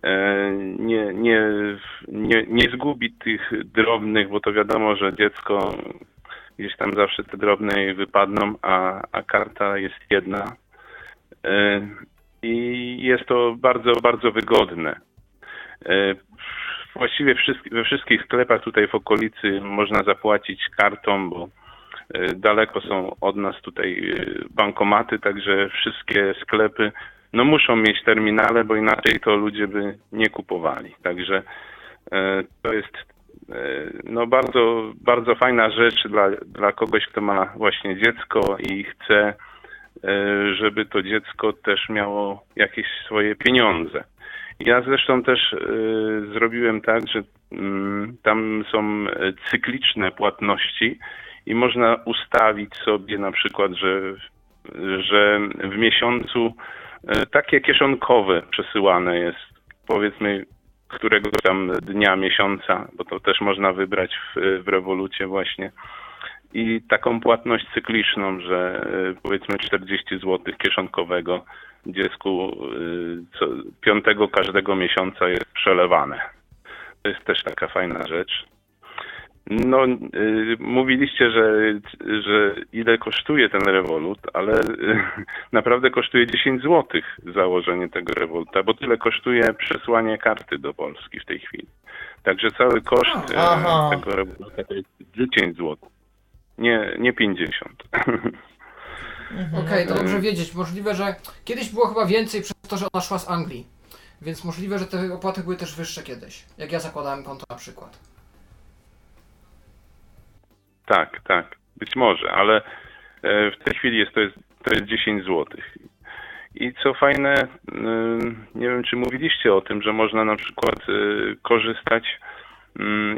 e, nie, nie, nie, nie zgubi tych drobnych, bo to wiadomo, że dziecko gdzieś tam zawsze te drobne jej wypadną, a, a karta jest jedna. I jest to bardzo, bardzo wygodne. E, Właściwie we wszystkich sklepach tutaj w okolicy można zapłacić kartą, bo e, daleko są od nas tutaj e, bankomaty, także wszystkie sklepy no muszą mieć terminale, bo inaczej to ludzie by nie kupowali. Także to jest no bardzo, bardzo fajna rzecz dla, dla kogoś, kto ma właśnie dziecko i chce, żeby to dziecko też miało jakieś swoje pieniądze. Ja zresztą też e, zrobiłem tak, że mm, tam są e, cykliczne płatności i można ustawić sobie na przykład, że, że w miesiącu e, takie kieszonkowe przesyłane jest, powiedzmy, którego tam dnia, miesiąca, bo to też można wybrać w, w rewolucie właśnie. I taką płatność cykliczną, że e, powiedzmy 40 zł kieszonkowego dziecku e, co, piątego każdego miesiąca jest przelewane. To jest też taka fajna rzecz. No, y, mówiliście, że, że ile kosztuje ten rewolut, ale y, naprawdę kosztuje 10 zł założenie tego rewoluta, bo tyle kosztuje przesłanie karty do Polski w tej chwili. Także cały koszt y, tego rewoluta to jest 10 zł. Nie, nie 50. Okej, to dobrze wiedzieć. Możliwe, że kiedyś było chyba więcej przez to, że ona szła z Anglii. Więc możliwe, że te opłaty były też wyższe kiedyś. Jak ja zakładałem konto na przykład. Tak, tak, być może, ale e, w tej chwili jest to jest, to jest 10 zł. I co fajne, y, nie wiem czy mówiliście o tym, że można na przykład y, korzystać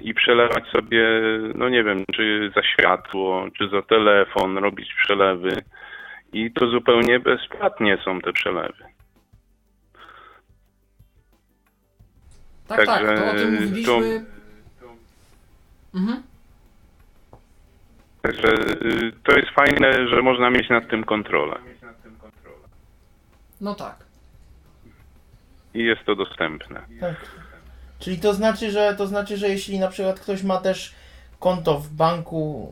i przelewać sobie, no nie wiem, czy za światło, czy za telefon, robić przelewy. I to zupełnie bezpłatnie są te przelewy. Tak, tak, Także to o tym mówiliśmy. Mhm. Także y, to jest fajne, że można mieć nad tym kontrolę. No tak. I jest to dostępne. Tak. Czyli to znaczy, że to znaczy, że jeśli na przykład ktoś ma też konto w banku,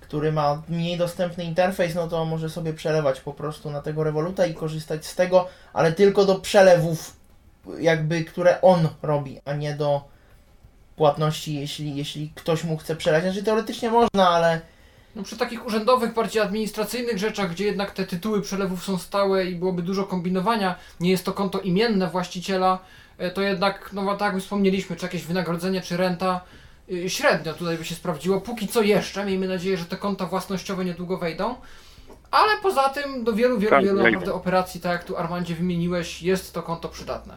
który ma mniej dostępny interfejs, no to może sobie przelewać po prostu na tego rewoluta i korzystać z tego, ale tylko do przelewów jakby, które on robi, a nie do płatności, jeśli, jeśli ktoś mu chce przelać. Znaczy teoretycznie można, ale No przy takich urzędowych, bardziej administracyjnych rzeczach, gdzie jednak te tytuły przelewów są stałe i byłoby dużo kombinowania, nie jest to konto imienne właściciela, to jednak, no tak jak wspomnieliśmy, czy jakieś wynagrodzenie, czy renta, y, średnio tutaj by się sprawdziło. Póki co jeszcze, miejmy nadzieję, że te konta własnościowe niedługo wejdą. Ale poza tym do wielu, wielu, Tak, wielu naprawdę operacji, tak jak tu Armandzie wymieniłeś, jest to konto przydatne.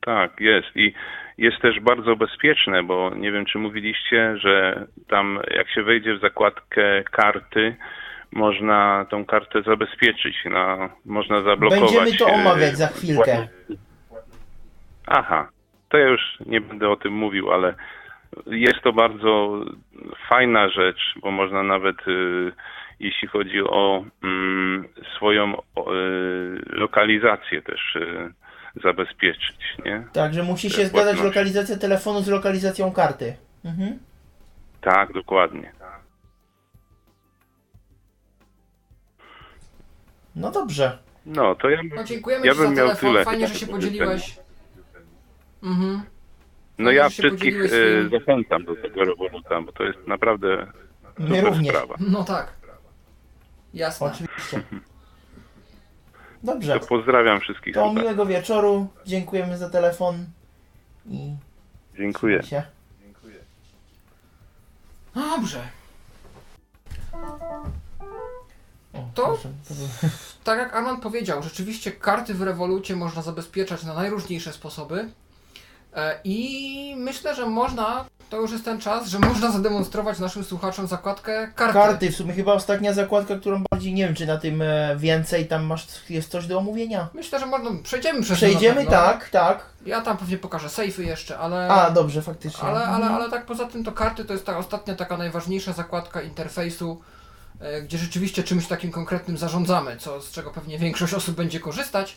Tak, jest. I jest też bardzo bezpieczne, bo nie wiem, czy mówiliście, że tam jak się wejdzie w zakładkę karty, można tą kartę zabezpieczyć, na, można zablokować. będziemy to e, omawiać za chwilkę. Aha, to ja już nie będę o tym mówił, ale jest to bardzo fajna rzecz, bo można nawet y, jeśli chodzi o mm, swoją y, lokalizację też zabezpieczyć, nie? Także musi się zgadzać lokalizacja telefonu z lokalizacją karty. Mhm. Tak, dokładnie. No dobrze. No, to ja, No dziękujemy ja Ci za bym miał telefon, tyle. fajnie, że się podzieliłeś. Mhm. No Fajnie, ja wszystkich y, swoim- zachęcam do tego Revoluta, bo to jest naprawdę My super również. sprawa. No tak. Jasne. Oczywiście. Dobrze. To pozdrawiam wszystkich. To miłego wieczoru. Dziękujemy za telefon. I Dziękuję. się. Dobrze. O, To- proszę, Tak jak Arman powiedział, rzeczywiście karty w rewolucie można zabezpieczać na najróżniejsze sposoby. E, I myślę, że można, to już jest ten czas, że można zademonstrować naszym słuchaczom zakładkę karty. Karty, w sumie chyba ostatnia zakładka, którą bardziej nie wiem, czy na tym e, więcej tam masz, jest coś do omówienia. Myślę, że można, przejdziemy przez Przejdziemy, pewno. tak, tak. Ja tam pewnie pokażę sejfy jeszcze, ale... A, dobrze, faktycznie. Ale, ale, Mhm. ale tak poza tym to karty to jest ta ostatnia taka najważniejsza zakładka interfejsu, gdzie rzeczywiście czymś takim konkretnym zarządzamy, co, z czego pewnie większość osób będzie korzystać.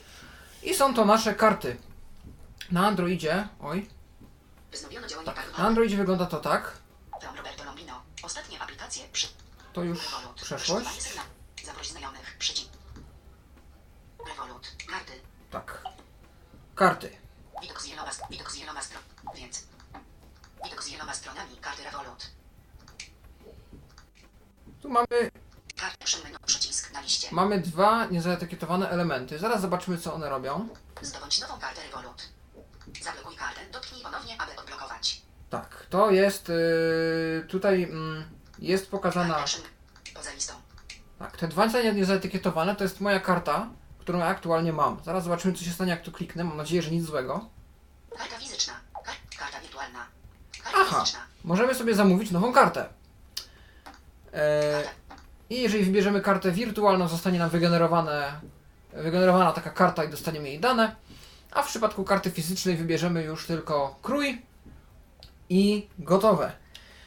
I są to nasze karty. Na Androidzie, oj, Wznowiono działanie na. Androidzie wygląda to tak. To już przeszłość. Tak. Karty. Widok z wieloma, widok z wieloma stron. Więc. Widok z wieloma stronami. Karty Revolut. Tu mamy, liście. mamy dwa niezaetykietowane elementy. Zaraz zobaczymy, co one robią. Zdobądź nową kartę Revolut. Zablokuj kartę. Dotknij ponownie, aby odblokować. Tak, to jest yy, tutaj mm, jest pokazana. Szyn- Poza listą. Tak, te dwa niezaetykietowane to jest moja karta, którą ja aktualnie mam. Zaraz zobaczymy, co się stanie, jak tu kliknę. Mam nadzieję, że nic złego. Karta fizyczna. Kar karta wirtualna. Karta Aha, fizyczna. możemy sobie zamówić nową kartę. E, I jeżeli wybierzemy kartę wirtualną, zostanie nam wygenerowane, wygenerowana taka karta i dostaniemy jej dane. A w przypadku karty fizycznej wybierzemy już tylko krój i gotowe.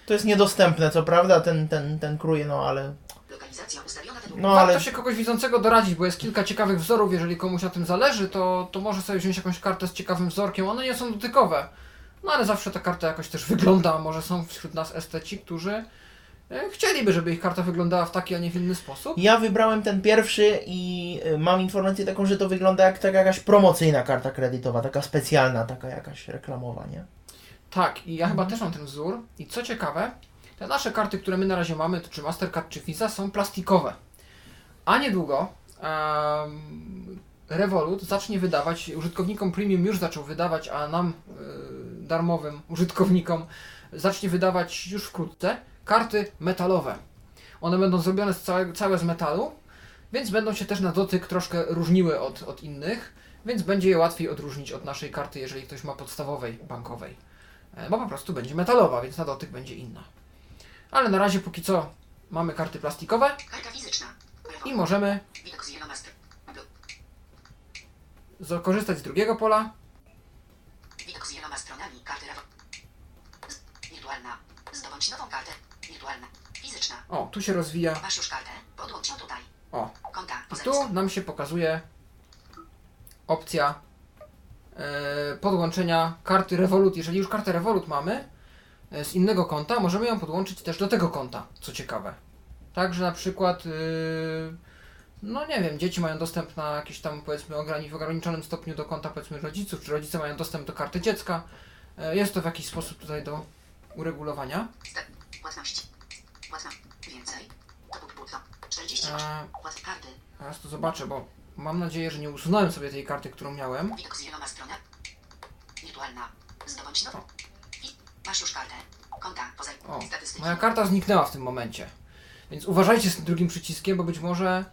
To jest niedostępne, co prawda, ten, ten, ten krój, no ale... Lokalizacja ustawiona według No Warto ale... się kogoś widzącego doradzić, bo jest kilka ciekawych wzorów. Jeżeli komuś na tym zależy, to, to może sobie wziąć jakąś kartę z ciekawym wzorkiem. One nie są dotykowe. No ale zawsze ta karta jakoś też wygląda. Może są wśród nas esteci, którzy chcieliby, żeby ich karta wyglądała w taki, a nie w inny sposób. Ja wybrałem ten pierwszy i y, mam informację taką, że to wygląda jak taka jakaś promocyjna karta kredytowa, taka specjalna, taka jakaś reklamowa, nie? Tak, i ja chyba też mam ten wzór. I co ciekawe, te nasze karty, które my na razie mamy, to czy Mastercard, czy Visa, są plastikowe. A niedługo em, Revolut zacznie wydawać, użytkownikom premium już zaczął wydawać, a nam y, darmowym użytkownikom zacznie wydawać już wkrótce karty metalowe. One będą zrobione z całe, całe z metalu, więc będą się też na dotyk troszkę różniły od, od innych, więc będzie je łatwiej odróżnić od naszej karty, jeżeli ktoś ma podstawowej bankowej. E, Bo po prostu będzie metalowa, więc na dotyk będzie inna. Ale na razie póki co mamy karty plastikowe Karta fizyczna. I możemy korzystać z drugiego pola. Widok z wieloma stronami. Karty Wirtualna. Zdobądź nową kartę. O, tu się rozwija. Masz już kartę. Podłącz ją tutaj. O, Konta. i tu nam się pokazuje opcja e, podłączenia karty Revolut. Jeżeli już kartę Revolut mamy e, z innego konta, możemy ją podłączyć też do tego konta, co ciekawe. Tak, że na przykład, y, no nie wiem, dzieci mają dostęp na jakieś tam powiedzmy ograni- w ograniczonym stopniu do konta powiedzmy rodziców, czy rodzice mają dostęp do karty dziecka. Jest to w jakiś sposób tutaj do uregulowania. Step. Płatność. Płatność. Więcej. To bud bud. 48. E. Teraz to zobaczę, bo mam nadzieję, że nie usunąłem sobie tej karty, którą miałem. Widok z wieloma. Wirtualna. Zdobądź. Wi- Masz już kartę. Konta. Poza O, moja karta zniknęła w tym momencie. Więc uważajcie z tym drugim przyciskiem, bo być może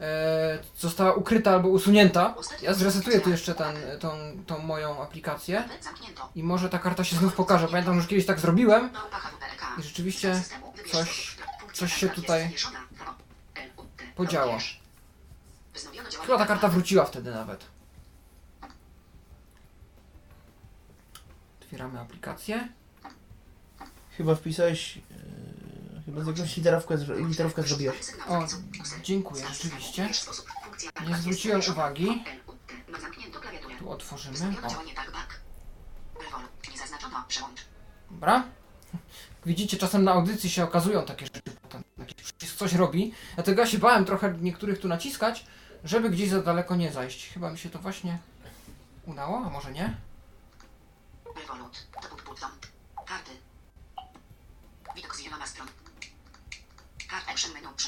e, została ukryta albo usunięta. Ja zresetuję tu jeszcze ten, tą, tą moją aplikację i może ta karta się znów pokaże. Pamiętam, że kiedyś tak zrobiłem i rzeczywiście coś, coś się tutaj działanie Chyba ta karta wróciła wtedy nawet. Otwieramy aplikację. Chyba wpisałeś... Yy, chyba z jakąś literówkę, literówkę zrobiłeś. O, dziękuję, rzeczywiście. Nie zwróciłem uwagi. Tu otworzymy. O, tak. Dobra. Widzicie, czasem na audycji się okazują takie rzeczy, jakiś przycisk coś robi. Dlatego ja się bałem trochę niektórych tu naciskać, żeby gdzieś za daleko nie zajść. Chyba mi się to właśnie udało, a może nie? Revolut. Karty. Widok z wieloma stron.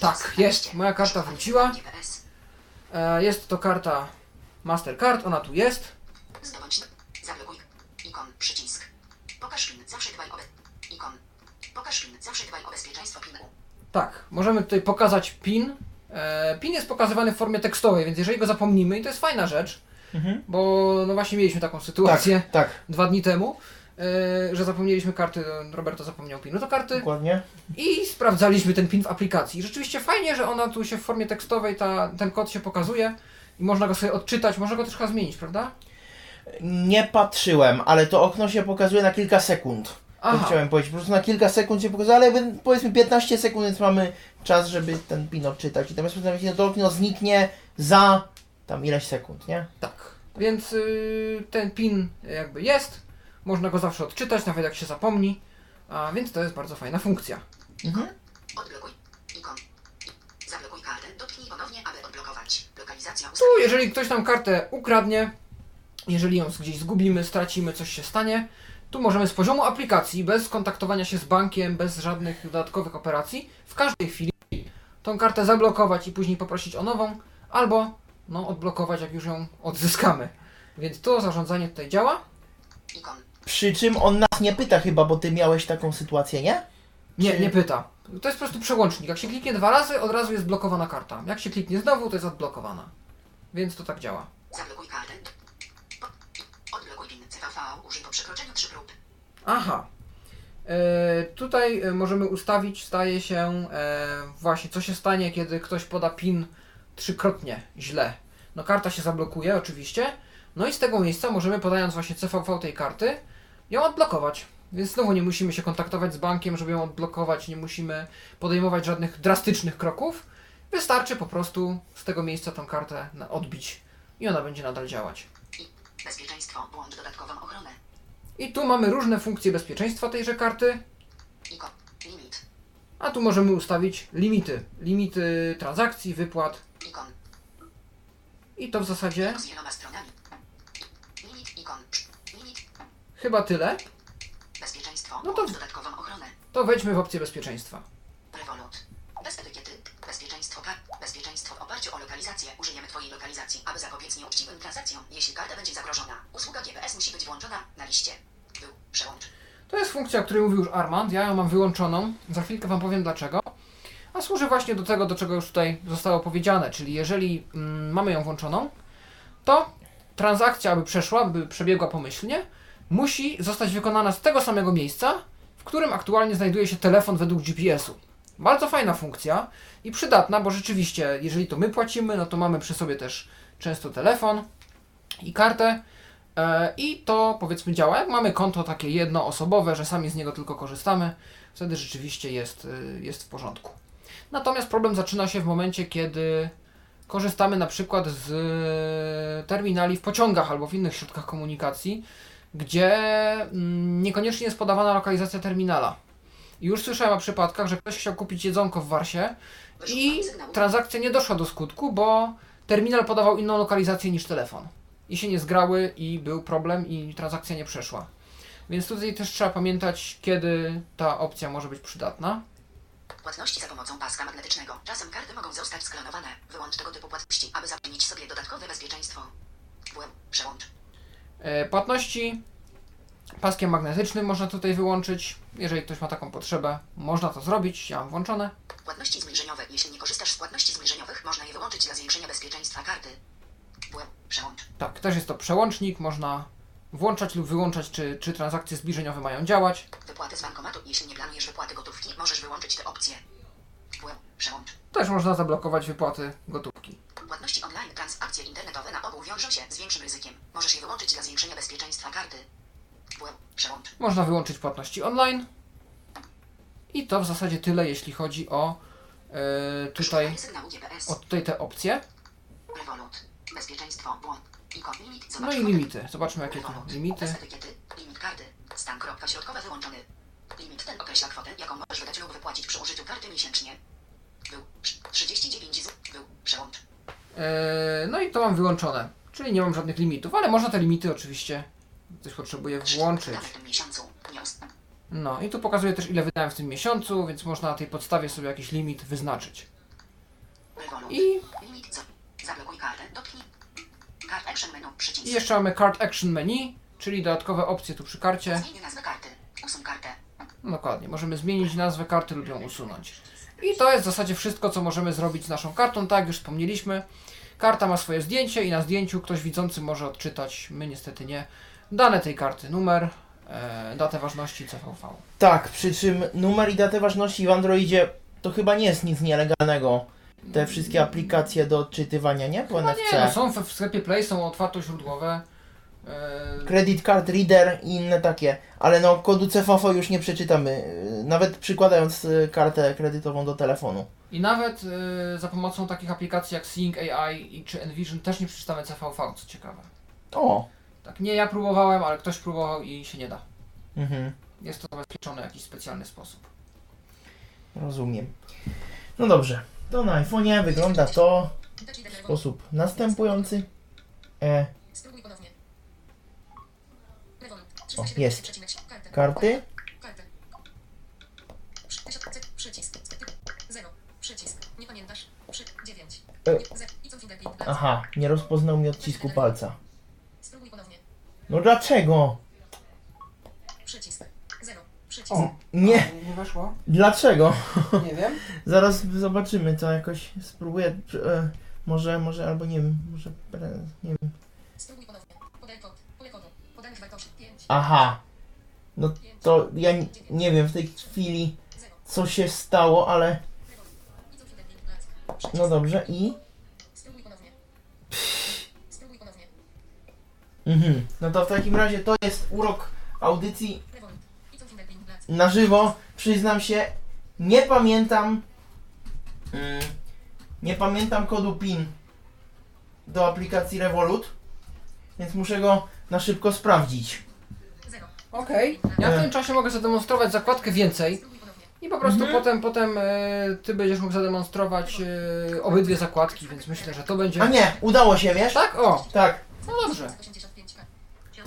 Tak, jest. Moja karta wróciła. E, jest to karta Mastercard, ona tu jest. Zdobądź. Zablokuj. Ikon. Przycisk. Pokaż PIN. Zawsze dbaj. Dbaj o bezpieczeństwo PIN. Tak, możemy tutaj pokazać PIN. E, PIN jest pokazywany w formie tekstowej, więc jeżeli go zapomnimy, i to jest fajna rzecz, Mhm. bo no właśnie mieliśmy taką sytuację Tak, tak, dwa dni temu, e, że zapomnieliśmy karty, Roberto zapomniał PIN-u do karty dokładnie. i sprawdzaliśmy ten PIN w aplikacji. Rzeczywiście fajnie, że ona tu się w formie tekstowej, ta, ten kod się pokazuje i można go sobie odczytać, można go też chyba zmienić, prawda? Nie patrzyłem, ale to okno się pokazuje na kilka sekund. To Aha, chciałem powiedzieć, po prostu na kilka sekund się pokazuje, ale powiedzmy 15 sekund, więc mamy czas, żeby ten pin odczytać. I jest napisane, że to okno zniknie za tam ileś sekund, nie? tak. Więc y, ten PIN jakby jest, można go zawsze odczytać, nawet jak się zapomni, a więc to jest bardzo fajna funkcja. Mhm. Odblokuj. Ikon. Zablokuj kartę. Dotknij ponownie, aby odblokować. Lokalizacja Tu, jeżeli ktoś nam kartę ukradnie, jeżeli ją gdzieś zgubimy, stracimy, coś się stanie, tu możemy z poziomu aplikacji, bez kontaktowania się z bankiem, bez żadnych dodatkowych operacji, w każdej chwili tą kartę zablokować i później poprosić o nową, albo no, odblokować, jak już ją odzyskamy. Więc to zarządzanie tutaj działa. Przy czym on nas nie pyta chyba, bo ty miałeś taką sytuację, nie? Nie, Czy- nie pyta. To jest po prostu przełącznik. Jak się kliknie dwa razy, od razu jest blokowana karta. Jak się kliknie znowu, to jest odblokowana. Więc to tak działa. Zablokuj kartę. Użyj po przekroczeniu trzy prób. Aha. E, tutaj e, możemy ustawić, staje się e, właśnie, co się stanie, kiedy ktoś poda PIN trzykrotnie źle. No karta się zablokuje oczywiście, no i z tego miejsca możemy podając właśnie CVV tej karty, ją odblokować. Więc znowu nie musimy się kontaktować z bankiem, żeby ją odblokować, nie musimy podejmować żadnych drastycznych kroków. Wystarczy po prostu z tego miejsca tą kartę odbić i ona będzie nadal działać. Bezpieczeństwo. Włącz dodatkową ochronę. I tu mamy różne funkcje bezpieczeństwa tejże karty. A tu możemy ustawić limity. Limity transakcji, wypłat. I to w zasadzie chyba tyle. Bezpieczeństwo. No to- dodatkową ochronę. To wejdźmy w opcję bezpieczeństwa. Revolut. Bez etykiety. Bezpieczeństwo. Bezpieczeństwo w oparciu o lokalizację. Użyjemy Aby zapobiec nieuczciwym transakcjom. Jeśli karta będzie zagrożona, usługa GPS musi być włączona na liście. Był. Przełącz. To jest funkcja, o której mówił już Armand. Ja ją mam wyłączoną. Za chwilkę Wam powiem dlaczego. A służy właśnie do tego, do czego już tutaj zostało powiedziane. Czyli jeżeli mm, mamy ją włączoną, to transakcja, aby przeszła, aby przebiegła pomyślnie, musi zostać wykonana z tego samego miejsca, w którym aktualnie znajduje się telefon według GPS-u. Bardzo fajna funkcja i przydatna, bo rzeczywiście, jeżeli to my płacimy, no to mamy przy sobie też często telefon i kartę. E, I to powiedzmy działa. Jak mamy konto takie jednoosobowe, że sami z niego tylko korzystamy, wtedy rzeczywiście jest, y, jest w porządku. Natomiast problem zaczyna się w momencie, kiedy korzystamy na przykład z y, terminali w pociągach albo w innych środkach komunikacji, gdzie mm, niekoniecznie jest podawana lokalizacja terminala. Już słyszałem o przypadkach, że ktoś chciał kupić jedzonko w Warsie i transakcja nie doszła do skutku, bo terminal podawał inną lokalizację niż telefon. I się nie zgrały i był problem i transakcja nie przeszła. Więc tutaj też trzeba pamiętać, kiedy ta opcja może być przydatna. Płatności za pomocą paska magnetycznego. Czasem karty mogą zostać sklonowane. Wyłącz tego typu płatności, aby zapewnić sobie dodatkowe bezpieczeństwo. Przełącz. E, Płatności paskiem magnetycznym można tutaj wyłączyć. Jeżeli ktoś ma taką potrzebę, można to zrobić. Ja mam włączone. Płatności zbliżeniowe. Jeśli nie korzystasz z płatności zbliżeniowych, można je wyłączyć dla zwiększenia bezpieczeństwa karty. Przełącz. Tak, też jest to przełącznik. Można włączać lub wyłączać, czy, czy transakcje zbliżeniowe mają działać. Wypłaty z bankomatu. Jeśli nie planujesz wypłaty gotówki, możesz wyłączyć tę opcję. WM. Przełącz. Też można zablokować wypłaty gotówki. Płatności online. Transakcje internetowe na ogół wiążą się z większym ryzykiem. Możesz je wyłączyć dla zwiększenia bezpieczeństwa karty. Można wyłączyć płatności online. I to w zasadzie tyle, jeśli chodzi o e, tutaj, o tutaj te opcje. No i limity. Zobaczmy jakie Revolut. limity. Limit karty. Stan kropka środkowa wyłączony. Limit ten określa kwotę, jaką możesz wydać lub wypłacić przy użyciu karty miesięcznie. Był 39 zł. Był przełącz. E, no i to mam wyłączone. Czyli nie mam żadnych limitów, ale można te limity oczywiście ktoś potrzebuje włączyć. No i tu pokazuje też ile wydałem w tym miesiącu, więc można na tej podstawie sobie jakiś limit wyznaczyć. I, i jeszcze mamy Card Action Menu, czyli dodatkowe opcje tu przy karcie. No dokładnie, możemy zmienić nazwę karty lub ją usunąć. I to jest w zasadzie wszystko, co możemy zrobić z naszą kartą. Tak jak już wspomnieliśmy, karta ma swoje zdjęcie i na zdjęciu ktoś widzący może odczytać, my niestety nie, dane tej karty, numer, e, datę ważności CVV. Tak, przy czym numer i datę ważności w Androidzie to chyba nie jest nic nielegalnego. Te wszystkie aplikacje do odczytywania, nie? Po No NFC. nie, no są w, w sklepie Play, są otwartoźródłowe. E, Credit card reader i inne takie, ale no kodu CVV już nie przeczytamy, yy, nawet przykładając yy, kartę kredytową do telefonu. I nawet e, za pomocą takich aplikacji jak Sync AI i czy Envision też nie przeczytamy CVV, co ciekawe. O, Tak, nie ja próbowałem, ale ktoś próbował i się nie da. mhm. Jest to zabezpieczone w jakiś specjalny sposób. Rozumiem. No dobrze. To na iPhone'ie wygląda to w sposób następujący. E. O, 370 jest. karty. Aha, nie rozpoznał mi odcisku palca. No dlaczego? Przycisk. Zero. Przycisk. O, Nie, nie weszło? dlaczego? Nie wiem. Zaraz zobaczymy, to jakoś spróbuję. E, może, może, albo nie wiem, może. Nie wiem. Spróbuj ponownie. Podaj kod. Pole kodu. Podanych wartości. 5. Aha. No to ja n- nie wiem w tej chwili, co się stało, ale. No dobrze, i. Spróbuj ponownie. Spróbuj ponownie. Mhm. No to w takim razie to jest urok audycji na żywo. Przyznam się, nie pamiętam. Mm, nie pamiętam kodu PIN do aplikacji Revolut, więc muszę go na szybko sprawdzić. Zero. Okej. Ja w tym czasie mogę zademonstrować zakładkę więcej. I po prostu Mhm. potem, potem e, ty będziesz mógł zademonstrować e, obydwie zakładki, więc myślę, że to będzie. A nie, udało się, wiesz? Tak? O! Tak, No dobrze.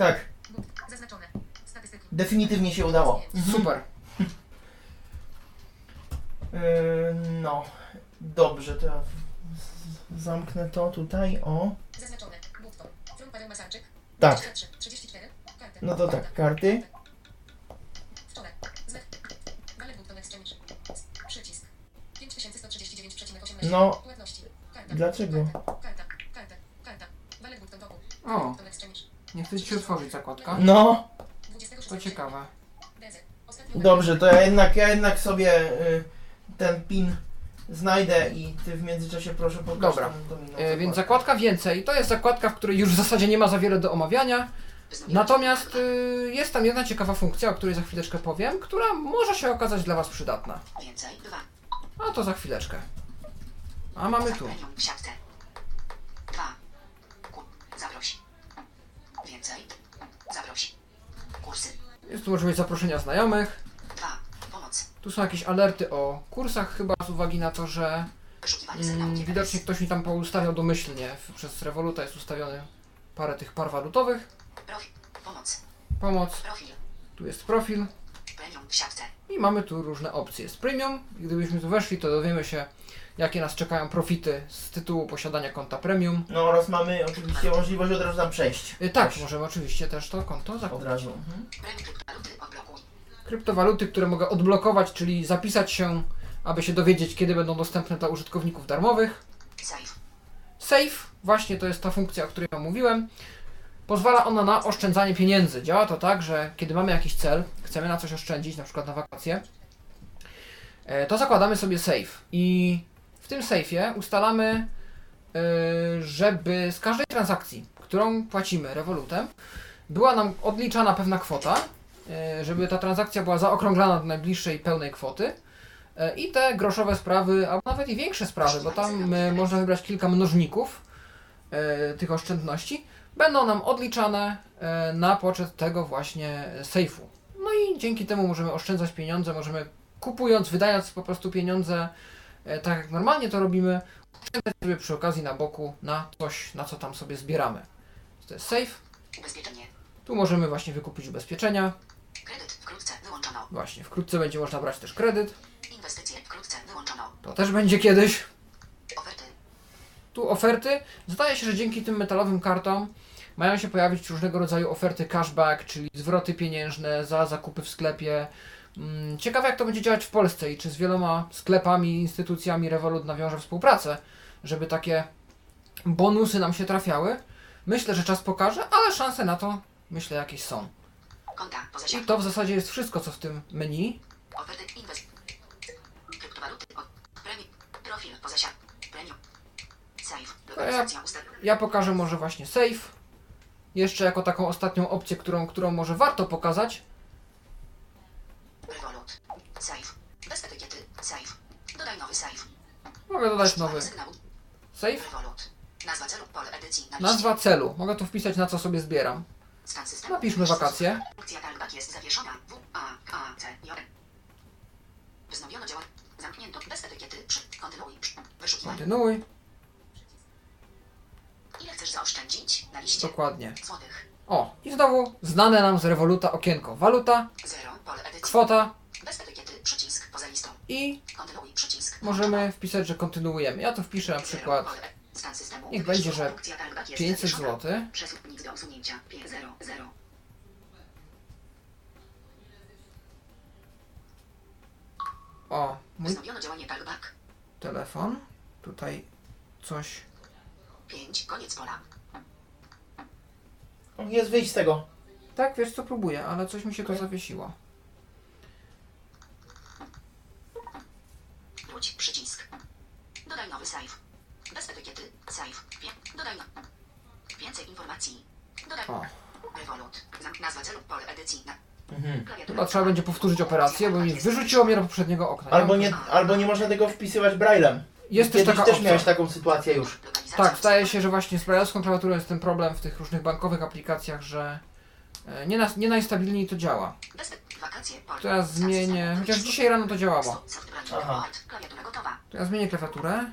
85 K. tak. But. Zaznaczone. Statystyki. Definitywnie się udało. Super. Yy, no, dobrze, to ja zamknę to tutaj, o. Zaznaczone. Button. From Paweł Masarczyk. Tak, 23, 34. Kartę. no to tak, karty. Wczoraj. Button Exchange. Przycisk. 5139,18. No. Płatności. Dlaczego? Karta. Karta. Karta. Button. O. Nie chce ci się otworzyć zakładka. No, 26. To ciekawe. Dobrze, to ja jednak, ja jednak sobie y, ten pin znajdę i ty w międzyczasie proszę pokaż Dobra. tą dominą E, więc zakładkę. zakładka więcej. To jest zakładka, w której już w zasadzie nie ma za wiele do omawiania. Natomiast y, jest tam jedna ciekawa funkcja, o której za chwileczkę powiem, która może się okazać dla Was przydatna. Więcej. Dwa. A to za chwileczkę. A mamy tu. Premium w siatce. Dwa. Ku. Zaproś. Więcej. Zaproś. Kursy. Jest tu możliwość zaproszenia znajomych. Dwa. Pomoc. Tu są jakieś alerty o kursach, chyba z uwagi na to, że mm, widocznie ktoś mi tam poustawiał domyślnie. Przez Revoluta jest ustawiony parę tych par walutowych. Profil. Pomoc. Pomoc. Profil. Tu jest profil. I mamy tu różne opcje. Z premium, gdybyśmy tu weszli, to dowiemy się, jakie nas czekają profity z tytułu posiadania konta premium. No oraz mamy oczywiście możliwość od razu tam przejść. Y, tak, możemy oczywiście też to konto Od zakupić. razu. Mhm. Premium kryptowaluty które mogę odblokować, czyli zapisać się, aby się dowiedzieć, kiedy będą dostępne dla użytkowników darmowych. Save. Save, właśnie to jest ta funkcja, o której Wam mówiłem. Pozwala ona na oszczędzanie pieniędzy. Działa to tak, że kiedy mamy jakiś cel, chcemy na coś oszczędzić, na przykład na wakacje, e, to zakładamy sobie save. I tym safe'ie ustalamy, e, żeby z każdej transakcji, którą płacimy Revolutem, była nam odliczana pewna kwota, e, żeby ta transakcja była zaokrąglana do najbliższej pełnej kwoty. E, I te groszowe sprawy, albo nawet i większe sprawy, bo tam można wybrać kilka mnożników tych oszczędności, będą nam odliczane na poczet tego właśnie sejfu. No i dzięki temu możemy oszczędzać pieniądze, możemy kupując, wydając po prostu pieniądze, tak jak normalnie to robimy, oszczędzać sobie przy okazji na boku na coś, na co tam sobie zbieramy. To jest safe. Ubezpieczenie. Tu możemy właśnie wykupić ubezpieczenia. Kredyt wkrótce wyłączono. Właśnie, wkrótce będzie można brać też kredyt. Inwestycje wkrótce wyłączono. To też będzie kiedyś. Oferty. Tu oferty. Zdaje się, że dzięki tym metalowym kartom mają się pojawić różnego rodzaju oferty cashback, czyli zwroty pieniężne za zakupy w sklepie. Mm, Ciekawe jak to będzie działać w Polsce i czy z wieloma sklepami, instytucjami Revolut nawiąże współpracę, żeby takie bonusy nam się trafiały. Myślę, że czas pokaże, ale szanse na to myślę jakieś są. Konta poza I to w zasadzie jest wszystko co w tym menu. Oferty inwest. Kryptowaluty. Od. Premium. Profil poza siatką. Premium. Save. Lokalizacja ustaw. Ja pokażę może właśnie save. Jeszcze jako taką ostatnią opcję, którą, którą może warto pokazać. Revolut. Save. Bez etykiety. Save. Dodaj nowy save. Mogę dodać nowy save. Revolut. Nazwa celu. Pole edycji. Na Nazwa celu. Mogę tu wpisać na co sobie zbieram. Napiszmy wakacje. Funkcja talkback jest zawieszona. W. A. A. C. J. Wznowiono działa. Zamknięto. Bez etykiety. Kontynuuj. Przy. Wyszukiwanie. Kontynuuj. Ile chcesz zaoszczędzić na liście? Dokładnie. Złotych. O, i znowu znane nam z Revoluta okienko. Waluta, Zero. Kwota Bez etykiety. Przycisk. Poza listą. i Kontynuuj. Przycisk. możemy wpisać, że kontynuujemy. Ja tu wpiszę na przykład e- Stan systemu. Niech będzie, że funkcja talkback jest 500 zawieszona. zł. Przesuń do usunięcia. 5 0 0. O, mój Wznowiono działanie talkback. telefon. Tutaj coś. 5. Koniec pola. Jest wyjść z tego. Tak, wiesz co, próbuję, ale coś mi się tu zawiesiło. Wróć. Przycisk. Dodaj nowy save. Bez etykiety. Save. Wie- Dodaj no. Więcej informacji. Dodaj. O, Revolut. Zam- Nazwa celu. Pole edycji. Na. Mhm. Chyba trzeba będzie powtórzyć operację, bo mi wyrzuciło mnie do poprzedniego okna. Albo nie, albo nie można tego wpisywać braillem. Jest też Kiedyś taka też opcja. miałeś taką sytuację już. Tak, zdaje się, że właśnie z brajlowską klawiaturą jest ten problem w tych różnych bankowych aplikacjach, że e, nie, nas, nie najstabilniej to działa. Stan zmienię, chociaż dzisiaj rano to działało. Aha. Ja zmienię klawiaturę.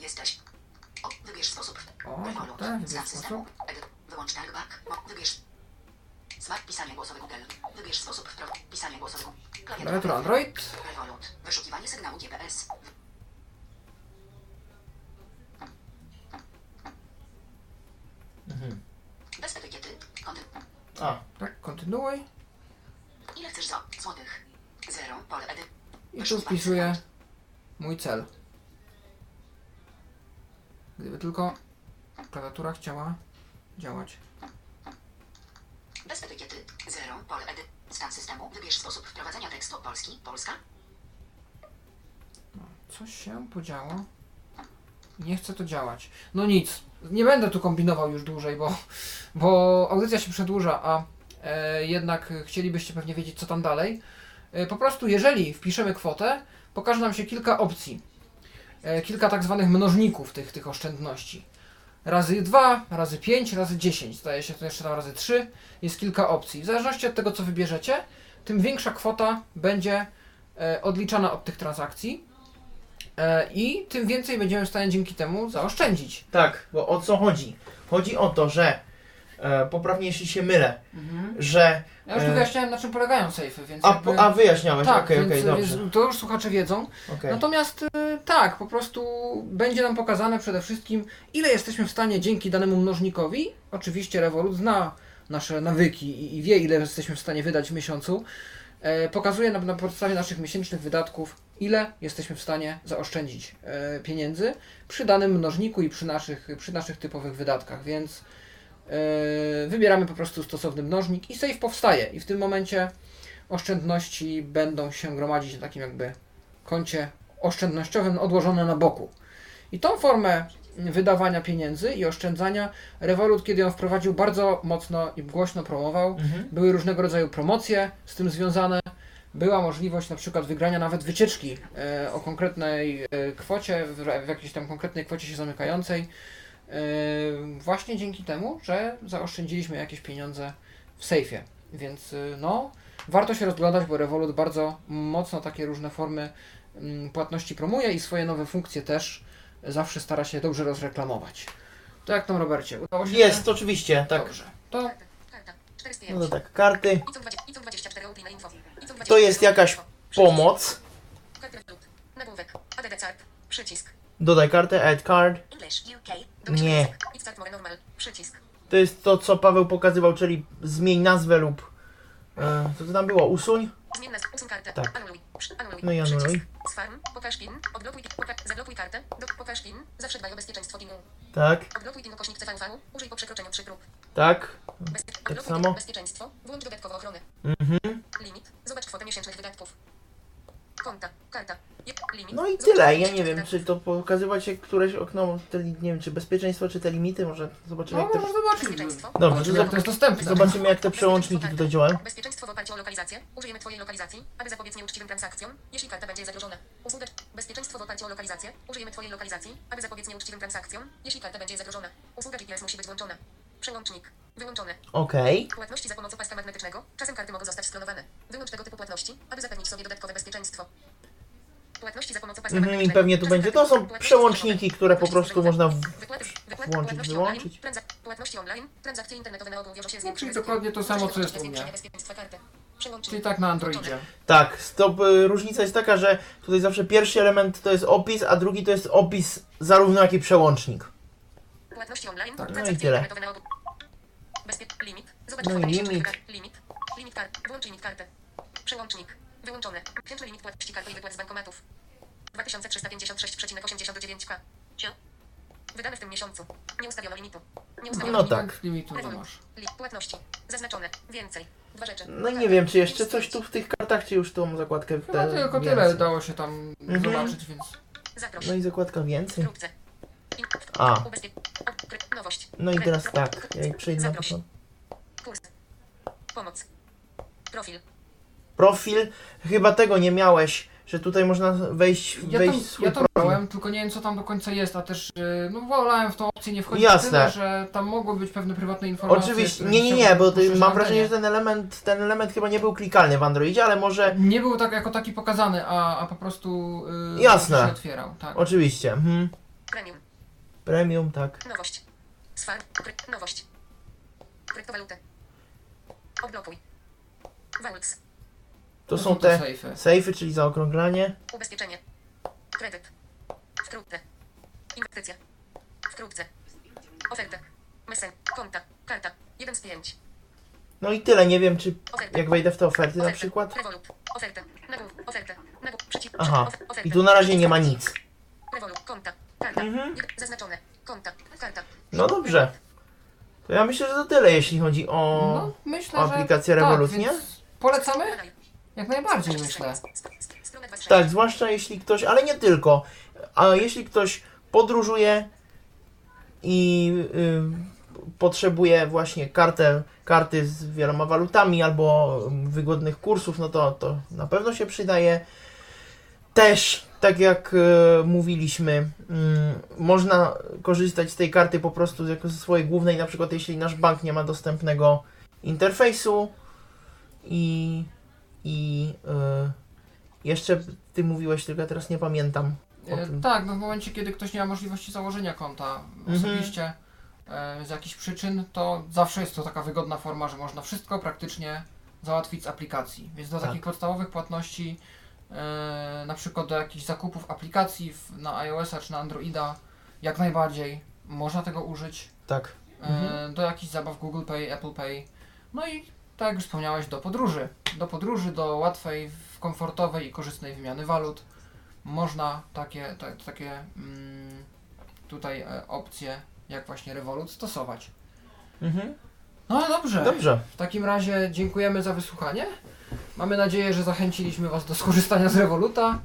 Jesteś. O, wybierz sposób. O, tak, wybierz sposób. Wyłącz talkback. Wybierz. Smart pisanie głosowe Google. Wybierz sposób wpro... pisania głosowego. Klawiatura Android. Wyszukiwanie sygnału GPS. A, Tak, kontynuuj. Ile chcesz za złotych? Zero. Pole edy. I tu wpisuję mój cel. Gdyby tylko klawiatura chciała działać. Bez etykiety. Zero. Pole edy. Stan systemu. Wybierz sposób wprowadzenia tekstu. Polski. Polska. Coś się podziało. Nie chce to działać. No nic. Nie będę tu kombinował już dłużej, bo, bo audycja się przedłuża, a e, jednak chcielibyście pewnie wiedzieć, co tam dalej. E, po prostu, jeżeli wpiszemy kwotę, pokaże nam się kilka opcji. E, kilka tak zwanych mnożników tych, tych oszczędności. Razy 2, razy 5, razy 10. Zdaje się to jeszcze tam razy 3. Jest kilka opcji. W zależności od tego, co wybierzecie, tym większa kwota będzie e, odliczana od tych transakcji. E, I tym więcej będziemy w stanie dzięki temu zaoszczędzić. tak, bo o co chodzi? Chodzi o to, że e, poprawnie jeśli się mylę, że. Ja już tu E. wyjaśniałem, na czym polegają sejfy, więc A, jakby... a wyjaśniałeś, tak, okej, więc, okej, dobrze. to już słuchacze wiedzą. okej. Natomiast e, tak, po prostu będzie nam pokazane przede wszystkim, ile jesteśmy w stanie dzięki danemu mnożnikowi. Oczywiście Revolut zna nasze nawyki i, i wie, ile jesteśmy w stanie wydać w miesiącu. E, pokazuje nam na podstawie naszych miesięcznych wydatków, ile jesteśmy w stanie zaoszczędzić e, pieniędzy przy danym mnożniku i przy naszych, przy naszych typowych wydatkach, więc e, wybieramy po prostu stosowny mnożnik i save powstaje i w tym momencie oszczędności będą się gromadzić na takim jakby koncie oszczędnościowym odłożone na boku. I tą formę wydawania pieniędzy i oszczędzania Revolut, kiedy ją wprowadził, bardzo mocno i głośno promował. Mhm. Były różnego rodzaju promocje z tym związane. Była możliwość na przykład wygrania nawet wycieczki e, o konkretnej e, kwocie, w, w jakiejś tam konkretnej kwocie się zamykającej. E, właśnie dzięki temu, że zaoszczędziliśmy jakieś pieniądze w sejfie. Więc e, no, warto się rozglądać, bo Revolut bardzo mocno takie różne formy mm, płatności promuje i swoje nowe funkcje też zawsze stara się dobrze rozreklamować. To jak tam Robercie? Udało się? Jest, oczywiście, tak. Dobrze. To Karta. Karta. 405. No to tak, karty. ICO 20 ICO 24 Open na info. ICO 20 To jest jakaś pomoc. Karty Revolut. Nagłówek. ADD Card. Przycisk. Dodaj kartę, add card. English. UK. Domyślny Nie. język. It's start more normal. Przycisk. To jest to, co Paweł pokazywał, czyli zmień nazwę lub. E, co to tam było? Usuń? Zmień nazwę. Usuń kartę. Tak. Anuluj. No i anuluj. Zablokuj kartę. Pokaż PIN. Zawsze dbaj o bezpieczeństwo PIN-u. Tak, Odblokuj PIN ukośnik CVV. Użyj po przekroczeniu 3 prób. tak. Odblokuj samo. Bezpieczeństwo. Włącz dodatkową ochronę. Mhm. Limit. Zobacz kwotę miesięcznych wydatków. Konta. Karta. Je- Limit. No i tyle. Ja nie wiem, wydatków. czy to pokazywać jak któreś okno, te, nie wiem, czy bezpieczeństwo, czy te limity, może zobaczymy no, jak można zobaczyć. Bezpieczeństwo. Dobrze, Zobaczymy, to jak to jest dostępne. Zobaczymy jak te przełączniki tutaj działają. Bezpieczeństwo w oparciu o lokalizację. Użyjemy Twojej lokalizacji, aby zapobiec nieuczciwym transakcjom, jeśli karta będzie zagrożona. Usługa Bezpieczeństwo w oparciu o lokalizację. Użyjemy Twojej lokalizacji, aby zapobiec nieuczciwym transakcjom, jeśli karta będzie zagrożona. Usługa GPS musi być włączona. Przełącznik. Wyłączone. Okej. Płatności za pomocą paska magnetycznego. Czasem karty mogą zostać sklonowane. Wyłącz tego typu płatności, aby zapewnić sobie dodatkowe bezpieczeństwo. Płatności za pomocą paska Mhm, I magnetycznego. pewnie tu będzie. To są przełączniki, które po prostu można włączyć, wyłączyć. Płatności online, transakcje internetowe na ogół wiążą się z No, czyli dokładnie to samo, co jest u mnie. Czyli tak na Androidzie. Tak, to y, różnica jest taka, że tutaj zawsze pierwszy element to jest opis, a drugi to jest opis zarówno jak i przełącznik. Płatności online, Tak. No i tyle. Bezpie- limit. Zobacz No i limit. Limit. Limit kart. Wyłącz limit kartę. Przełącznik. Wyłączone. Miesięczny limit płatności karty i wypłat z bankomatów. 2356,89 K. Cio. Wydane w tym miesiącu. Nie ustawiono limitu. Nie ustawiono No limitu. tak. limitu nie masz. Płatności. Zaznaczone. Więcej. Dwa rzeczy. No i nie wiem, czy jeszcze coś tu w tych kartach, czy już tą zakładkę Chyba te tylko więcej. tyle dało się tam Mhm. zobaczyć, więc... Zaproś. No i zakładka więcej. A. Nowość. No i teraz tak, jak przejdę na. Kurs. Pomoc. Profil. Profil, chyba tego nie miałeś, że tutaj można wejść, Ja wejść tam, w swój ja tam profil. tylko nie wiem co tam do końca jest, a też yy, no wolałem w tą opcję nie wchodzić Jasne. tyle, że tam mogły być pewne prywatne informacje. Oczywiście, które nie, nie, nie, chciałbym bo ty, mam na wrażenie, że antenie. ten element, ten element chyba nie był klikalny w Androidzie, ale może... Nie był tak jako taki pokazany, a, a po prostu yy, Jasne. się otwierał, tak. Oczywiście, mhm. Premium. Premium, tak. Nowość. Nowość. Kryptowalutę. Odblokuj. To są te sejfy. sejfy, czyli zaokrąglanie. Ubezpieczenie. Kredyt. Wkrótce. Inwestycja. Wkrótce. Oferta. Mesen. Konta. Karta. 1 z 5. No i tyle, nie wiem czy Oferta. jak wejdę w te oferty na Oferta. przykład. Revolut. Oferta. Nagłów. Oferta. Nagłów. Przeciw. Aha, ofer- i tu na razie nie ma nic. Revolut. Konta. Karta. Mhm. Jed- Zaznaczone. Konta. Karta. No dobrze. To ja myślę, że to tyle, jeśli chodzi o... No, myślę, o że aplikację tak, Revolut, więc nie? Polecamy? Jak najbardziej myślę. Strona 26. Tak, zwłaszcza jeśli ktoś, ale nie tylko, a jeśli ktoś podróżuje i y, potrzebuje właśnie kartę, karty z wieloma walutami albo wygodnych kursów, no to, to na pewno się przydaje. Też, tak jak y, mówiliśmy, mm, można korzystać z tej karty po prostu jako ze swojej głównej, na przykład jeśli nasz bank nie ma dostępnego interfejsu i, i y, jeszcze ty mówiłeś, tylko ja teraz nie pamiętam o E, tym. tak, no w momencie, kiedy ktoś nie ma możliwości założenia konta Mhm. osobiście e, z jakichś przyczyn, to zawsze jest to taka wygodna forma, że można wszystko praktycznie załatwić z aplikacji. Więc do Tak. takich podstawowych płatności, e, na przykład do jakichś zakupów aplikacji w, na iOS-a czy na Androida, jak najbardziej można tego użyć. Tak. E, Mhm. Do jakichś zabaw Google Pay, Apple Pay. No i tak jak już wspomniałeś, do podróży. Do podróży, do łatwej, komfortowej i korzystnej wymiany walut. Można takie, ta, takie mm, tutaj e, opcje, jak właśnie Revolut, stosować. Mhm. No dobrze. Dobrze. W takim razie dziękujemy za wysłuchanie. Mamy nadzieję, że zachęciliśmy Was do skorzystania z Revoluta.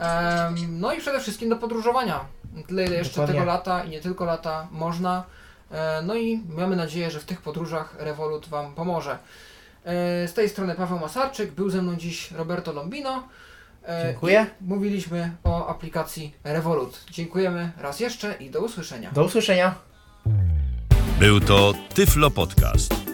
Em, no i przede wszystkim do podróżowania. Tyle ile jeszcze Dokładnie. tego lata i nie tylko lata można. E, no i mamy nadzieję, że w tych podróżach Revolut Wam pomoże. E, z tej strony Paweł Masarczyk, był ze mną dziś Roberto Lombino. E, Dziękuję. i Mówiliśmy o aplikacji Revolut. Dziękujemy raz jeszcze i do usłyszenia. Do usłyszenia. Był to Tyflo Podcast.